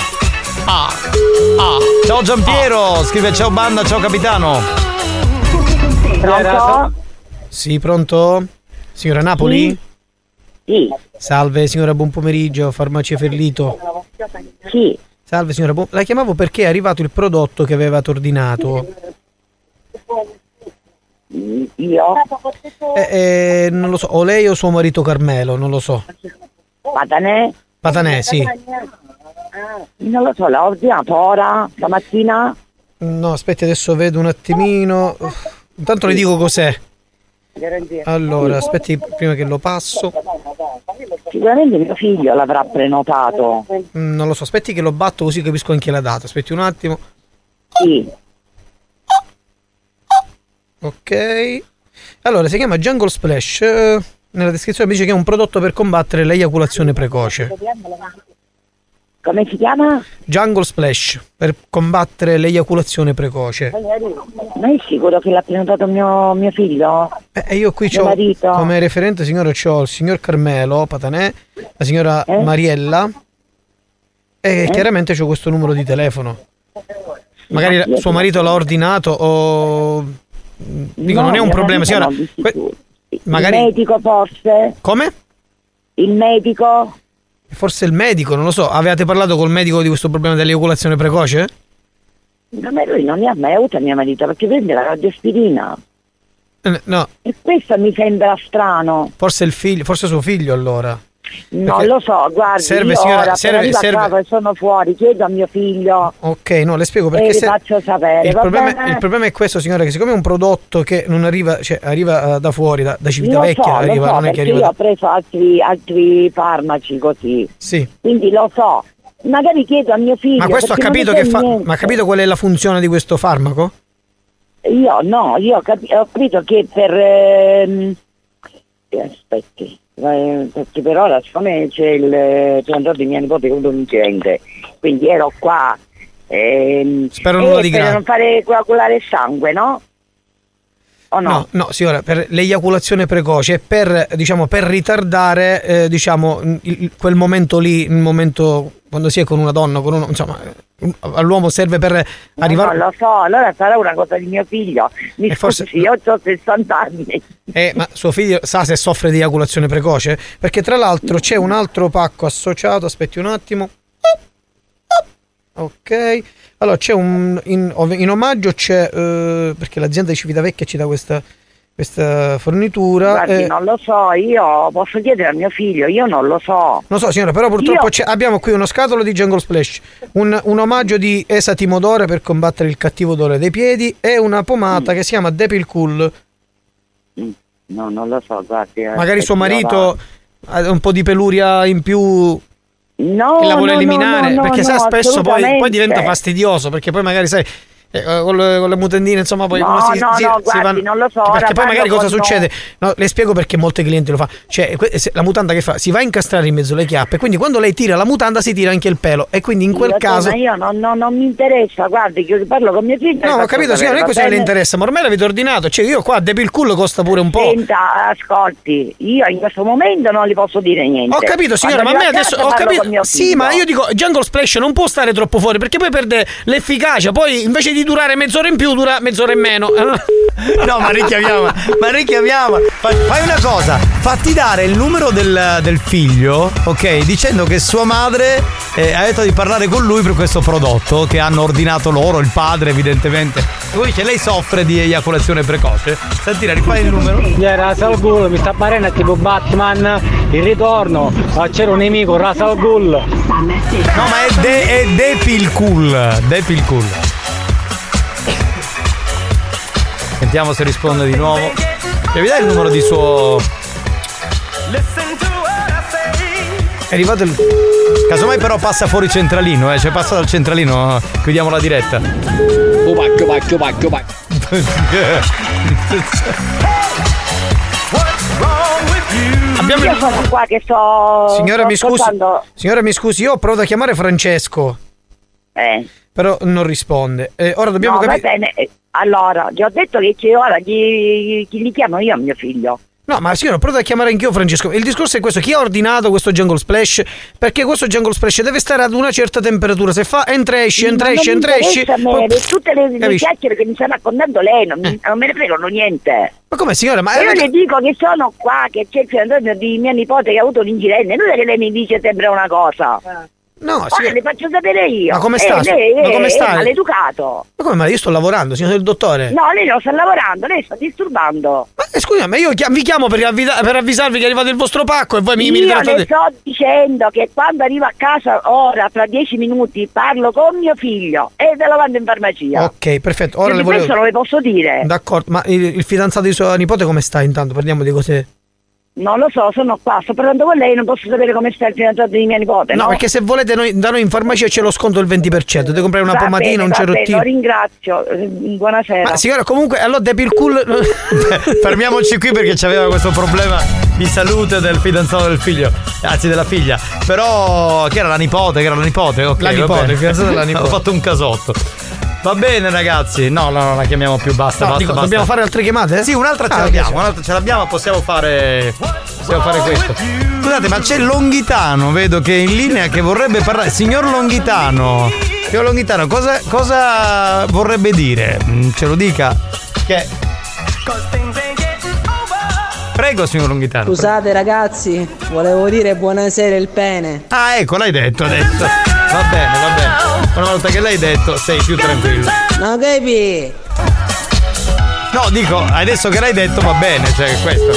Ah. Ah. Ciao Giampiero, scrive ciao banda, ciao capitano. Pronto? Sì, pronto? Signora Napoli? Sì. Salve signora, buon pomeriggio, farmacia Ferlito. Sì. Salve signora, buon- la chiamavo perché è arrivato il prodotto che avevate ordinato. Io? Eh, eh, non lo so, o lei o suo marito Carmelo, non lo so. Patanè? Patanè, sì. Non lo so, l'ho ordinato ora, stamattina. No, aspetti, adesso vedo un attimino. Intanto le dico cos'è. Allora, aspetti prima che lo passo. Sicuramente mio figlio l'avrà prenotato. Mm, Non lo so, aspetti che lo batto così capisco anche la data. Aspetti un attimo. Sì. Ok. Allora, si chiama Jungle Splash. Nella descrizione mi dice che è un prodotto per combattere l'eiaculazione precoce. Come si chiama? Jungle Splash per combattere l'eiaculazione precoce. Ma è sicuro che l'ha prenotato mio, mio figlio? Eh, E io qui ho come referente signora c'ho il signor Carmelo Patanè, la signora Eh? Mariella e chiaramente c'ho questo numero di telefono. Magari la- suo marito l'ha ordinato o dico No, non è un problema, signora. no, que- magari Il medico forse? Come? Il medico? Forse il medico, non lo so. Avevate parlato col medico di questo problema dell'eiaculazione precoce? No, ma lui non ne ha mai avuto mio marito perché prende la radiospirina. Eh, No, E questo mi sembra strano. forse il figlio, forse suo figlio allora. Non Perché lo so, guardi, serve, io signora, ora serve- serve- sono fuori, chiedo a mio figlio Ok, no, le spiego perché se- faccio sapere, il, problema, il problema è questo, signore, che siccome è un prodotto che non arriva, cioè arriva eh, da fuori, da, da Civitavecchia, so, arriva, so, non è che arriva io da... ho preso altri, altri farmaci così, Sì. quindi lo so. Magari chiedo a mio figlio. Ma questo ha capito che fa, ma ha capito qual è la funzione di questo farmaco? Io no, io ho, capi- ho capito che per... ehm, eh, aspetti, perché per ora siccome c'è il c'è andato di mia nipote avuto un incidente, quindi ero qua... ehm, Spero nulla di per grave. non fare coagulare il sangue, no? O no? No, no, signora, per l'eiaculazione precoce, per, diciamo, per ritardare, eh, diciamo, il- quel momento lì, il momento quando si è con una donna, con uno, insomma, eh, all'uomo serve per arrivare... no, lo so, allora sarà una cosa di mio figlio. Mi E forse- scusi, io ho 60 anni. Eh, ma suo figlio sa se soffre di eiaculazione precoce? Perché tra l'altro c'è un altro pacco associato, aspetti un attimo. Ok. Allora c'è un in, in omaggio c'è eh, perché l'azienda di Civitavecchia ci dà questa, questa fornitura. Guardi, eh, non lo so, io posso chiedere a mio figlio, io non lo so. non so signora, però purtroppo Io- c'è- abbiamo qui uno scatolo di Jungle Splash, un, un omaggio di Esa Timodore per combattere il cattivo odore dei piedi e una Mm. pomata che si chiama Depil Cool. No, non lo so, guardi. eh, Magari suo marito ha un po' di peluria in più No, che la vuole no, eliminare no, perché no, sai spesso poi, poi diventa fastidioso perché poi magari sai eh, con, le, con le mutandine insomma poi No, uno si, no, si- no, si guardi, vanno- non lo so, perché poi magari cosa succede no, le spiego perché molte clienti lo fa cioè la mutanda che fa si va a incastrare in mezzo alle chiappe quindi quando lei tira la mutanda si tira anche il pelo e quindi in quel Io, caso ma io non, non- non mi interessa, guardi, che io parlo con mio figlio. No, ho capito, signora, non è questo che le interessa, ma ormai l'avete ordinato. Cioè, io qua Depil Cool costa pure un po'. Senta, ascolti, io in questo momento non gli posso dire niente. Ho capito signora, ma a Quando me adesso ho capito. Sì, ma io dico Jungle Splash non può stare troppo fuori perché poi perde l'efficacia. Poi invece di durare mezz'ora in più, dura mezz'ora in meno. No, ma richiamiamo, ma richiamiamo. Fa- Fai una cosa, fatti dare il numero del, del figlio, ok? Dicendo che sua madre eh, ha detto di parlare con lui per questo prodotto che hanno ordinato loro, il padre evidentemente. E poi dice lei soffre di eiaculazione precoce. Sentire, rifai il numero. Era Salgul, mi sta parendo tipo Batman, il ritorno, ah, c'era un nemico, Rasal Ghul. No, ma è, de, è Depil Cool. Depil Cool. Sentiamo se risponde di nuovo. Che mi dai il numero di suo. È arrivato il. Casomai però passa fuori centralino, eh. Cioè passa dal centralino, chiudiamo la diretta. Pacchio, pacchio, pacchio, pacchio. Abbiamo Io sono qua che sto. Signora, sto mi scusi. Signora, mi scusi, io ho provato a chiamare Francesco. Eh. Però non risponde. Eh, ora dobbiamo no, capire. Eh, Allora, gli ho detto che c'è ora chi, chi li chiamo io a mio figlio. No, ma signora, ho provato a chiamare anch'io Francesco. Il discorso è questo: chi ha ordinato questo Jungle Splash? Perché questo Jungle Splash deve stare ad una certa temperatura. Se fa entra esci, entra Ma esci, non mi entra esci. interessa a me, poi- le- tutte le, le chiacchiere che mi sta raccontando lei non, mi- non me ne fregano niente. Ma come signora? Ma io le dico che sono qua, che c'è il fidanzato di mia nipote che ha avuto un incidente, non è che lei mi dice sempre una cosa. No, Ora signora- le faccio sapere io. Ma come Eh, sta? lei Ma come sta? È maleducato. Ma come? Ma io sto lavorando, signor il dottore. No, lei non sta lavorando, lei sta disturbando. Ma eh, scusa, ma io vi chiamo per, avvisa- per avvisarvi che è arrivato il vostro pacco e voi mi, mi Io ritrattate- le sto dicendo che quando arrivo a casa ora, tra dieci minuti, parlo con mio figlio e te lo mando in farmacia. Ok, perfetto. Ora le questo volevo. non le posso dire. D'accordo, ma il, il fidanzato di sua nipote come sta intanto? Parliamo di cose. Non lo so, sono qua, sto parlando con lei, non posso sapere come sta il fidanzato di mia nipote. No, No, perché se volete noi- da noi in farmacia c'è lo sconto del 20%. Dovete comprare una Va pomatina, bene, un bene, cerottino. Lo ringrazio, eh, buonasera. Ma signora, comunque, allora Depil Cool. Fermiamoci qui perché c'aveva questo problema di salute del fidanzato del figlio, anzi della figlia. Però, che era la nipote? Che era la nipote? Ok, La nipote, bene. il fidanzato della nipote. Ho fatto un casotto. Va bene, ragazzi. No, no, non la chiamiamo più. Basta, No, basta, dico, basta. dobbiamo fare altre chiamate? Sì, un'altra ce Ah, l'abbiamo. Un'altra ce l'abbiamo, possiamo fare. Possiamo fare questo. Scusate, ma c'è Longhitano, vedo che è in linea che vorrebbe parlare. Signor Longhitano. Signor Longhitano, cosa, cosa vorrebbe dire? Mm, Ce lo dica. Che. Prego, signor Longhitano. Scusate ragazzi, volevo dire buonasera il pene. Ah, ecco, l'hai detto adesso. Va bene, va bene. Una volta che l'hai detto, sei più tranquillo. No capi? No, dico, adesso che l'hai detto va bene, cioè questo.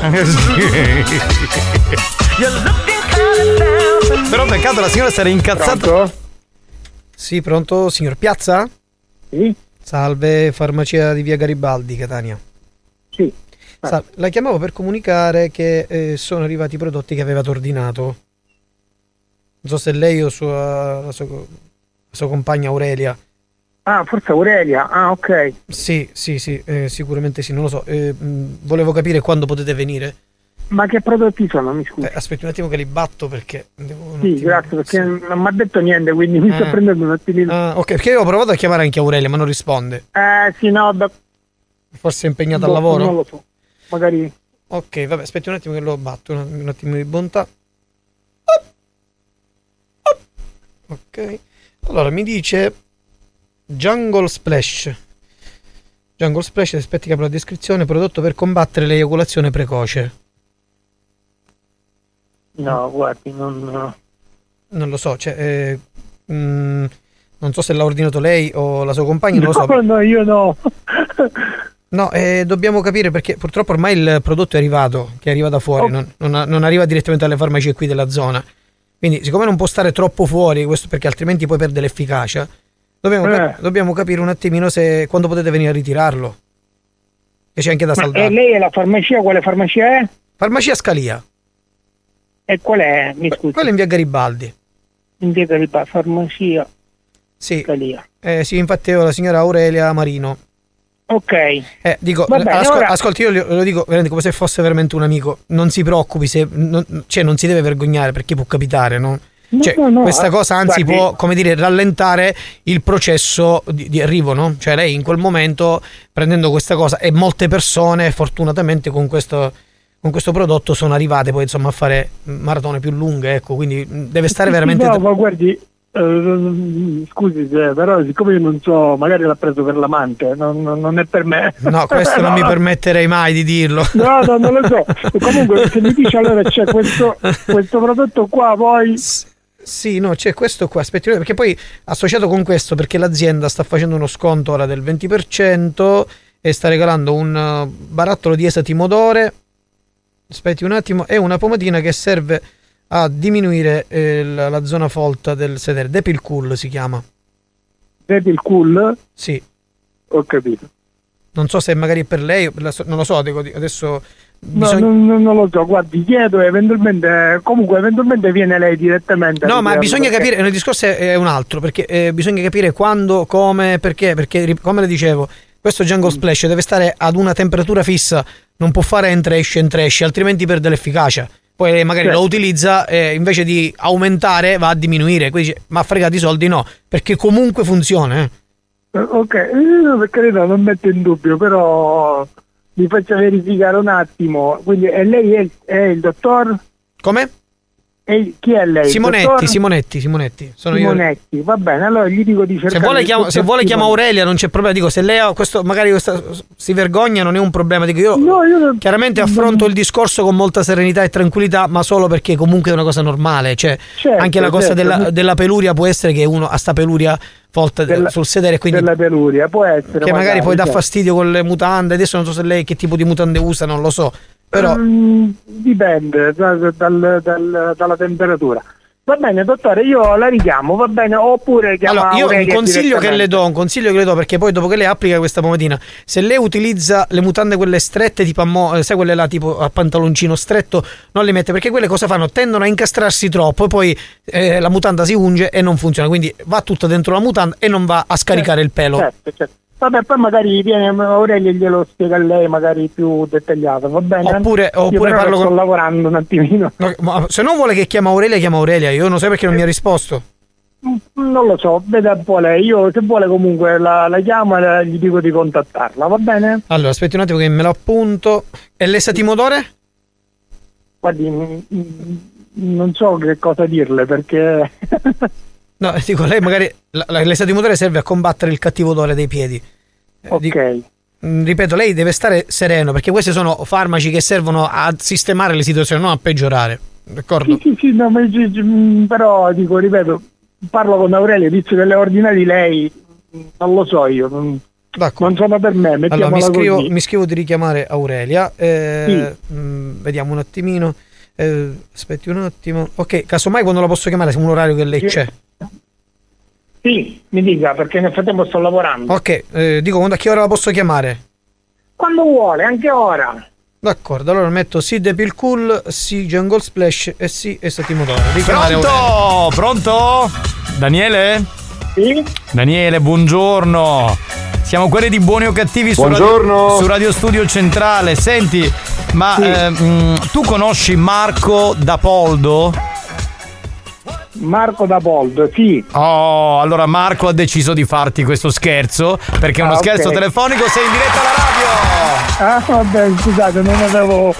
Però peccato la signora si era incazzata. Sì, pronto, signor Piazza? Sì. Salve, farmacia di via Garibaldi, Catania. Sì. Salve, la chiamavo per comunicare che eh, sono arrivati i prodotti che avevate ordinato. Non so se lei o sua, la, sua, la sua compagna Aurelia. Ah, forse Aurelia. Ah, ok. Sì, sì, sì, eh, sicuramente sì, non lo so. Eh, mh, volevo capire quando potete venire. Ma che prodotti sono, mi scusi? Eh, aspetti un attimo che li batto perché devo Sì, attimo- grazie, perché non mi ha detto niente, quindi mi sto Ah. prendendo un attimino. Ah, ok, perché io ho provato a chiamare anche Aurelia, ma non risponde. Eh, sì, no, da- Forse è impegnata boh, al lavoro? Non lo so. Magari. Ok, vabbè, aspetti un attimo che lo batto, un attimo di bontà. Ok. Allora, mi dice Jungle Splash. Jungle Splash, aspetti che apro la descrizione, prodotto per combattere l'eiaculazione precoce. No, guardi, non. Non lo so, cioè, eh, mm, non so se l'ha ordinato lei o la sua compagna, non lo so. No, no, io no. No, eh, dobbiamo capire perché purtroppo ormai il prodotto è arrivato, che arriva da fuori, Oh. non, non- non arriva direttamente alle farmacie qui della zona. Quindi, siccome non può stare troppo fuori, questo perché altrimenti poi perde l'efficacia, dobbiamo, cap- Eh. dobbiamo capire un attimino se quando potete venire a ritirarlo. Che c'è anche da saldare. e lei è la farmacia? Quale farmacia è? Farmacia Scalia, E qual è? Mi scusi. quella in via Garibaldi. In via Garibaldi, farmacia. Sì. Scalia. Eh, sì, infatti io la signora Aurelia Marino. Ok. Eh, dico, bene, ascol- ora- ascolti, io lo dico veramente come se fosse veramente un amico. Non si preoccupi, se, non, cioè non si deve vergognare perché può capitare, no? No, Cioè, no, no, questa eh, cosa anzi guardi- può, come dire, rallentare il processo di, di arrivo, no? Cioè lei in quel momento, prendendo questa cosa, e molte persone fortunatamente con questo, con questo prodotto sono arrivate poi insomma a fare maratone più lunghe, ecco, quindi deve stare veramente... No, ma guardi, eh, scusi, però siccome io non so, magari l'ha preso per l'amante, non, non- è per me. No, questo non mi permetterei mai di dirlo. No, no, non lo so. Comunque, se mi dice allora c'è questo, questo prodotto qua, poi. Sì, no, c'è questo qua, aspetti, perché poi associato con questo, perché l'azienda sta facendo uno sconto ora del 20% e sta regalando un uh, barattolo di esatimodore, aspetti un attimo, e una pomatina che serve a diminuire eh, la, la zona folta del sedere, Depil Cool si chiama. Depil Cool? Sì. Ho capito. Non so se magari è per lei, per so- non lo so, dico, adesso No, bisogna... non, non- lo so, guardi, chiedo eventualmente, comunque eventualmente viene lei direttamente. No, ma bisogna perché- capire, il discorso è, un altro, perché eh, bisogna capire quando, come, perché, perché come le dicevo, questo Mm. Jungle Splash deve stare ad una temperatura fissa, non può fare entra esce entra esce, altrimenti perde l'efficacia. Poi magari Certo. lo utilizza e invece di aumentare va a diminuire, quindi dice, ma fregati i soldi no, perché comunque funziona. eh. Eh, Ok, eh, per carità non metto in dubbio, però mi faccia verificare un attimo. Quindi e lei è, è il dottor? Come? E chi è lei? Simonetti? Simonetti, Simonetti. Sono io. Simonetti, va bene, allora gli dico di cercare Se vuole, chiama, se vuole chiama. Aurelia, non c'è problema. Dico, se lei ha questo, magari questa, si vergogna, non è un problema. Dico, io, No, io chiaramente affronto il discorso con molta serenità e tranquillità, ma solo perché comunque è una cosa normale. Cioè, Certo, anche la cosa certo. della, della peluria può essere che uno ha sta peluria folta Della- sul sedere, quindi della peluria, può essere. che magari poi dà certo. fastidio con le mutande. Adesso non so se lei che tipo di mutande usa, non lo so. Però Mm, dipende da- dal- dal- dalla temperatura. Va bene, dottore, io la richiamo, va bene, oppure chiama Allora, io un consiglio che le do, un consiglio che le do, perché poi dopo che lei applica questa pomatina, se lei utilizza le mutande quelle strette, tipo a mo- eh, sai quelle là tipo a pantaloncino stretto, non le mette, perché quelle cosa fanno? Tendono a incastrarsi troppo e poi eh, la mutanda si unge e non funziona, quindi va tutto dentro la mutanda e non va a scaricare il pelo. Certo, certo. Vabbè, poi magari viene Aurelia e glielo spiega a lei, magari più dettagliato, va bene? Oppure- oppure parlo sto con- lavorando un attimino. No, ma se non vuole che chiama Aurelia, chiama Aurelia, io non so perché non mi ha risposto. Non lo so, veda un po' lei. Io se vuole comunque la, la chiamo e gli dico di contattarla, va bene? Allora, aspetti un attimo che me lo appunto. E l'esatimodore? Guardi, mm, mm, non so che cosa dirle perché... No, dico, lei magari la- la- l'esatimodore serve a combattere il cattivo odore dei piedi. Eh, Ok. dico- Mm, ripeto, lei deve stare sereno perché questi sono farmaci che servono a sistemare le situazioni, non a peggiorare. D'accordo? Sì, sì, sì, no, ma mm, però dico, ripeto, parlo con Aurelia, visto che le ordina di lei, non lo so io, non, non sono per me, Allora, mi scrivo, mi scrivo di richiamare Aurelia. eh, mm, vediamo un attimino. Eh, aspetti un attimo. Ok, casomai quando la posso chiamare, se un orario che lei c'è. Sì, mi dica perché nel frattempo sto lavorando. Ok, eh, dico quando a che ora la posso chiamare? Quando vuole, anche ora. D'accordo, allora metto sì Depil Cool, sì Jungle Splash e sì Esatimo Motore. Pronto? Pronto? Daniele? Sì. Daniele, buongiorno. Siamo quelli di Buoni o Cattivi su Buongiorno. Radio, su Radio Studio Centrale. Senti, ma Sì. eh, mh, tu conosci Marco da Poldo? Marco da Poldo, sì. Oh, allora Marco ha deciso di farti questo scherzo perché è uno Ah, scherzo telefonico, sei in diretta alla radio. Ah, vabbè, scusate, non avevo,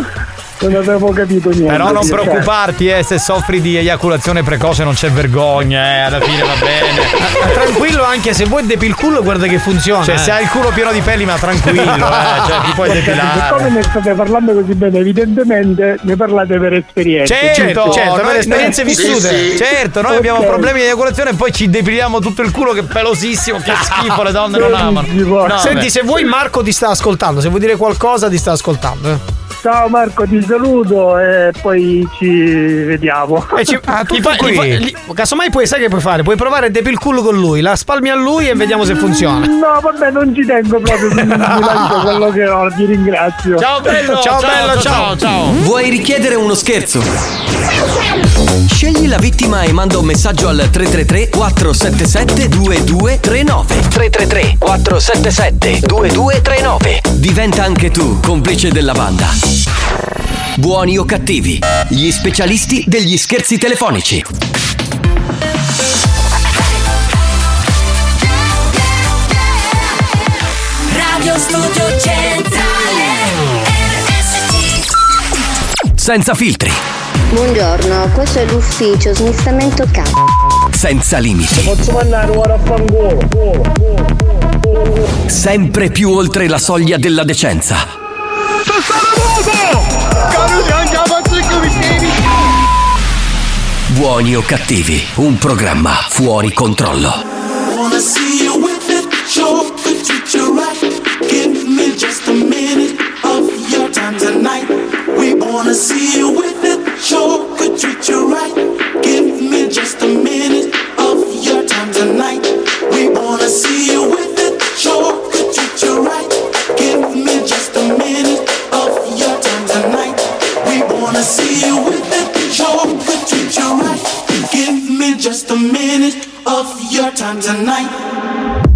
non avevo capito niente. Però non Sì, preoccuparti, eh, se soffri di eiaculazione precoce non c'è vergogna, eh, alla fine va bene. Tranquillo anche se vuoi depil culo guarda che funziona. Cioè, eh. se hai il culo pieno di peli, ma tranquillo, eh, cioè, ti puoi depilare. Siccome ne state parlando così bene, evidentemente ne parlate per esperienza. Certo, certo, noi- per esperienze noi- vissute. Certo, noi Ok. abbiamo problemi di eiaculazione e poi ci depiliamo tutto il culo che è pelosissimo, che schifo, le donne non amano. No, Senti, beh. se vuoi Marco ti sta ascoltando, se vuoi dire qualcosa ti sta ascoltando. Eh. Ciao Marco, ti saluto e poi ci vediamo. E ci, ti fa- gli fa- gli- casomai puoi, sai che puoi fare? Puoi provare Depil Cool con lui, la spalmi a lui e vediamo se funziona. No, vabbè, non ci tengo proprio, quindi mi quello che ho, ti ringrazio. Ciao bello, Ciao, bello, ciao. Vuoi richiedere uno scherzo? Scegli la vittima e manda un messaggio al 333 477 2239 333 477 2239 Diventa anche tu complice della banda. Buoni o cattivi, gli specialisti degli scherzi telefonici. Radio Studio Centrale RSC Senza filtri, Buongiorno, questo è l'ufficio smistamento capo. senza limiti, Posso mandare ora a fangolo? sempre più oltre la soglia della decenza. Buoni o cattivi, un programma fuori controllo. Wanna see you a minute of your time tonight.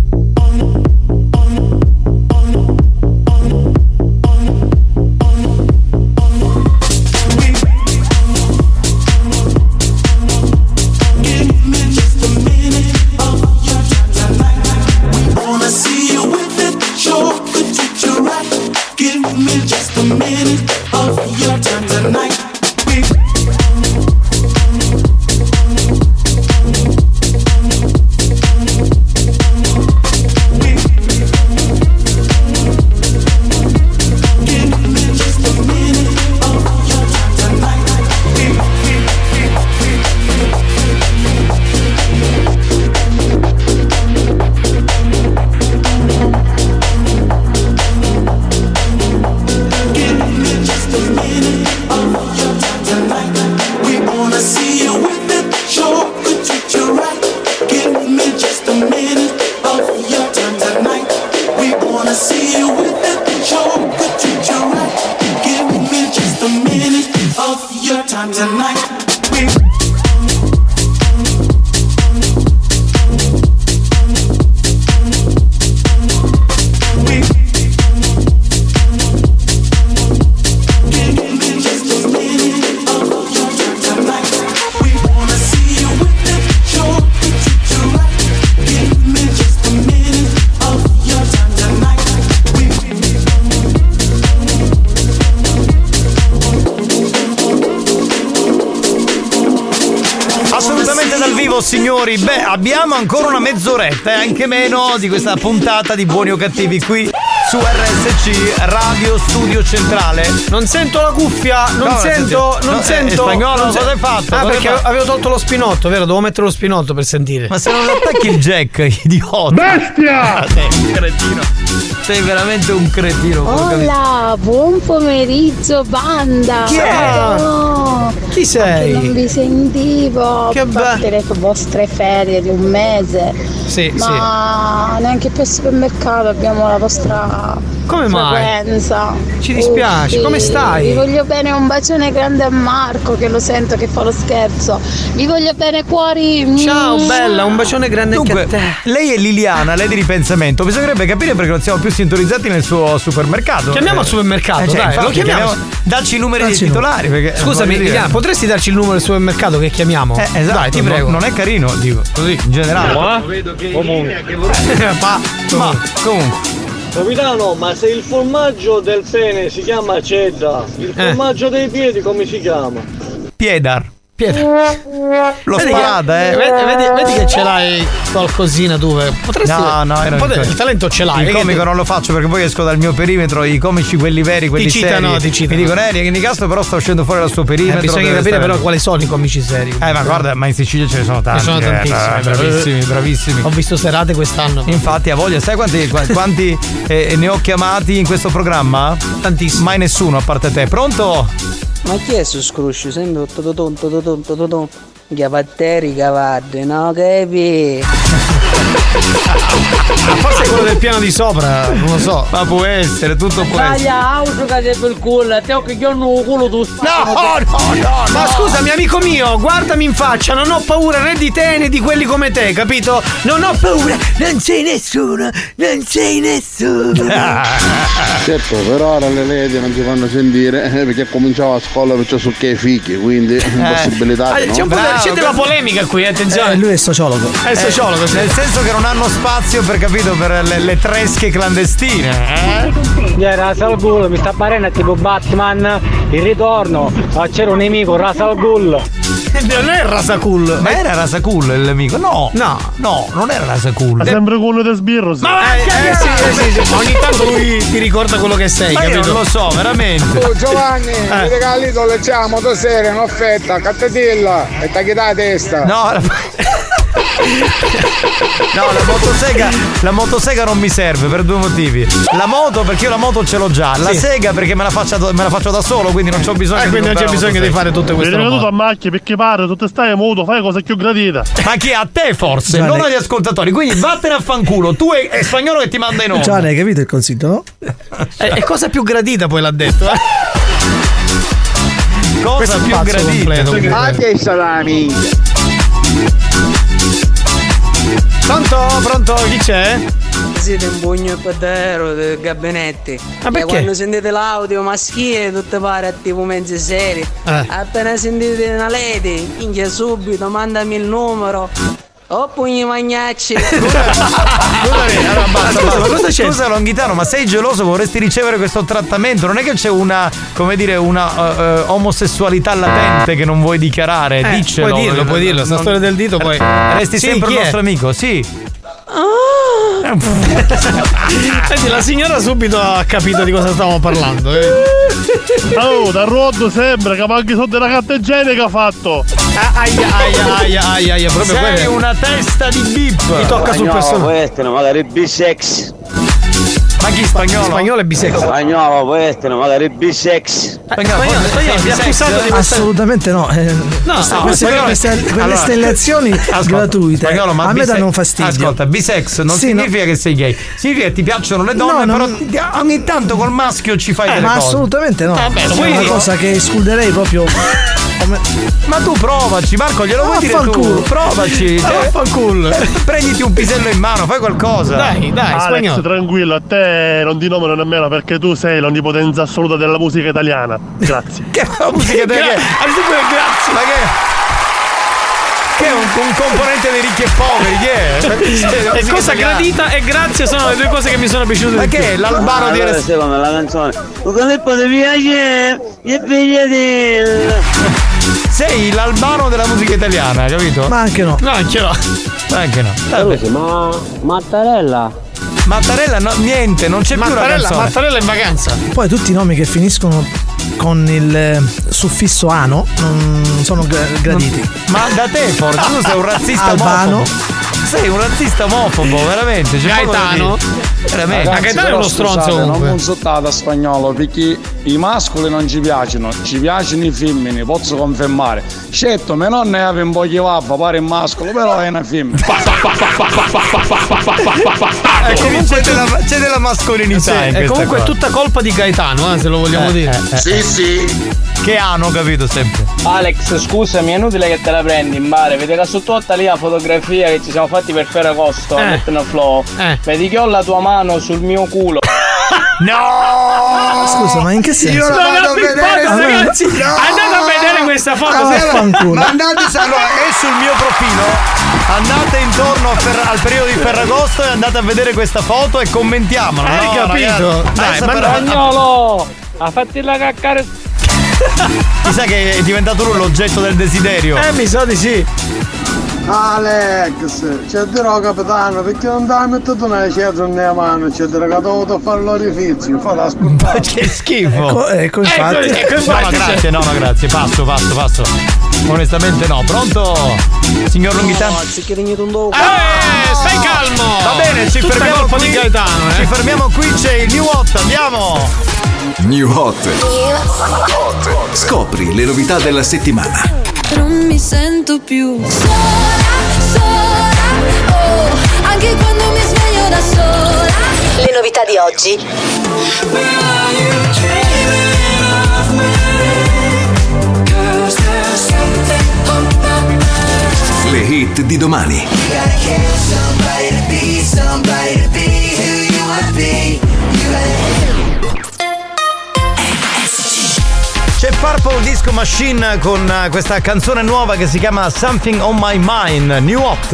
Abbiamo ancora una mezz'oretta e anche meno di questa puntata di Buoni o Cattivi qui su RSC Radio Studio Centrale. Non sento la cuffia, non No, sento, senti- non no, eh, sento. spagnolo, non cosa hai fatto? Ah, Cosa perché fatto? avevo tolto lo spinotto, vero? Devo mettere lo spinotto per sentire. Ma se non attacchi il jack, idiota. Bestia! Ah, sì, cretino. Sei veramente un cretino. Hola, buon pomeriggio banda. No, Chi sei? Non vi sentivo. Che Che le vostre ferie di un mese. Sì, Ma neanche più al supermercato abbiamo la vostra Come mai? frequenza. Ci dispiace, Uffi. come stai? Vi voglio bene, un bacione grande a Marco che lo sento che fa lo scherzo. Vi voglio bene cuori. Ciao bella, un bacione grande Dunque, anche a te. lei è Liliana, lei di ripensamento. Bisognerebbe capire perché non siamo più sintonizzati nel suo supermercato. Chiamiamo al supermercato, cioè, dai, infatti, lo chiamiamo. Dacci i numeri Dacci dei titolari. Perché, Scusami, voglio dire- Liliana, potresti darci il numero del supermercato che chiamiamo? Eh, esatto, Dai, ti non- prego. Non è carino, dico, così, in generale. Ma? Comunque. ma, ma, comunque. Capitano, ma se il formaggio del pene si chiama cheddar, il Eh. formaggio dei piedi come si chiama? Piedar. Piedra. Lo Vedi che- spada, eh. Vedi, vedi- vedi che ce l'hai qualcosina tu. eh. Potresti. No, no, era un po' il- talento ce l'hai. Il eh, che comico tu- non lo faccio perché poi esco dal mio perimetro. I comici, quelli veri, quelli Ti citano, seri, ti citano. Mi dicono, eh, Nicastro però sta uscendo fuori dal suo Eh, perimetro. bisogna deve capire però quali sono i comici seri. Eh, ma guarda, ma in Sicilia ce ne sono tanti. Ce ne sono eh, tantissimi. eh, bravissimi, bravissimi. Ho visto serate quest'anno. Infatti, ha voglia, sai quanti, qua- quanti, eh, ne ho chiamati in questo programma? Tantissimi. Mai nessuno a parte te. Pronto? Ma chi è su scruscio? Sempre tototon tototon tototon. Chiavatteri cavadde, no capi? Ah, forse è quello del piano di sopra, non lo so. Ma può essere, tutto può essere. Taglia, auto che per il culo, te ho che io non culo tu. No, no, no, Ma scusami, amico mio, guardami in faccia, non ho paura né di te né di quelli come te, capito? Non ho paura, non sei nessuno, non sei nessuno. Certo, per ora le lady non si fanno sentire eh, perché cominciava a scuola perciò su che i figli, quindi impossibilità. Ah, c'è un po' Bravo, c'è della polemica qui, attenzione. Eh, lui è sociologo. È sociologo, sì. Nel senso che non hanno spazio per capito per le, le tresche clandestine. Eh? Era Rasal Ghul, mi sta parendo tipo Batman, il ritorno, ah, c'era un nemico, Rasal Ghul. Non è Rasakul. Ma era Rasakul il nemico? No. No. No, non era Rasakul. Sempre quello di sbirro, Ma eh, eh, sì, eh, sì, sì. Ogni tanto lui ti ricorda quello che sei, Ma io capito? non lo so, veramente. Oh Giovanni, Eh. mi regali le c'è motosega, un'offerta, cattatilla e tagli la testa. No. No, la motosega, la motosega non mi serve per due motivi. La moto perché io la moto ce l'ho già, la Sì. sega perché me la, faccio, me la faccio da solo, quindi non ho bisogno Eh, di quindi non c'è bisogno di fare tutte queste venuto robe. a macchia perché pare, tu te stai muto, fai cosa più gradita. Ma chi a te forse, Gianni. non agli ascoltatori. Quindi vattene a fanculo. Tu è, è spagnolo che ti manda in onda. Gianni, hai capito il consiglio, no? È, è cosa più gradita poi l'ha detto, eh? Cosa Questo più gradita. completo. Ma che salami? Pronto? Pronto? Chi c'è? Siete un pugno pedero dei gabinetti. Ma perché? E quando sentite l'audio maschile tutte pare tipo mezze serie. Eh. Appena sentite una lady, minchia subito, mandami il numero. Oh pugni magnacci. Scusami, allora basta, Scusa, basta. ma cosa c'è? Scusa Longhitano, ma sei geloso? Vorresti ricevere questo trattamento? Non è che c'è una, come dire, una eh, eh, omosessualità latente che non vuoi dichiarare? Eh, Diccelo. puoi dirlo, puoi dirlo, sta storia del dito poi- Resti Sì, sempre il è? nostro amico, sì. Senti, la signora subito ha capito di cosa stavamo parlando. eh. Oh, da Roddo sembra che manchi sotto la carta igienica ha fatto. Ah, Aia, aia, aia, aia, aia, proprio Sei quello. una testa di bip. Mi tocca sul personaggio. essere magari bisex. Ma chi spagnolo? Spagnolo e bisex. Spagnolo può essere magari bisex. Spagnolo, Spagnolo, spagnolo, accusato di questa. Assolutamente no. eh, No, queste, no, queste, spagnolo- queste, quelle Allora, stellazioni ascolta, gratuite spagnolo, ma a me danno fastidio. Ascolta, bisex non Sì, no. significa che sei gay, significa che ti piacciono le donne, No, però non- ti- ogni tanto col maschio ci fai Eh, delle ma cose. assolutamente no. Vabbè, lo è una cosa che escluderei proprio. Ma tu provaci, Marco, glielo vuoi dire tu? Vaffanculo. Provaci. Ah, eh, vaffanculo. Prenditi un pisello in mano, fai qualcosa. Dai, dai, Alex, spagnolo. tranquillo, a te non ti nomino nemmeno perché tu sei l'onnipotenza assoluta della musica italiana. Grazie. Che la musica deve. Gra- grazie. Ma che. Che è un, un componente dei ricchi e poveri, chi è? E cosa gradita e grazie sono le due cose che mi sono piaciute Ma di che è? L'albano di Allora, Res- secondo la canzone. E. Sei l'albano della musica italiana, capito? Ma anche no. No, anche no. Anche no. Vabbè. ma Mattarella. Mattarella, no, niente, non c'è più la Mattarella, canzone. Mattarella in vacanza. Poi tutti i nomi che finiscono con il eh, suffisso ano non sono gra- graditi. Ma da te forse, tu sei un razzista Albano. omofobo. sei un razzista omofobo, veramente. c'è Gaetano? Veramente. Ma Gaetano è uno stronzo scusate, Non comunque. consultate a spagnolo perché i mascoli non ci piacciono, ci piacciono i femmini, posso confermare. Certo, mia nonna aveva un po' di vabba, pare un mascolo, però è una femmina. Eh, comunque c'è della, c'è della mascolinità Sì, è comunque cosa. tutta colpa di Gaetano, eh, se lo vogliamo Eh, dire. eh, eh, Sì, eh. sì. Che hanno capito sempre. Alex, scusami, è inutile che te la prendi in mare. Vedi che sotto lì la fotografia che ci siamo fatti per Ferragosto, Eh. Flow. Vedi che ho la tua mano sul mio culo. No! Scusa, ma in che senso? Io la Non vado a vedere, foto, ragazzi. No! Andate a vedere questa foto. Se- vaffanculo. Mandate allora, è sul mio profilo. Andate intorno Ferra- al periodo di Ferragosto e andate a vedere questa foto e commentiamola. Hai no, capito? ragazzi? Dai, ma Spagnolo! Ha fatti la caccare. Mi sa che è diventato lui l'oggetto del desiderio. Eh, mi sa di sì. Alex, c'è dirò capitano, perché non ti hai messo una cetra nella mano, c'è che ho dovuto fare l'orifizio, fate ascoltare. che schifo. Ecco, ecco, infatti. ecco, No, no, infatti, grazie, no, no, grazie. Passo, passo, passo. Onestamente no. Pronto? Signor Longhità? Eh, stai calmo. Va bene, ci Tutta fermiamo colpa qui. di Gaetano, eh. Ci fermiamo qui, c'è il New Hot, andiamo! New Hot. Scopri le novità della settimana. Non mi sento più sola, sola, oh, anche quando mi sveglio da sola. Le novità di oggi. Le hit di domani. C'è Purple Disco Machine con eh, questa canzone nuova che si chiama Something on My Mind, New Hot.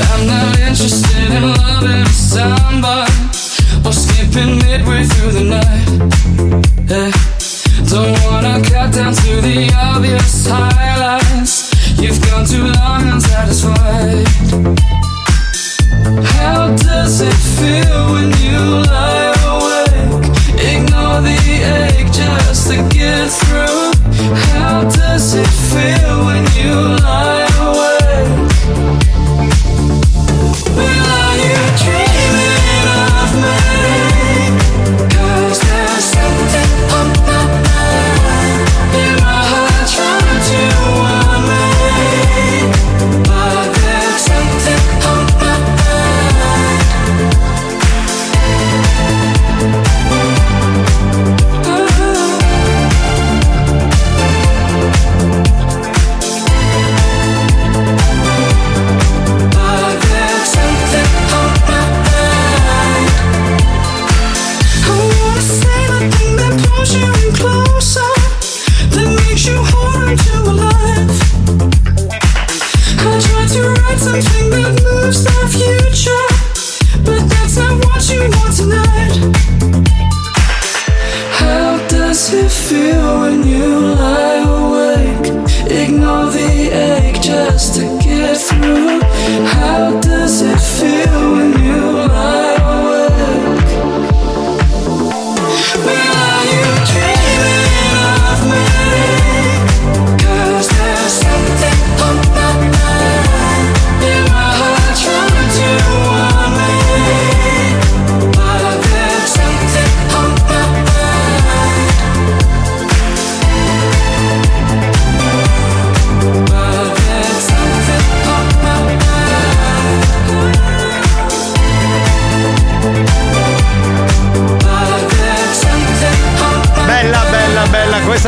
I'm not interested in loving somebody or midway through the night. Yeah. Don't wanna cut down to the obvious highlights. You've gone too long unsatisfied. How does it feel when you lie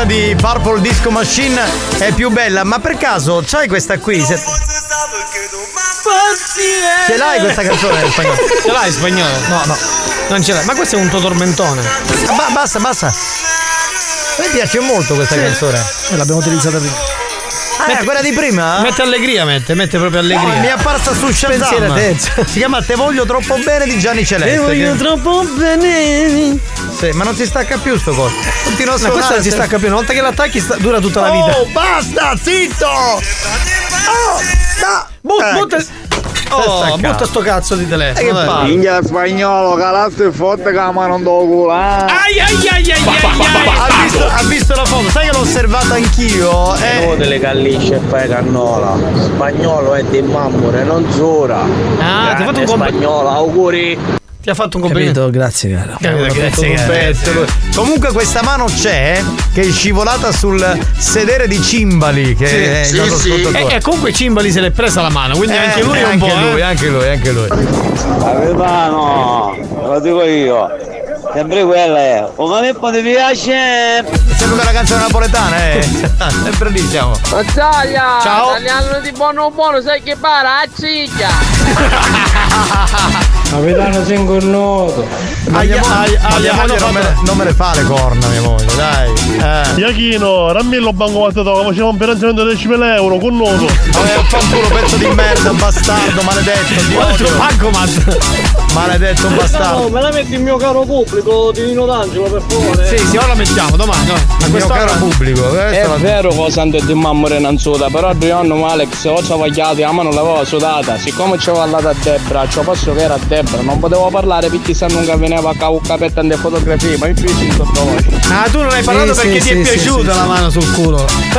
di Purple Disco Machine è più bella, ma per caso c'hai questa qui? Se- Ce l'hai questa canzone in spagnolo? Ce l'hai in spagnolo? No, no. Non ce l'hai. Ma questo è un tuo tormentone. Ah, ba- basta, basta. A me piace molto questa canzone. E l'abbiamo utilizzata prima. Ah, quella di prima? Mette allegria, mette, mette proprio allegria. No, mi è apparsa su Shazam. Si chiama Te voglio troppo bene di Gianni Celeste. Te voglio che- troppo bene. Sì, ma non si stacca più sto coso. Continua a Ma questa suonare. non si stacca più, una volta che l'attacchi sta- dura tutta la vita. Oh, basta, zitto! Oh, da- But- Ecco. butta, oh, butta sto cazzo di telefono. E che dai. fa? Minchia spagnolo, calaste forte che la mano non do culo, eh. Ai ai ai ai ai Ha visto, ha visto la foto, sai che l'ho osservata anch'io? Eh, Oh, delle gallisce e fai cannola. Spagnolo è di mammore, non zora. Ah, ti ha fatto un compl- spagnolo, auguri. Ti ha fatto un complimento. Capito, grazie caro. Capito, grazie, lui. Comunque questa mano c'è che è scivolata sul sedere di Cimbali che Sì, è sì, sì. E, e comunque Cimbali se l'è presa la mano, quindi Eh, anche lui è un anche po'. lui, eh. anche lui, anche lui. Capitano, lo dico io. Sempre quella è. O ma me ti piace? Sempre quella canzone napoletana, eh. Sempre lì siamo. Zaglia! Ciao. Tagliando di buono buono, sai che para? A! Capitano mia hanno moglie non me, le, fatto- non me le fa le corna, mia moglie, dai. Eh. Iachino, rammillo banco tocca, faceva un finanziamento di 10.000 euro con noto. Vabbè, fanculo, pezzo di merda, bastardo, maledetto, tuo odio. bancomat. Maledetto bastardo. me la metti il mio caro pubblico di Nino D'Angelo per favore. Sì, sì, ora la mettiamo domani. dai. A Il mio quest'ora- caro pubblico, È questa la- vero che santo di mammore non suda, però due anni Alex o ci vagliato, la mano l'aveva sudata. Siccome ci avevo parlato a Debra, ci posso che era a Debra, non potevo parlare perché se non veniva a cavo capetta delle fotografie, ma in più si. Ah, tu non hai parlato Sì, perché sì, ti è sì, piaciuta sì, la sì. mano sul culo.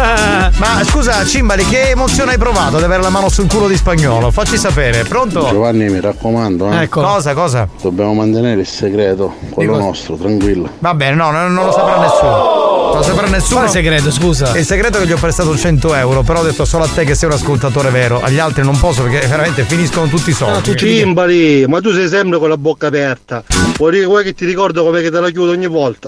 Ma scusa, Cimbali, che emozione hai provato ad avere la mano sul culo di spagnolo? Facci sapere, pronto? Giovanni, mi raccomando, eh. Ecco. Cosa, cosa? Dobbiamo mantenere il segreto, quello cosa? nostro, tranquillo. Va bene, no, non, non lo saprà nessuno. Non lo saprà nessuno. Quale segreto, scusa? Il segreto è che gli ho prestato 100 euro, però ho detto solo a te che sei un ascoltatore vero, agli altri non posso perché veramente finiscono tutti i soldi. Cimbali, ma tu sei sempre con la bocca aperta. Vuoi dire vuoi che ti ricordo come che te la chiudo ogni volta?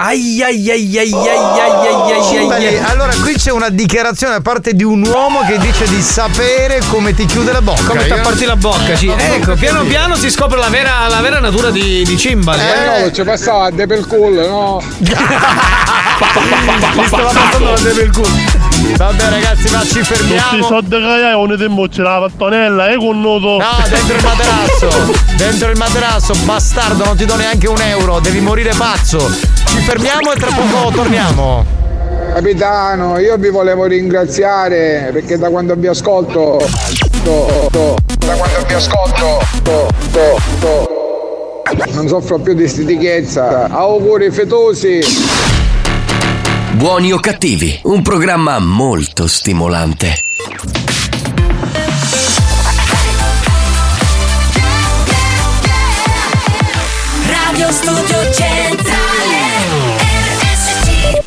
Ai ai ai ai ai ai ai ai Cimbali, ai. allora qui c'è una dichiarazione da parte di un uomo che dice di sapere come ti chiude la bocca. Come tapparti la bocca, so Ecco, piano piano si scopre la vera, la vera natura di, di Cimbali. Eh. ci passava a per culo, no? Mi stava passando la deve il culo. Vabbè ragazzi, ma ci Tutti i fermiamo. soldi che hai un tempo c'è la pattonella e con noto. No, dentro il materasso! dentro il materasso, bastardo, non ti do neanche un euro, devi morire pazzo! Ci fermiamo e tra poco torniamo! Capitano, io vi volevo ringraziare perché da quando vi ascolto. to- to- da quando vi ascolto. to- to- to- non soffro più di stitichezza. Auguri fetosi. Buoni o cattivi, un programma molto stimolante. Radio Studio Centrale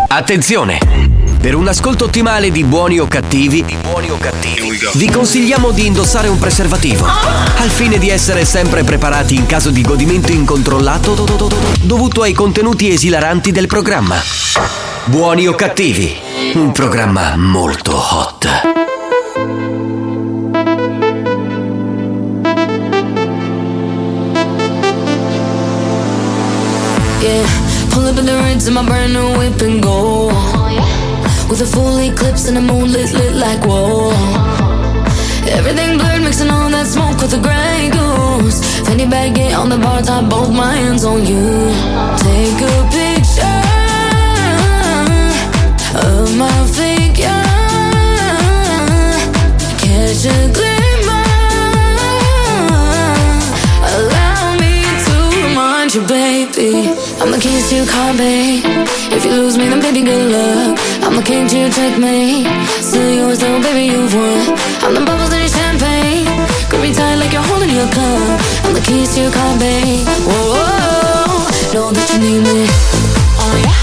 Attenzione! Per un ascolto ottimale di buoni o cattivi, vi consigliamo di indossare un preservativo, al fine di essere sempre preparati in caso di godimento incontrollato dovuto ai contenuti esilaranti del programma. Buoni o cattivi, un programma molto hot. Yeah, pull up in the rinse in my brand new whip and go. With a full eclipse and the moon lit, like whoa. Everything blurred, mixing all that smoke with the gray goose. Fanny bag, get on the bar top, both my hands on you. Take a picture I'm the keys to your car, babe. If you lose me, then baby, good luck. I'm the king to your checkmate. Still yours, though, baby, you've won. I'm the bubbles in your champagne. Grip me tight like you're holding your cup. I'm the keys to babe. Whoa, whoa, whoa. know that you need me. Oh yeah.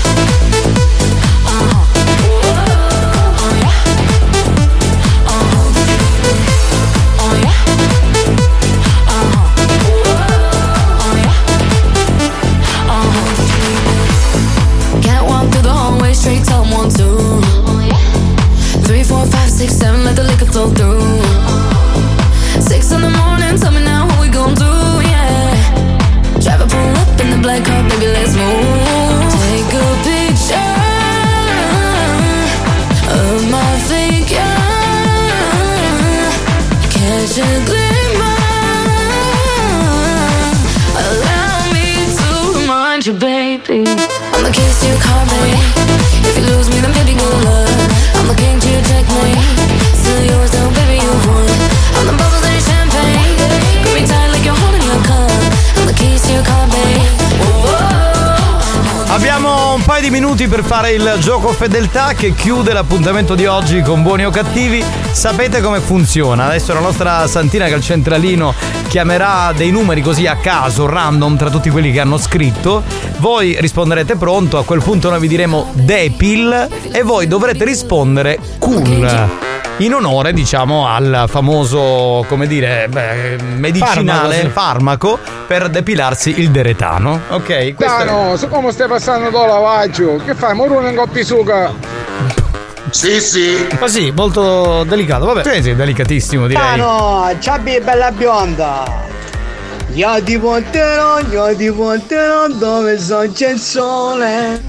Minuti per fare il gioco fedeltà che chiude l'appuntamento di oggi con buoni o cattivi. Sapete come funziona? Adesso la nostra Santina che al centralino chiamerà dei numeri così a caso, random tra tutti quelli che hanno scritto. Voi risponderete pronto, a quel punto noi vi diremo Depil e voi dovrete rispondere cool. In onore, diciamo, al famoso, come dire, beh, medicinale Farmaco, farmaco, per depilarsi il deretano. Ok? Questo è- Dano, siccome stai passando da lavaggio, che fai? Morone in coppi suga. Sì, sì. Ma sì, molto delicato, vabbè. Sì, sì, delicatissimo direi. Ah no, Ciabbi bella bionda. Io ti porterò, io ti porterò dove so c'è il sole.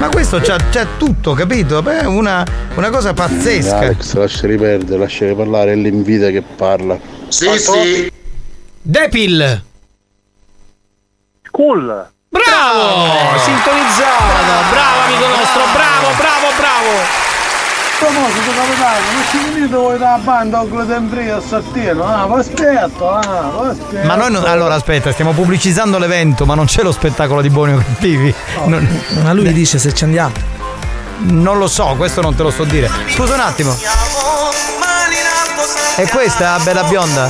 Ma questo c'ha, c'ha tutto, capito? Beh, una, una cosa pazzesca. Alex, lasciali perdere, lasciali parlare, è l'invita che parla. Sì, sì. Depil. Cool. Bravo! Sintonizzato! Bravo amico nostro, bravo, bravo, bravo! Tu capitano, non ci venite voi da banda con le temprie a Sattino, ah, vi aspetto, ah, vi aspetto. Ma noi non- allora aspetta, stiamo pubblicizzando l'evento, ma non c'è lo spettacolo di buoni o cattivi. Non- Ma lui dice se ci andiamo. Non lo so, questo non te lo so dire. Scusa un attimo. È questa Bella Bionda?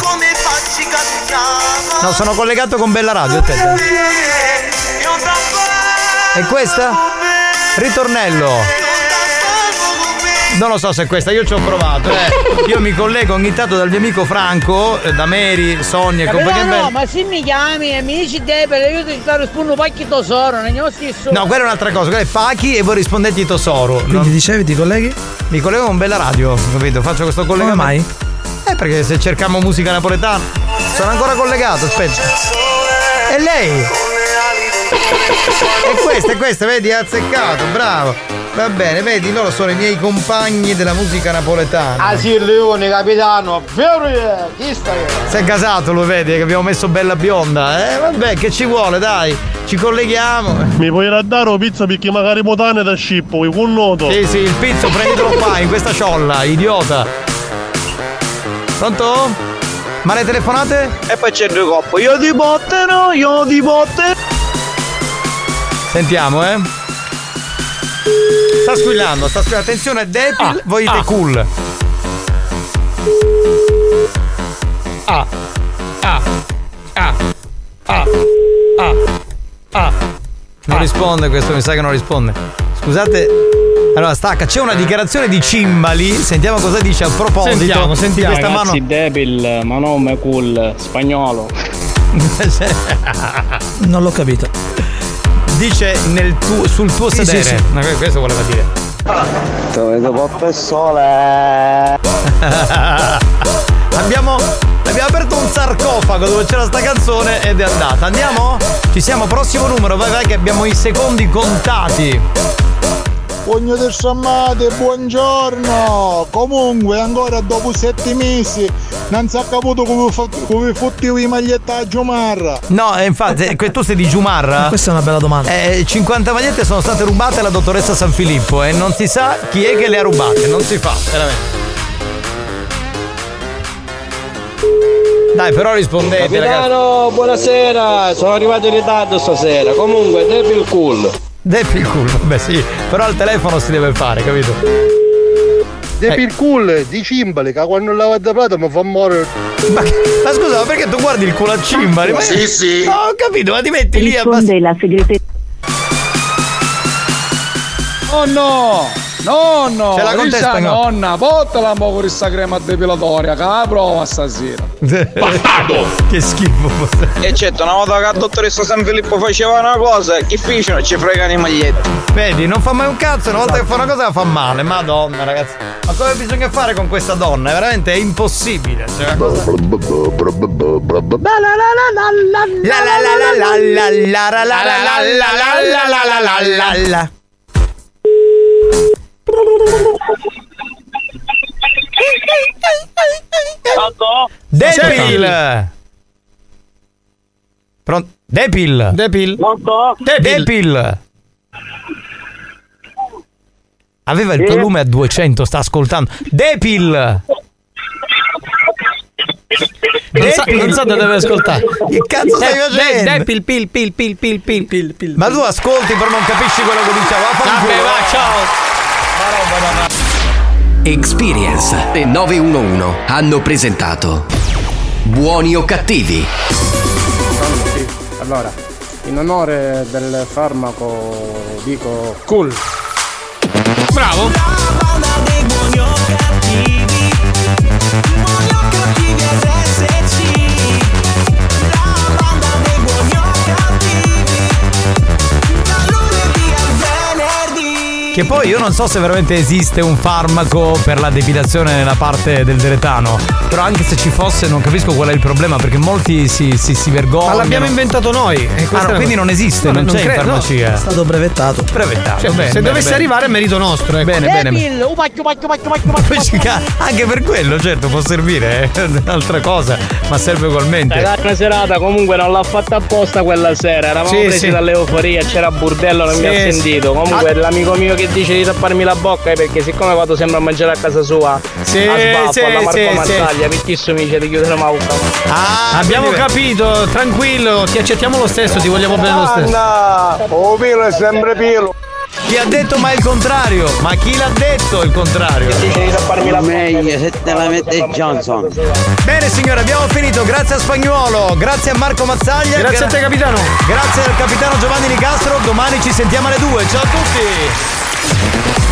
No, sono collegato con Bella Radio, aspetta. È questa? Ritornello. Non lo so se è questa, io ci ho provato, eh. Io mi collego ogni tanto dal mio amico Franco, eh, da Mary, Sonia e compagnia no, bella. ma se mi chiami e mi dici Debele, io ti sto rispondendo pacchi tesoro, non è lo stesso. No, quella è un'altra cosa, quella è Pachi e voi rispondete Tosoro. Quindi dicevi ti colleghi? Mi collego con Bella Radio, capito? Faccio questo collegamento. mai? Eh, perché se cerchiamo musica napoletana. Sono ancora collegato, aspetta. E lei? E questa, è questa, vedi, ha azzeccato, bravo. Va bene, vedi, loro sono i miei compagni della musica napoletana. Ah sì, Leone, capitano? Chi stai? Si è casato, lo vedi, che abbiamo messo bella bionda. Eh, vabbè, che ci vuole, dai. Ci colleghiamo. Mi puoi raddare o pizza perché magari potane da scippo, vuoi con noto? Sì, sì, il pizzo prenditelo qua, in questa ciolla, idiota. Pronto? Ma le telefonate? E poi c'è due coppe, io ti bottero, io ti botte. Sentiamo, eh. Sta squillando, sta squillando. Attenzione, Depil, voi dite ah. cool. Ah, ah, ah, ah, ah, ah. Non risponde questo, mi sa che non risponde. Scusate. Allora, stacca, c'è una dichiarazione di Cimbali. Sentiamo cosa dice a proposito Sentiamo, sentiamo. di questa Ragazzi, mano. debil, ma non è cool, spagnolo. Non l'ho capito. Dice nel tuo- sul tuo Sì, sedere. sì, sì. No, questo voleva dire. Dove dopo il sole. abbiamo, abbiamo aperto un sarcofago dove c'era sta canzone ed è andata. Andiamo? Ci siamo, prossimo numero, vai vai che abbiamo i secondi contati. Pugno del Sammate, buongiorno! Comunque ancora dopo sette mesi non si è capito come, come fottivo i maglietta a Giomarra. No, eh, infatti, eh, tu sei di Giumarra? Questa è una bella domanda. Eh, 50 magliette sono state rubate alla dottoressa San Filippo e non si sa chi è che le ha rubate, non si fa, veramente. Dai, però rispondete, ragazzi. Capitano, buonasera, sono arrivato in ritardo stasera. Comunque, Devil Cool. Depi il culo, vabbè sì, però al telefono si deve fare, capito? De per cool di cimbali che quando lava da plata mi fa morire. Ma, ma scusa, ma perché tu guardi il culo a cimbali? Ma- Sì, sì. No, ho capito, ma ti metti lì a Risponde la segreteria. Oh no! Nonno! C'è la contessa, Risa, no? nonna, bottala mo con questa crema depilatoria, che la prova stasera. che schifo. E certo, una volta che la dottoressa San Filippo faceva una cosa, chi fece non ci fregano i maglietti. Vedi, non fa mai un cazzo, una volta che fa una cosa la fa male, madonna ragazzi. Ma come bisogna fare con questa donna? È veramente impossibile. Cioè, una cosa- La la la la la la la la la la la la la la la la la Pronto? Devil! Pronto? Depil. Depil. Molto? Depil. Aveva il volume a 200, sta ascoltando. Depil. Non sa, non sa da dove ascoltare. Che cazzo stai De- facendo? de- Depil, pil, pil, pil, pil, pil, pil, pil. Ma tu ascolti però non capisci quello che. Vaffanculo. Vabbè, va, ciao. Experience e 911 hanno presentato Buoni o cattivi? Allora, in onore del farmaco dico cool. Bravo. Che poi io non so se veramente esiste un farmaco per la depilazione nella parte del deretano. Però anche se ci fosse non capisco qual è il problema perché molti si, si, si vergognano. Ma l'abbiamo inventato noi. e Ah, no, quindi non esiste, No, non, c'è in no. farmacia. È stato brevettato. Brevettato. Cioè, bene, se bene, dovesse bene. arrivare è merito nostro. Ecco. Bene, bene, Anche per quello, certo, può servire, è un'altra cosa, ma serve ugualmente. Era una serata, comunque non l'ha fatta apposta quella sera. Eravamo Sì, presi sì. dall'euforia, c'era burdello, non Sì, mi ha sì. sentito. Comunque l'amico mio che dice di tapparmi la bocca è perché siccome vado sempre a mangiare a casa sua, Sì, a sbaffo, sì, alla Marco sì, Mazzaglia, perché mi dice di chiudere la bocca. Ah, Abbiamo capito, tranquillo, ti accettiamo lo stesso, ti vogliamo bene lo stesso. Anda, oh pilo è sempre pilo. Chi ha detto ma il contrario? Ma chi l'ha detto il contrario? Dice di tapparmi la bocca. Meglio se te la mette Johnson. Bene signore, abbiamo finito. Grazie a Spagnuolo, grazie a Marco Mazzaglia. Grazie a te capitano. Grazie al capitano Giovanni Nicastro. Domani ci sentiamo alle 2. Ciao a tutti. Thank you.